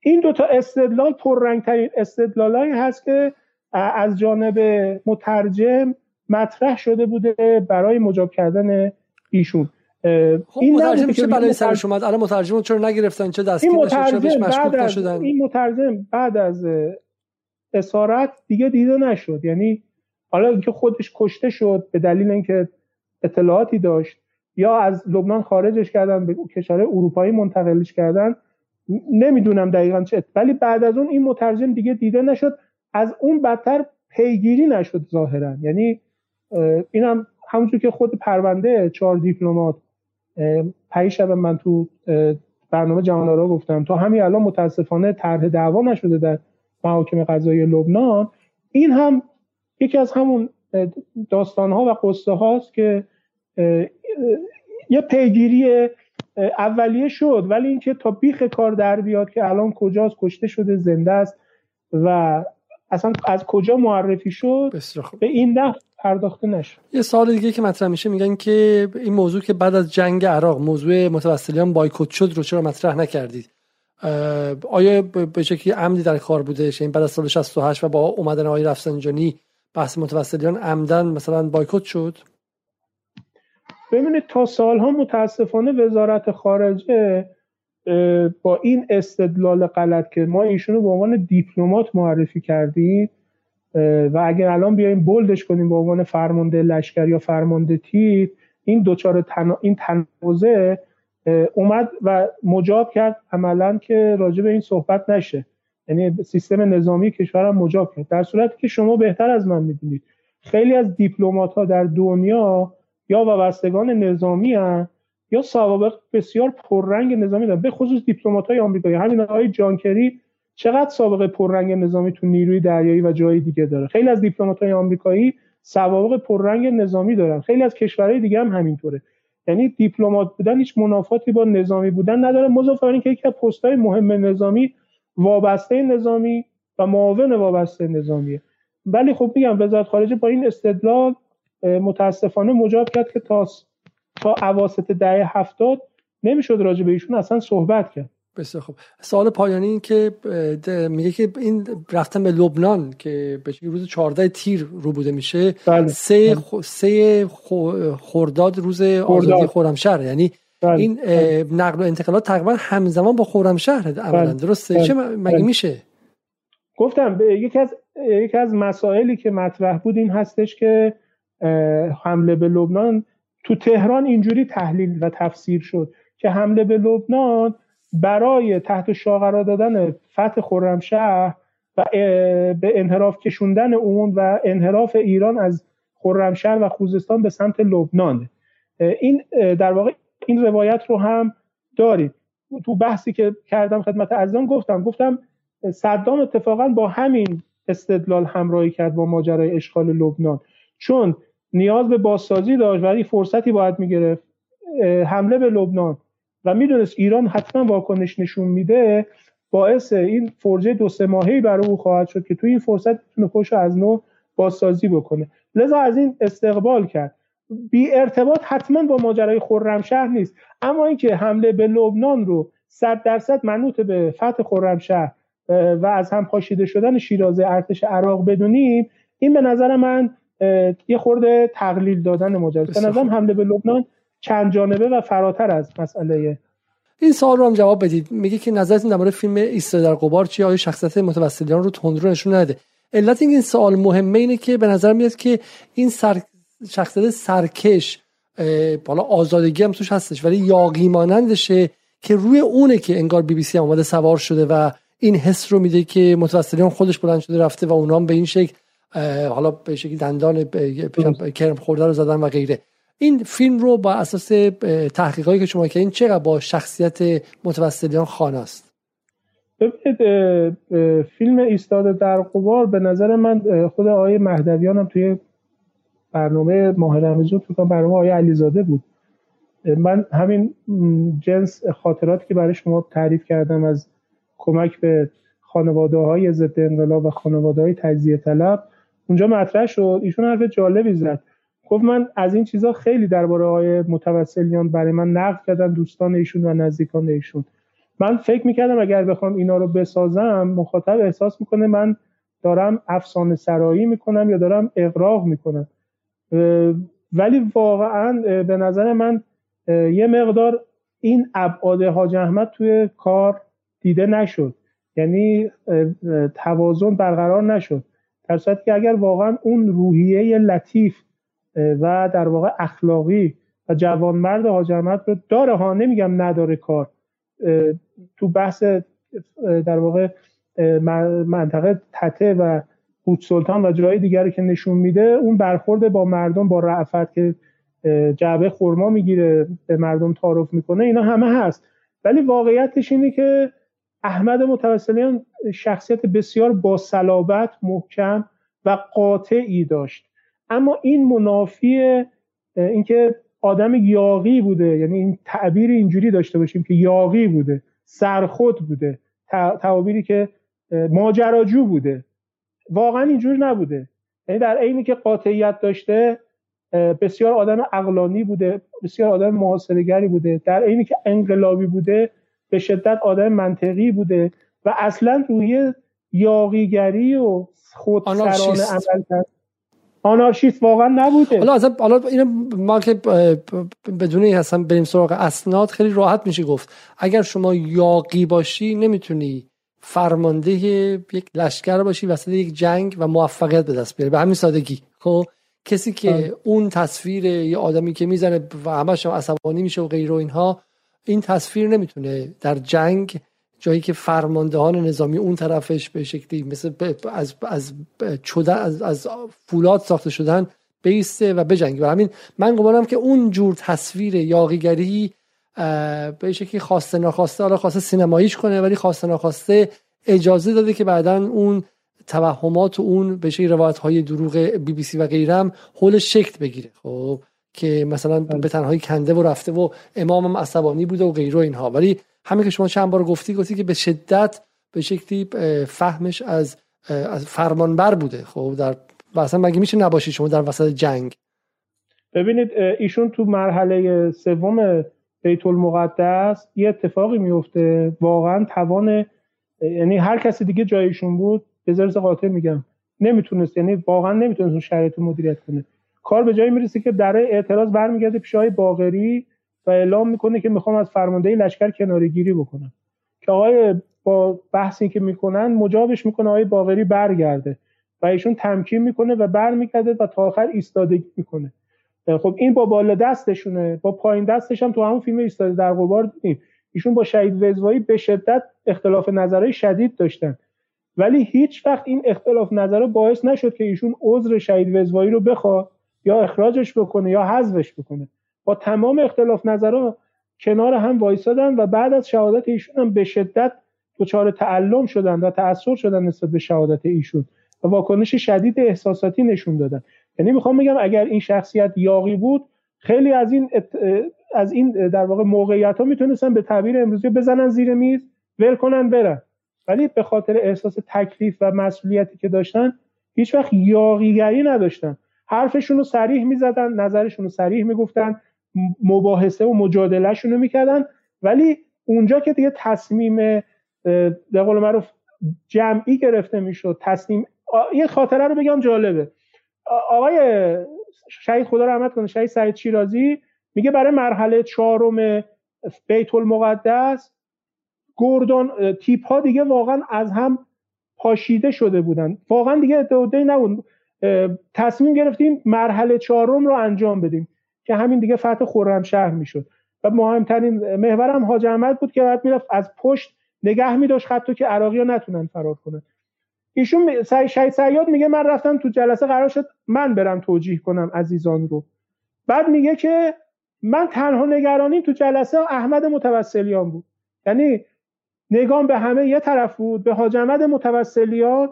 این دوتا استدلال پررنگترین استدلالایی هست که از جانب مترجم مطرح شده بوده برای مجاب کردن ایشون. خب این مترجم چه بلایی سرش اومد الان مترجم چرا نگرفتن چه دستگیر نشد بهش مشکوک نشدن این مترجم بعد از اسارت دیگه دیده نشد. یعنی حالا اینکه خودش کشته شد به دلیل اینکه اطلاعاتی داشت یا از لبنان خارجش کردن به کشور اروپایی منتقلش کردن نمی‌دونم دقیقا چه ولی بعد از اون این مترجم دیگه دیده نشد. از اون بدتر پیگیری نشد ظاهرا. یعنی اینم همونجور که خود پرونده چهار دیپلمات پی شب من تو برنامه جهان را گفتم تا همین الان متاسفانه طرح دعوا نشده در محاکم قضایی لبنان. این هم یکی از همون داستان ها و قصه هاست که یه پیگیری اولیه شد ولی اینکه تا بیخ کار در بیاد که الان کجاست کشته شده زنده است و اصلا از کجا معرفی شد به این نه پرداخته نشد یه سال دیگه که مطرح میشه میگن که این موضوع که بعد از جنگ عراق موضوع متوسلیان بایکوت شد رو چرا مطرح نکردید؟ آیا به شکلی عمدی در کار بوده؟ این یعنی بعد از سال 68 و با اومدن آقای رفسنجانی بحث متوسلیان عمدن مثلا بایکوت شد؟ ببینید تا سالها متاسفانه وزارت خارجه با این استدلال غلط که ما ایشونو به عنوان دیپلمات معرفی کردیم و اگر الان بیایم بولدش کنیم به عنوان فرمانده لشکر یا فرمانده تیپ این دوچار تن... این تنازه اومد و مجاب کرد عملا که راجع به این صحبت نشه. یعنی سیستم نظامی کشورم مجاب کرد. در صورتی که شما بهتر از من می‌دونید خیلی از دیپلمات ها در دنیا یا وابستگان نظامی هن یا سوابق بسیار پررنگ نظامی دارن به خصوص دیپلمات های آمریکایی. همین آقای جانکری چقدر سابقه پررنگ نظامی تو نیروی دریایی و جای دیگه داره؟ خیلی از دیپلمات های آمریکایی سوابق پررنگ نظامی دارن. خیلی از کشورهای دیگه هم همینطوره. یعنی دیپلمات بودن هیچ منافاتی با نظامی بودن نداره مضافه اینکه یکی از پست‌های مهم نظامی وابسته نظامی و معاون وابسته نظامیه. ولی خب میگم وزارت خارجه با این استدلال متاسفانه مجاب کرد که تا تا اواسط دهه هفتاد نمی‌شد راجع به ایشون اصلا صحبت کرد. بسیار خوب سوال پایانی این که میگه که این رفتن به لبنان که به روز 14 تیر رو بوده میشه بله. سه بله. سه خرداد روز آزادی خرمشهر یعنی بله. این بله. نقل و انتقالات تقریبا همزمان با خرمشهر بله. درسته بله. چه مگه میشه گفتم یکی از یکی از مسائلی که مطرح بود این هستش که حمله به لبنان تو تهران اینجوری تحلیل و تفسیر شد که حمله به لبنان برای تحت شاه قرار دادن فتح خرمشهر و به انحراف کشوندن اون و انحراف ایران از خرمشهر و خوزستان به سمت لبنان. این در واقع این روایت رو هم دارید. تو بحثی که کردم خدمت عزیزان گفتم. گفتم صدام اتفاقا با همین استدلال همراهی کرد با ماجرای اشغال لبنان. چون نیاز به بازسازی داشت ولی فرصتی باید می‌گرفت حمله به لبنان. و می‌دونست ایران حتما واکنش نشون میده باعث این فرجه دو سه ماهی برای او خواهد شد که توی این فرصت می‌تونه خوش از نو بازسازی بکنه. لذا از این استقبال کرد. بی ارتباط حتما با ماجرای خرمشهر نیست. اما اینکه حمله به لبنان رو صد درصد منوط به فتح خرمشهر و از هم پاشیده شدن شیرازه ارتش عراق بدونیم این به نظر من یه خورده تقلیل دادن ماجرا. به نظرم حمله به لبنان چند جانبه و فراتر از مسئله این سوال رو هم جواب بدید. میگه که نظرتون درباره فیلم ایستاده در قبار چی آیا شخصیت متوسلیان رو تندرو نشون نده؟ علت این سوال مهمه اینه که به نظر میاد که این سر... شخصیت سرکش بالا آزادگی هم توش هستش ولی یاقی مانندشه که روی اونه که انگار بی بی سی اومده سوار شده و این حس رو میده که متوسلیان خودش بلند شده رفته و اونا به این شکل حالا به شکل دندان کرم خورده رو زدن و غیره. این فیلم رو با اساس تحقیقاتی که شما کردین چقدر با شخصیت متوسلیان خانه است؟ ببینید فیلم ایستاده در قبار به نظر من خود آقای مهدویان هم توی برنامه ماه رمزون فکر برنامه آقای علیزاده بود. من همین جنس خاطراتی که برای شما تعریف کردم از کمک به خانواده های ضد انقلاب و خانواده های تجزیه طلب اونجا مطرح شد. ایشون حرف جالبی زد. گفت من از این چیزا خیلی درباره های متوسلیان برای من نقل کردن دوستان ایشون و نزدیکان ایشون. من فکر می‌کردم اگر بخوام اینا رو بسازم مخاطب احساس می‌کنه من دارم افسانه سرایی می‌کنم یا دارم اقراق می‌کنم. ولی واقعا به نظر من یه مقدار این ابعاد حاج احمد توی کار دیده نشد. یعنی توازن برقرار نشد. در که اگر واقعا اون روحیه لطیف و در واقع اخلاقی و جوانمرد حاج احمد رو داره ها نمیگم نداره کار. تو بحث در واقع منطقه تته و بود سلطان و جای دیگری که نشون میده اون برخورد با مردم با رعفت که جعبه خورما می‌گیره به مردم تعارف می‌کنه اینا همه هست. ولی واقعیتش اینه که احمد متوسلیان شخصیت بسیار با صلابت محکم و قاطعی داشت. اما این منافی اینکه آدم یاقی بوده یعنی این تعبیر اینجوری داشته باشیم که یاقی بوده سرخود بوده تعابیری که ماجراجو بوده واقعا اینجور نبوده. یعنی در عینی که قاطعیت داشته بسیار آدم اقلانی بوده بسیار آدم محاصرهگری بوده در عینی که انقلابی بوده به شدت آدم منطقی بوده و اصلا روی یاقیگری و خودسرانه عمل کرد. آنارشیست واقعا نبوده. حالا اصلا حالا اینو ما که بدون اصلا بریم سراغ اسناد خیلی راحت میشه گفت. اگر شما یاقی باشی نمی‌تونی فرمانده یک لشکر باشی وسط یک جنگ و موفقیت به دست بیاری. به همین سادگی. خب؟ کسی که اون تصویر یه آدمی که می‌زنه و همش عصبانی میشه و غیر و اینها این تصویر نمی‌تونه در جنگ جایی که فرماندهان نظامی اون طرفش به شکلی مثل از از از, از فولاد ساخته شدن بیسته و بجنگه. و همین من گمانم که اون جور تصویر یاقیگری به شکلی خواسته ناخواسته حالا خواسته سینماییش کنه ولی خواسته ناخواسته اجازه داده که بعدا اون توهمات و اون به شکلی روایت های دروغ بی بی سی و غیرم حول شکل بگیره. خب؟ که مثلا به تنهایی کنده و رفته و امامم عصبانی بوده و غیره اینها. ولی همین که شما چند بار گفتی گفتی که به شدت به شکلی فهمش از از فرمانبر بوده. خب در اصلا مگه میشه نباشید شما در وسط جنگ؟ ببینید ایشون تو مرحله سوم بیت المقدس یه اتفاقی میفته. واقعا توان یعنی هر کسی دیگه جایشون بود به قاطع میگم نمی‌تونست یعنی واقعا نمی‌تونست اون شرایط مدیریت کنه. کار به جایی می‌رسه که در اعتراض برمیگرده پیش های باغری و اعلام می‌کنه که می‌خوام از فرمانده لشکر کناره گیری بکنم که آقای با بحثی که می‌کنن مجابش می‌کنه آقای باغری برگرده و ایشون تمکین می‌کنه و برمیگرده و تا آخر ایستادگی می‌کنه. خب این با بالا دستشونه با پایین دستش هم تو همون فیلم ایستاده در قبار دیدیم ایشون با شهید وزوایی به شدت اختلاف نظرهای شدید داشتن. ولی هیچ وقت این اختلاف نظر باعث نشد که ایشون عذر شهید وزوایی رو بخواد. یا اخراجش بکنه یا حذفش بکنه. با تمام اختلاف نظرها کنار هم وایسادن و بعد از شهادت ایشون هم به شدت دچار تعلم شدن و تأثیر شدن نسبت به شهادت ایشون و واکنش شدید احساساتی نشون دادن. یعنی می‌خوام بگم اگر این شخصیت یاقی بود خیلی از این از این در واقع موقعیت ها می‌تونستن به تعبیر امروزی بزنن زیر میز ول کنن برن. ولی به خاطر احساس تکلیف و مسئولیتی که داشتن هیچ وقت یاقیگری نداشتن. حرفشون رو سریح می‌زدن نظرشون رو سریح می‌گفتن مباحثه و مجادلهشون رو می‌کردن. ولی اونجا که دیگه تصمیم به قول معروف جمعی گرفته می‌شد تصمیم یه خاطره رو بگم جالبه. آقای شهید خدا رحمت کنه شهید سعید شیرازی میگه برای مرحله چهارم بیت المقدس گردان تیپ ها دیگه واقعا از هم پاشیده شده بودن. واقعا دیگه ادعای نبود. تصمیم گرفتیم مرحله چهارم رو انجام بدیم که همین دیگه فتح خرمشهر می‌شد. و مهمترین محورم حاج احمد بود که بعد می‌رفت از پشت نگه میداشت خطو که عراقی نتونن فرار کنن. ایشون شهید سیاد میگه من رفتم تو جلسه قرار شد من برم توجیه کنم عزیزان رو. بعد میگه که من تنها نگرانیم تو جلسه احمد متوسلیان بود. یعنی نگام به همه یه طرف بود به حاج احمد متوسلیان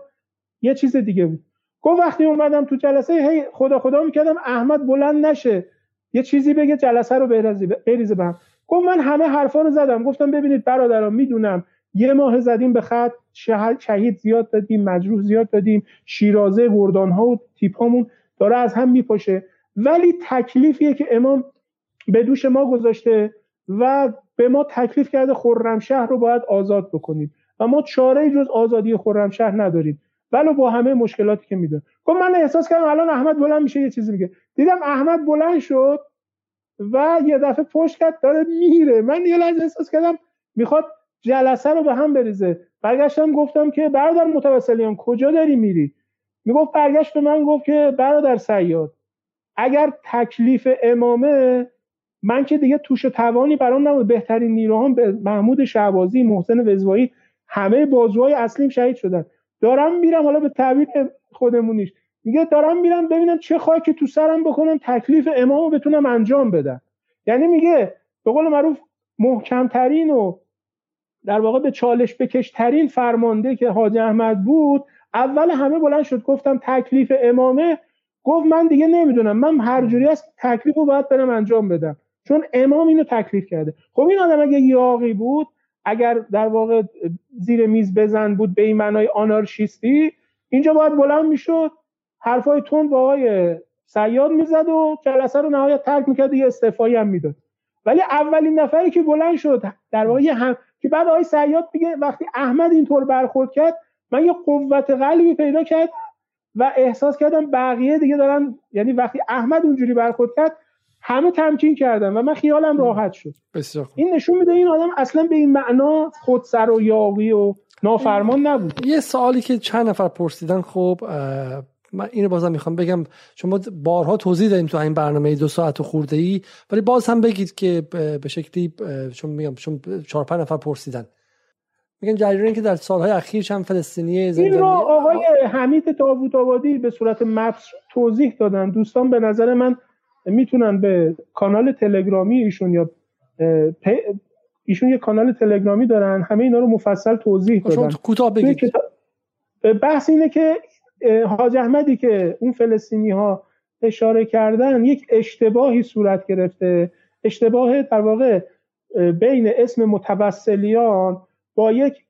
یه چیز دیگه بود. گفت وقتی اومدم تو جلسه هی خدا خدا می‌کردم احمد بلند نشه. یه چیزی بگه جلسه رو بریزه به هم. گفت من همه حرفا رو زدم. گفتم ببینید برادران می‌دونم. یه ماه زدیم به خط شهید زیاد دادیم مجروح زیاد دادیم. شیرازه گردان ها و تیپ هامون داره از هم میپاشه. ولی تکلیفیه که امام به دوش ما گذاشته و به ما تکلیف کرده خرمشهر رو باید آزاد بکنیم. و ما چاره جز آزادی خرمشهر نداریم. ولو با همه مشکلاتی که میده گفت من احساس کردم الان احمد بلند میشه یه چیزی میگه. دیدم احمد بلند شد و یه دفعه پشت کرد داره میره. من یه لحظه احساس کردم می‌خواد جلسه رو به هم بریزه. برگشتم گفتم که برادر متوسلیان کجا داری میری؟ می‌گفت برگشت به من گفت که برادر سیاد اگر تکلیف امامه من که دیگه توش توانی برام نبود. بهترین نیروهام محمود شعبازی محسن وزوایی همه بازوهای اصلیم شهید شدن. دارم میرم حالا به تعبیر خودمونیش. میگه دارم میرم ببینم چه که تو سرم بکنم تکلیف امامو بتونم انجام بدم. یعنی میگه به قول معروف محکمترین و در واقع به چالش بکشترین فرمانده که حاج احمد بود اول همه بلند شد گفتم تکلیف امامه. گفت من دیگه نمی‌دونم من هر جوری از باید برم انجام بدم. چون امام اینو تکلیف کرده. خب این آدم اگه یاقی بود اگر در واقع زیر میز بزن بود به این معنای آنارشیستی اینجا باید بلند می‌شد حرفای تون با آقای سیاد می‌زد و جلسه رو نهایت ترک می‌کرد یه استعفایی هم می‌داد. ولی اولین نفری که بلند شد در واقع هم که بعد آقای سیاد میگه وقتی احمد اینطور برخورد کرد من یه قوت قلبی پیدا کرد و احساس کردم بقیه دیگه دارن یعنی وقتی احمد اونجوری برخورد کرد همه تمکین کردن و من خیالم راحت شد. بسیار این نشون میده این آدم اصلا به این معنا خودسر و یاقی و نافرمان نبود. یه سوالی که چند نفر پرسیدن خب من اینو بازم می‌خوام بگم شما بارها توضیح دادیم تو این برنامه دو ساعت و خورده ای ولی باز هم بگید که به شکلی چون میگم چون چهار پنج نفر پرسیدن. میگن جریانی که در سالهای اخیر چند فلسطینی زندانی این رو آقای حمید تابوت آبادی به صورت مبس توضیح دادن. دوستان به نظر من می‌تونن به کانال تلگرامی ایشون یا ایشون یه کانال تلگرامی دارن همه اینا رو مفصل توضیح دادن. کوتاه بگید. بحث اینه که حاج احمدی که اون فلسطینی ها اشاره کردن یک اشتباهی صورت گرفته. اشتباه در واقع بین اسم متوسلیان با یک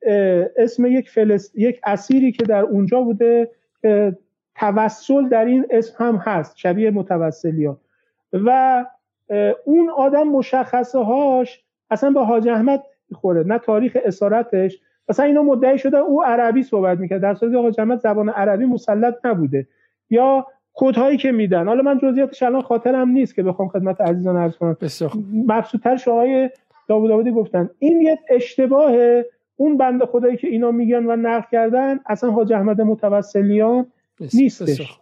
اسم یک فلس... یک اسیری که در اونجا بوده که توسل در این اسم هم هست شبیه متوسلیان. و اون آدم مشخصه هاش اصلا به حاج احمد خوره نه تاریخ اسارتش. مثلا اینا مدعی شده او عربی صحبت می‌کرد در صورتی حاج احمد زبان عربی مسلط نبوده. یا کدهایی که میدن. حالا من جزئیاتش الان خاطرم نیست که بخوام خدمت عزیزان عرض کنم. مبسوطتر شاهای داوود گفتن. این یه اشتباه اون بنده خدایی که اینا میگن و نقل کردن اصلا حاج احمد متوسلیان نیستش.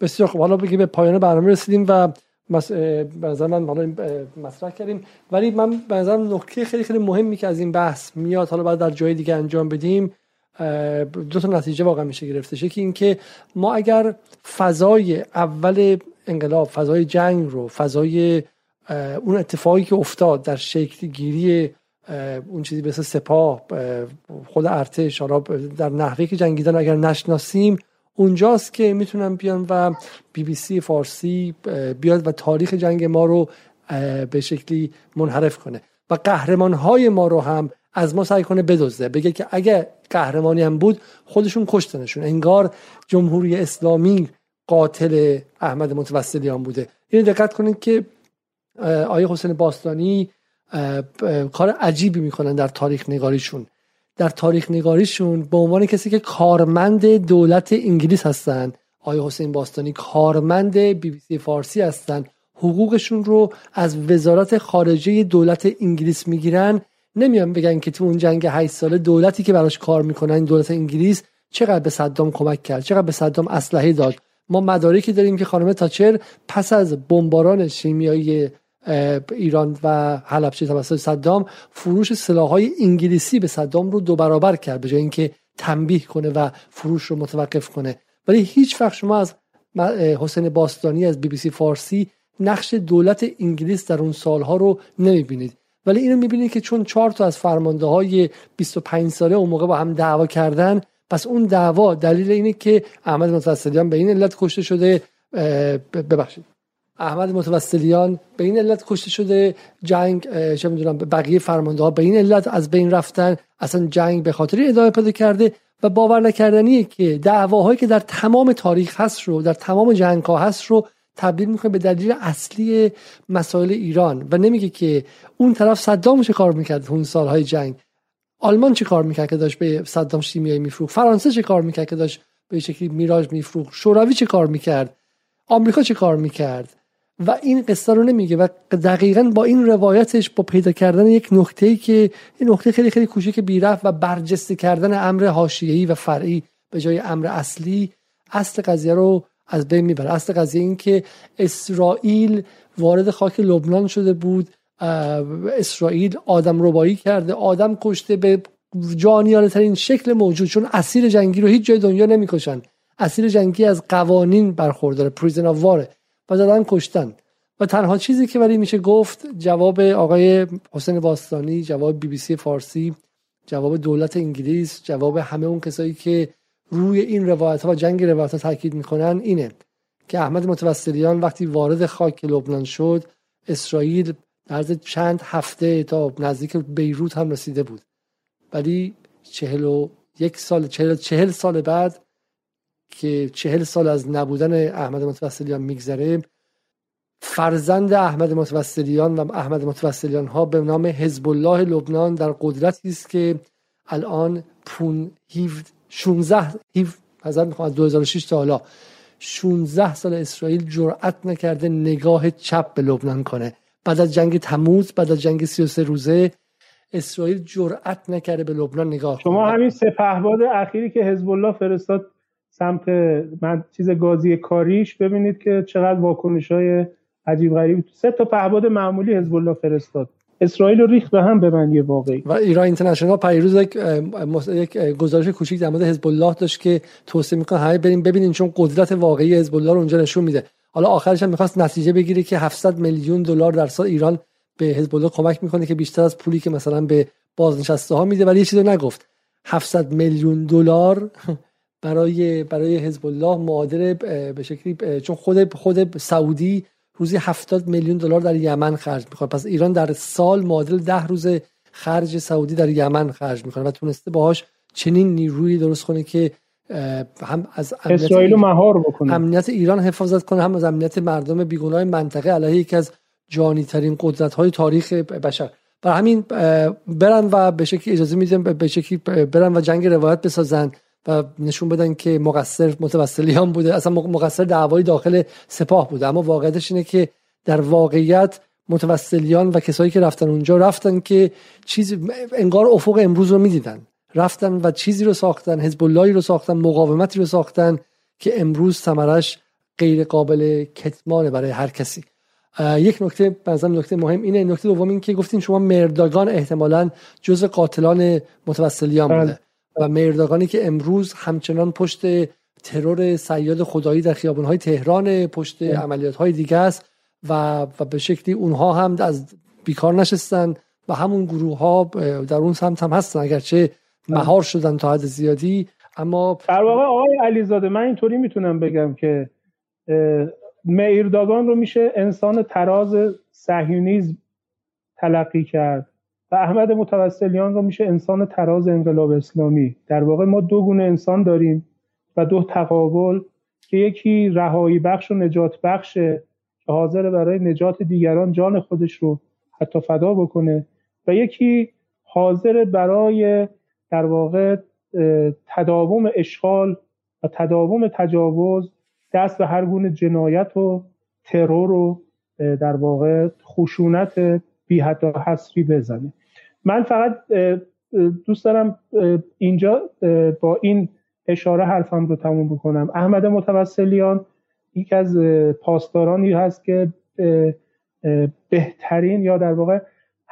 بسیار خب حالا بگیم به پایان برنامه رسیدیم و. به من حالا مطرح کردیم. ولی من به نظر نکته خیلی خیلی مهمی که از این بحث میاد حالا بعد در جای دیگه انجام بدیم دو تا نتیجه واقعا میشه گرفته. که اینکه ما اگر فضای اول انقلاب فضای جنگ رو فضای اون اتفاقی که افتاد در شکل گیری اون چیزی به سپاه خود ارتش حالا در نحوه که جنگیدن اگر نشناسیم اونجاست که می‌تونن بیان و بی بی سی فارسی بیاد و تاریخ جنگ ما رو به شکلی منحرف کنه. و قهرمان های ما رو هم از ما سعی کنه بدزده. بگه که اگه قهرمانی هم بود خودشون کشتنشون. انگار جمهوری اسلامی قاتل احمد متوسلیان بوده. این دقت کنید که آیه حسین باستانی کار عجیبی می‌کنن در تاریخ نگاریشون. در تاریخ نگاریشون به عنوان کسی که کارمند دولت انگلیس هستن. آیا حسین باستانی کارمند بی بی سی فارسی هستن. حقوقشون رو از وزارت خارجه دولت انگلیس می‌گیرن. نمیان بگن که تو اون جنگ 8 ساله دولتی که براش کار می‌کنن دولت انگلیس چقدر به صدام کمک کرد چقدر به صدام اسلحه داد. ما مدارکی داریم که خانم تاچر پس از بمباران شیمیایی ایران و حلبچه توسط صدام فروش سلاحهای انگلیسی به صدام رو دو برابر کرد به جای اینکه تنبیه کنه و فروش رو متوقف کنه. ولی هیچ وقت شما از حسین باستانی از بی بی سی فارسی نقش دولت انگلیس در اون سالها رو نمی‌بینید. ولی اینو می‌بینید که چون چهار تا از فرمانده های 25 ساله اون موقع با هم دعوا کردن پس اون دعوا دلیل اینه که احمد متوسلیان به این علت کشته شده. ببخشید. احمد متوسلیان به این علت کشته شده جنگ چه می‌دونم بقیه فرمانده ها به این علت از بین رفتن اصلا جنگ به خاطر ادامه پیدا کرده و باور نکردنیه که دعواهایی که در تمام تاریخ هست رو در تمام جنگ ها هست رو تبدیل می‌کنه به دلیل اصلی مسائل ایران و نمیگه که اون طرف صدام چه کار می‌کرد اون سالهای جنگ. آلمان چه کار می‌کرد که داشت به صدام شیمیایی میفروخت؟ فرانسه چه کار می‌کرد که داشت به شکلی میراژ میفروخت؟ شوروی چه کار می‌کرد؟ آمریکا چه کار می‌کرد؟ و این قصه رو نمیگه و دقیقا با این روایتش با پیدا کردن یک نقطه ای که این نقطه خیلی خیلی کوچیک بیرفت و برجسته کردن امر حاشیه‌ای و فرعی به جای امر اصلی اصل قضیه رو از بین می‌بره. اصل قضیه این که اسرائیل وارد خاک لبنان شده بود اسرائیل آدم ربایی کرده آدم کشته به جانیانه ترین شکل موجود چون اسیر جنگی رو هیچ جای دنیا نمی‌کشن. اسیر جنگی از قوانین برخورداره prisoner of war ه و دادن کشتن. و تنها چیزی که ولی میشه گفت جواب آقای حسین باستانی جواب بی بی سی فارسی جواب دولت انگلیس جواب همه اون کسایی که روی این روایت ها و جنگ روایت ها تاکید می‌کنن اینه که احمد متوسلیان وقتی وارد خاک لبنان شد اسرائیل در چند هفته تا نزدیک بیروت هم رسیده بود. ولی چهل و یک سال چهل, چهل سال بعد که چهل سال از نبودن احمد متوسلیان میگذره فرزند احمد متوسلیان و احمد متوسلیان ها به نام حزب الله لبنان در قدرتی است که الان پون 16 17 از 2006 تا حالا 16 سال اسرائیل جرأت نکرده نگاه چپ به لبنان کنه. بعد از جنگ تموز بعد از جنگ 33 روزه اسرائیل جرأت نکرده به لبنان نگاه شما همین سپهباد اخیری که حزب الله فرستاد سمت من چیز گازی کاریش ببینید که چقدر واکنش های عجیب غریب. سه تا پهباد معمولی حزب الله فرستاد. اسرائیل رو ریخت به هم به معنی واقعی. و ایران اینترنشنال پیروز یک یک گزارش کوچیک در مورد حزب الله داشت که توصیه می‌کنه همه بریم ببینین چون قدرت واقعی حزب الله رو اونجا نشون میده. حالا آخرش هم می‌خواست نتیجه بگیره که 700 میلیون دلار در سال ایران به حزب الله کمک می‌کنه که بیشتر از پولی که مثلا به بازنشسته ها میده ولی یه چیزی نگفت. 700 میلیون دلار برای برای حزب الله معادل به شکلی چون خود خود سعودی روزی 70 میلیون دلار در یمن خرج می‌کنه. پس ایران در سال معادل ده روز خرج سعودی در یمن خرج می‌کنه و تونسته باهاش چنین نیروی درست کنه که هم از اسرائیل مهار بکنه. امنیت ایران حفاظت کنه هم از امنیت مردم بیگناه منطقه علیه یکی از جانی ترین قدرت های تاریخ بشر. برای همین برن و به شکلی اجازه میدن به شکلی برن و جنگ روایت بسازن. و نشون بدن که مقصر متوسلیان بوده. اصلا مقصر دعوای داخل سپاه بوده. اما واقعیتش اینه که در واقعیت متوسلیان و کسایی که رفتن اونجا رفتن که چیز انگار افق امروز رو می‌دیدن. رفتن و چیزی رو ساختن حزب اللهی رو ساختن مقاومتی رو ساختن که امروز ثمرش غیر قابل کتمانه برای هر کسی. یک نکته بنظرم نکته مهم اینه. نکته دوم این که گفتیم شما مرداگان احتمالا جز قاتلان متوسلیان بله. بوده. و مرداگانی که امروز همچنان پشت ترور سیاد خدایی در خیابانهای تهران پشت. عملیات های دیگه است و, و به شکلی اونها هم از بیکار نشستن و همون گروه ها در اون سمت هم هستن اگرچه. مهار شدن تا حد زیادی اما در واقع آقای علیزاده من اینطوری می‌تونم بگم که میرداگان رو میشه انسان تراز صهیونیسم تلقی کرد و احمد متوسلیان رو میشه انسان تراز انقلاب اسلامی. در واقع ما دو گونه انسان داریم و دو تقابل که یکی رهایی بخش و نجات بخش که حاضر برای نجات دیگران جان خودش رو حتی فدا بکنه و یکی حاضر برای در واقع تداوم اشغال و تداوم تجاوز دست به هر گونه جنایت و ترور و در واقع خشونت بی حد حسری بزنه. من فقط دوست دارم اینجا با این اشاره حرفم رو تموم بکنم. احمد متوسلیان یکی از پاسدارانی هست که بهترین یا در واقع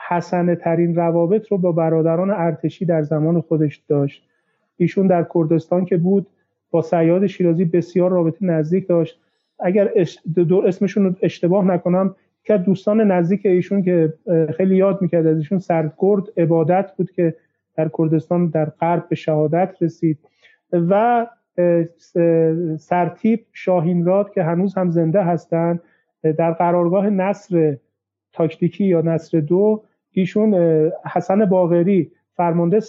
حسنه ترین روابط رو با برادران ارتشی در زمان خودش داشت. ایشون در کردستان که بود با سیاد شیرازی بسیار رابطه نزدیک داشت. اگر دو اسمشون رو اشتباه نکنم که دوستان نزدیک ایشون که خیلی یاد می‌کرد از ایشون سردگرد عبادت بود که در کردستان در غرب به شهادت رسید و سرتیب شاهینراد که هنوز هم زنده هستند در قرارگاه نصر تاکتیکی یا نصر دو ایشون حسن باغری فرمانده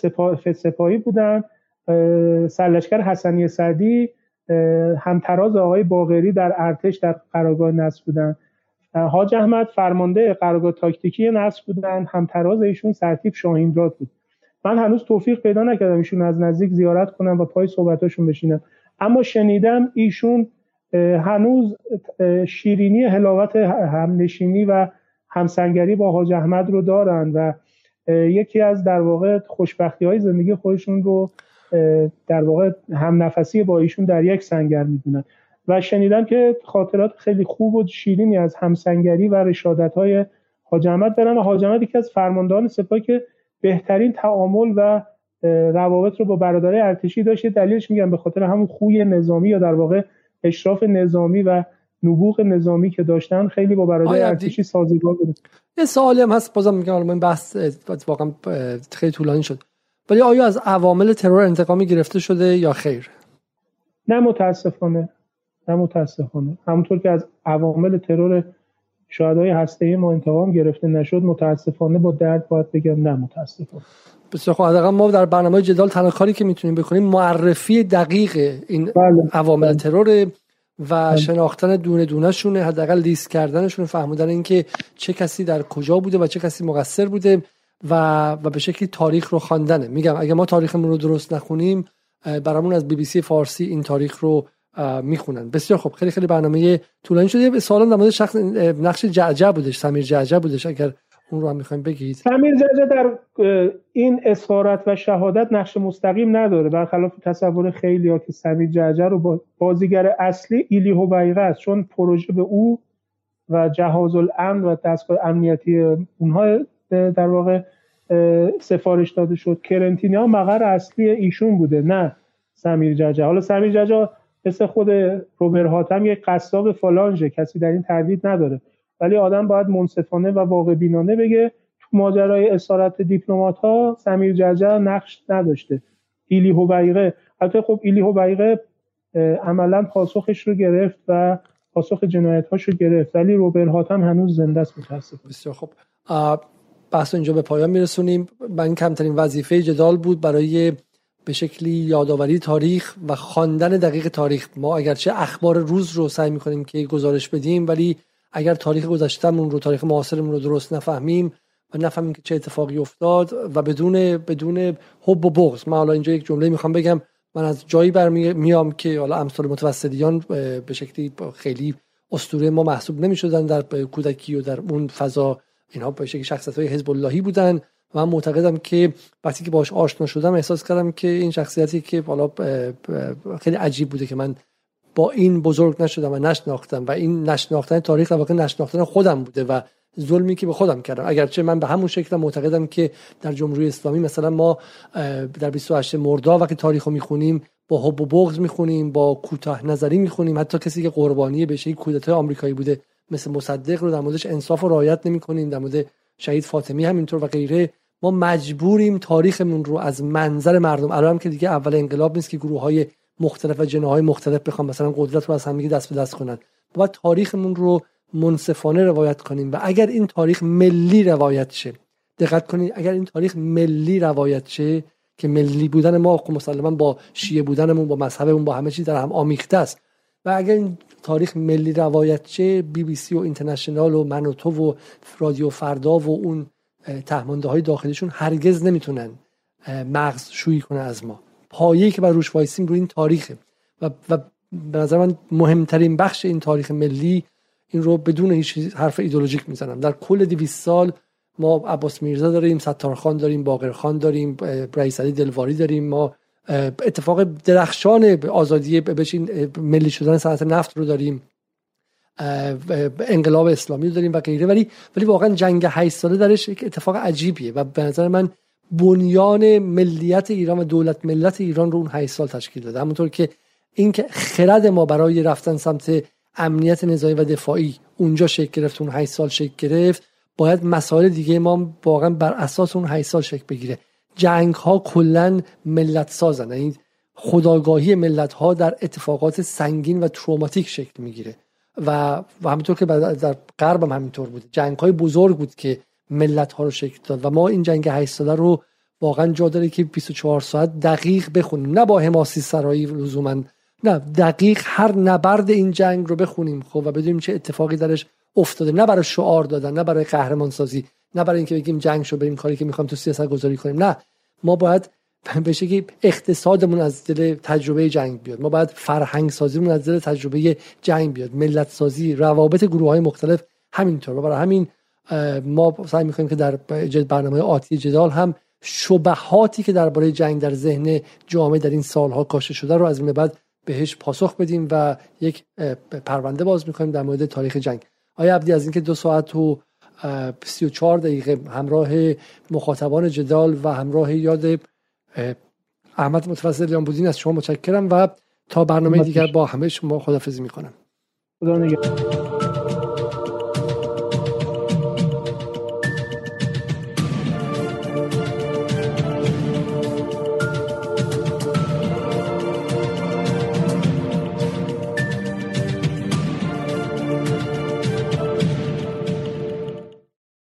سپاهی بودن سرلشکر حسنی سعدی همتراز آقای باغری در ارتش در قرارگاه نصر بودن. حاج احمد فرمانده قرارگاه تاکتیکی نصر بودن همتراز ایشون سرتیب شاهینراد بود. من هنوز توفیق پیدا نکردم ایشون از نزدیک زیارت کنم و پای صحبتاشون بشینم. اما شنیدم ایشون هنوز شیرینی حلاوت همنشینی و همسنگری با حاج احمد رو دارن و یکی از در واقع خوشبختی های زندگی خودشون رو در واقع هم نفسی با ایشون در یک سنگر می‌دونن. و شنیدم که خاطرات خیلی خوب و شیرینی از همسنگری و رشادت های حاج احمد دارن و حاج احمد یکی از فرماندهان سپاه که بهترین تعامل و روابط رو با برادرای ارتشی داشته دلیلش میگم به خاطر همون خوی نظامی یا در واقع اشراف نظامی و نبوغ نظامی که داشتن خیلی با برادر ارتشی سازگار بوده. یه سوالی هم هست بازم میگم این بحث واقعا خیلی طولانی شد. ولی آیا از عوامل ترور انتقامی گرفته شده یا خیر؟ نه متاسفانه. نه متاسفانه همونطور که از عوامل ترور شهدای هسته ما انتقام گرفته نشد متاسفانه با درد باید بگم نه متاسفانه بسیار خوب ما در برنامه جدال تنها کاری که می‌تونیم بکنیم معرفی دقیق این بله. عوامل بله. ترور و بله. شناختن دونه دونه شونه حداقل لیست کردنشون فهمیدن اینکه چه کسی در کجا بوده و چه کسی مقصر بوده و و به شکلی تاریخ رو خواندنه میگم اگه ما تاریخمون رو درست نخونیم برامون از بی بی سی فارسی این تاریخ رو می‌خونن. بسیار خوب. خیلی خیلی برنامه طولانی شده. سوالم در مورد شخص نقش جعجع بودش. سمیر جعجع بودش. اگر اون رو هم می‌خوایم بگید. سمیر ججا در این اسارت و شهادت نقش مستقیم نداره. برخلاف تصور خیلی ها که سمیر جعجه رو بازیگر اصلی ایلی هوبیغه است. چون پروژه به او و جهاز الامن و دستگاه امنیتی اونها در واقع سفارش داده شد. کرنتینیا مقر اصلی ایشون بوده نه سمیر ججا حالا سمیر ججا مثل خود روبر هاتم یک قصاب فلانژه کسی در این تردید نداره. ولی آدم باید منصفانه و واقع بینانه بگه تو ماجرای اسارت دیپلمات ها سمیر ججا نقش نداشته. ایلی هوبیغه. البته خب ایلی هوبیغه عملا پاسخش رو گرفت و پاسخ جنایت هاش رو گرفت. ولی روبر هاتم هنوز زنده است متاسفانه. بسیار خب بحث اینجا به پایان میرسونیم. من کمترین وظیفه جدال بود برای به شکلی یادآوری تاریخ و خواندن دقیق تاریخ. ما اگرچه اخبار روز رو سعی می‌کنیم که گزارش بدیم ولی اگر تاریخ گذشتهمون رو تاریخ معاصرمون رو درست نفهمیم و نفهمیم که چه اتفاقی افتاد و بدون بدون حب و بغض. من حالا اینجا یک جمله می‌خوام بگم. من از جایی برمیام که حالا امثال متوسطیان به شکلی خیلی اسطوره ما محسوب نمی‌شدن در کودکی و در اون فضا. اینها به شکلی شخصیت های حزب اللهی بودن. من معتقدم که وقتی که باش آشنا شدم احساس کردم که این شخصیتی که حالا خیلی عجیب بوده که من با این بزرگ نشدم و نشناختم و این نشناختن تاریخ در واقع نشناختن خودم بوده و ظلمی که به خودم کردم. اگرچه من به همون شکل معتقدم که در جمهوری اسلامی مثلا ما در 28 مرداد وقتی تاریخ رو می‌خونیم با حب و بغض می‌خونیم با کوتاه نظری می‌خونیم حتی کسی که قربانی بشه کودتای آمریکایی بوده مثل مصدق رو در موردش انصاف و رعایت نمی‌کنیم در مورد شهید فاطمی همینطور و غیره. ما مجبوریم تاریخمون رو از منظر مردم الان که دیگه اول انقلاب نیست که گروه های مختلف و جناهای مختلف بخوام مثلا قدرت رو از همدیگه دست به دست کنن. باید تاریخمون رو منصفانه روایت کنیم و اگر این تاریخ ملی روایت شه دقت کنید اگر این تاریخ ملی روایت شه که ملی بودن ما خب مسلما با شیعه بودنمون با مذهبمون با همه چیز در هم آمیخته است. و اگر این تاریخ ملی روایت چه بی بی سی و اینترنشنال و من و تو و رادیو فردا و اون تهمانده های داخلیشون هرگز نمی‌تونن مغز شویی کنه از ما. پایه‌ای که بر روش وایسیم روی این تاریخه. و, و به نظر من مهمترین بخش این تاریخ ملی این رو بدون هیچ حرف ایدئولوژیک می‌زنم. در کل 200 سال ما عباس میرزا داریم ستارخان داریم باقرخان داریم رئیس علی دلواری داریم. ما اتفاق درخشان آزادی بشین ملی شدن صنعت نفت رو داریم. انقلاب اسلامی داریم و غیره. ولی ولی واقعا جنگ 8 ساله درش یک اتفاق عجیبیه و به نظر من بنیان ملیت ایران و دولت ملت ایران رو اون 8 سال تشکیل داده. همونطور که اینکه خرد ما برای رفتن سمت امنیت نظامی و دفاعی اونجا شکل گرفت اون 8 سال شکل گرفت باید مسائل دیگه ما واقعا بر اساس اون 8 سال شکل بگیره. جنگ ها کلا ملت سازن یعنی خداگاهی ملت ها در اتفاقات سنگین و تروماتیک شکل می‌گیره. و و همینطور که در غرب هم همینطور بود. جنگ های بزرگ بود که ملت ها رو شکل داد و ما این جنگ 8 ساله رو واقعا جا داره که 24 ساعت دقیق بخونیم. نه با حماسی سرایی لزوما نه دقیق هر نبرد این جنگ رو بخونیم. خب و بدونیم چه اتفاقی درش افتاده. نه برای شعار دادن نه برای قهرمان سازی نه برای اینکه بگیم جنگ شو بریم کاری که می‌خوام تو سیاست گذاری کنیم. نه ما باید به شکلی اقتصادمون از دل تجربه جنگ بیاد. ما باید فرهنگ سازیمون از دل تجربه جنگ بیاد. ملت سازی روابط گروه های مختلف همینطور. و برای همین ما سعی می‌کنیم که در برنامه آتی جدال هم شبهاتی که درباره جنگ در ذهن جامعه در این سالها کاشته شده رو از این بعد بهش پاسخ بدیم و یک پرونده باز می‌کنیم در مورد تاریخ جنگ. آیا عبدی از اینکه دو ساعت و 34 دقیقه همراه مخاطبان جدال و همراه یاد احمد متوسل بودین از شما متشکرم و تا برنامه دیگر با همه شما خدافزی می‌کنم. خدا نگهدار.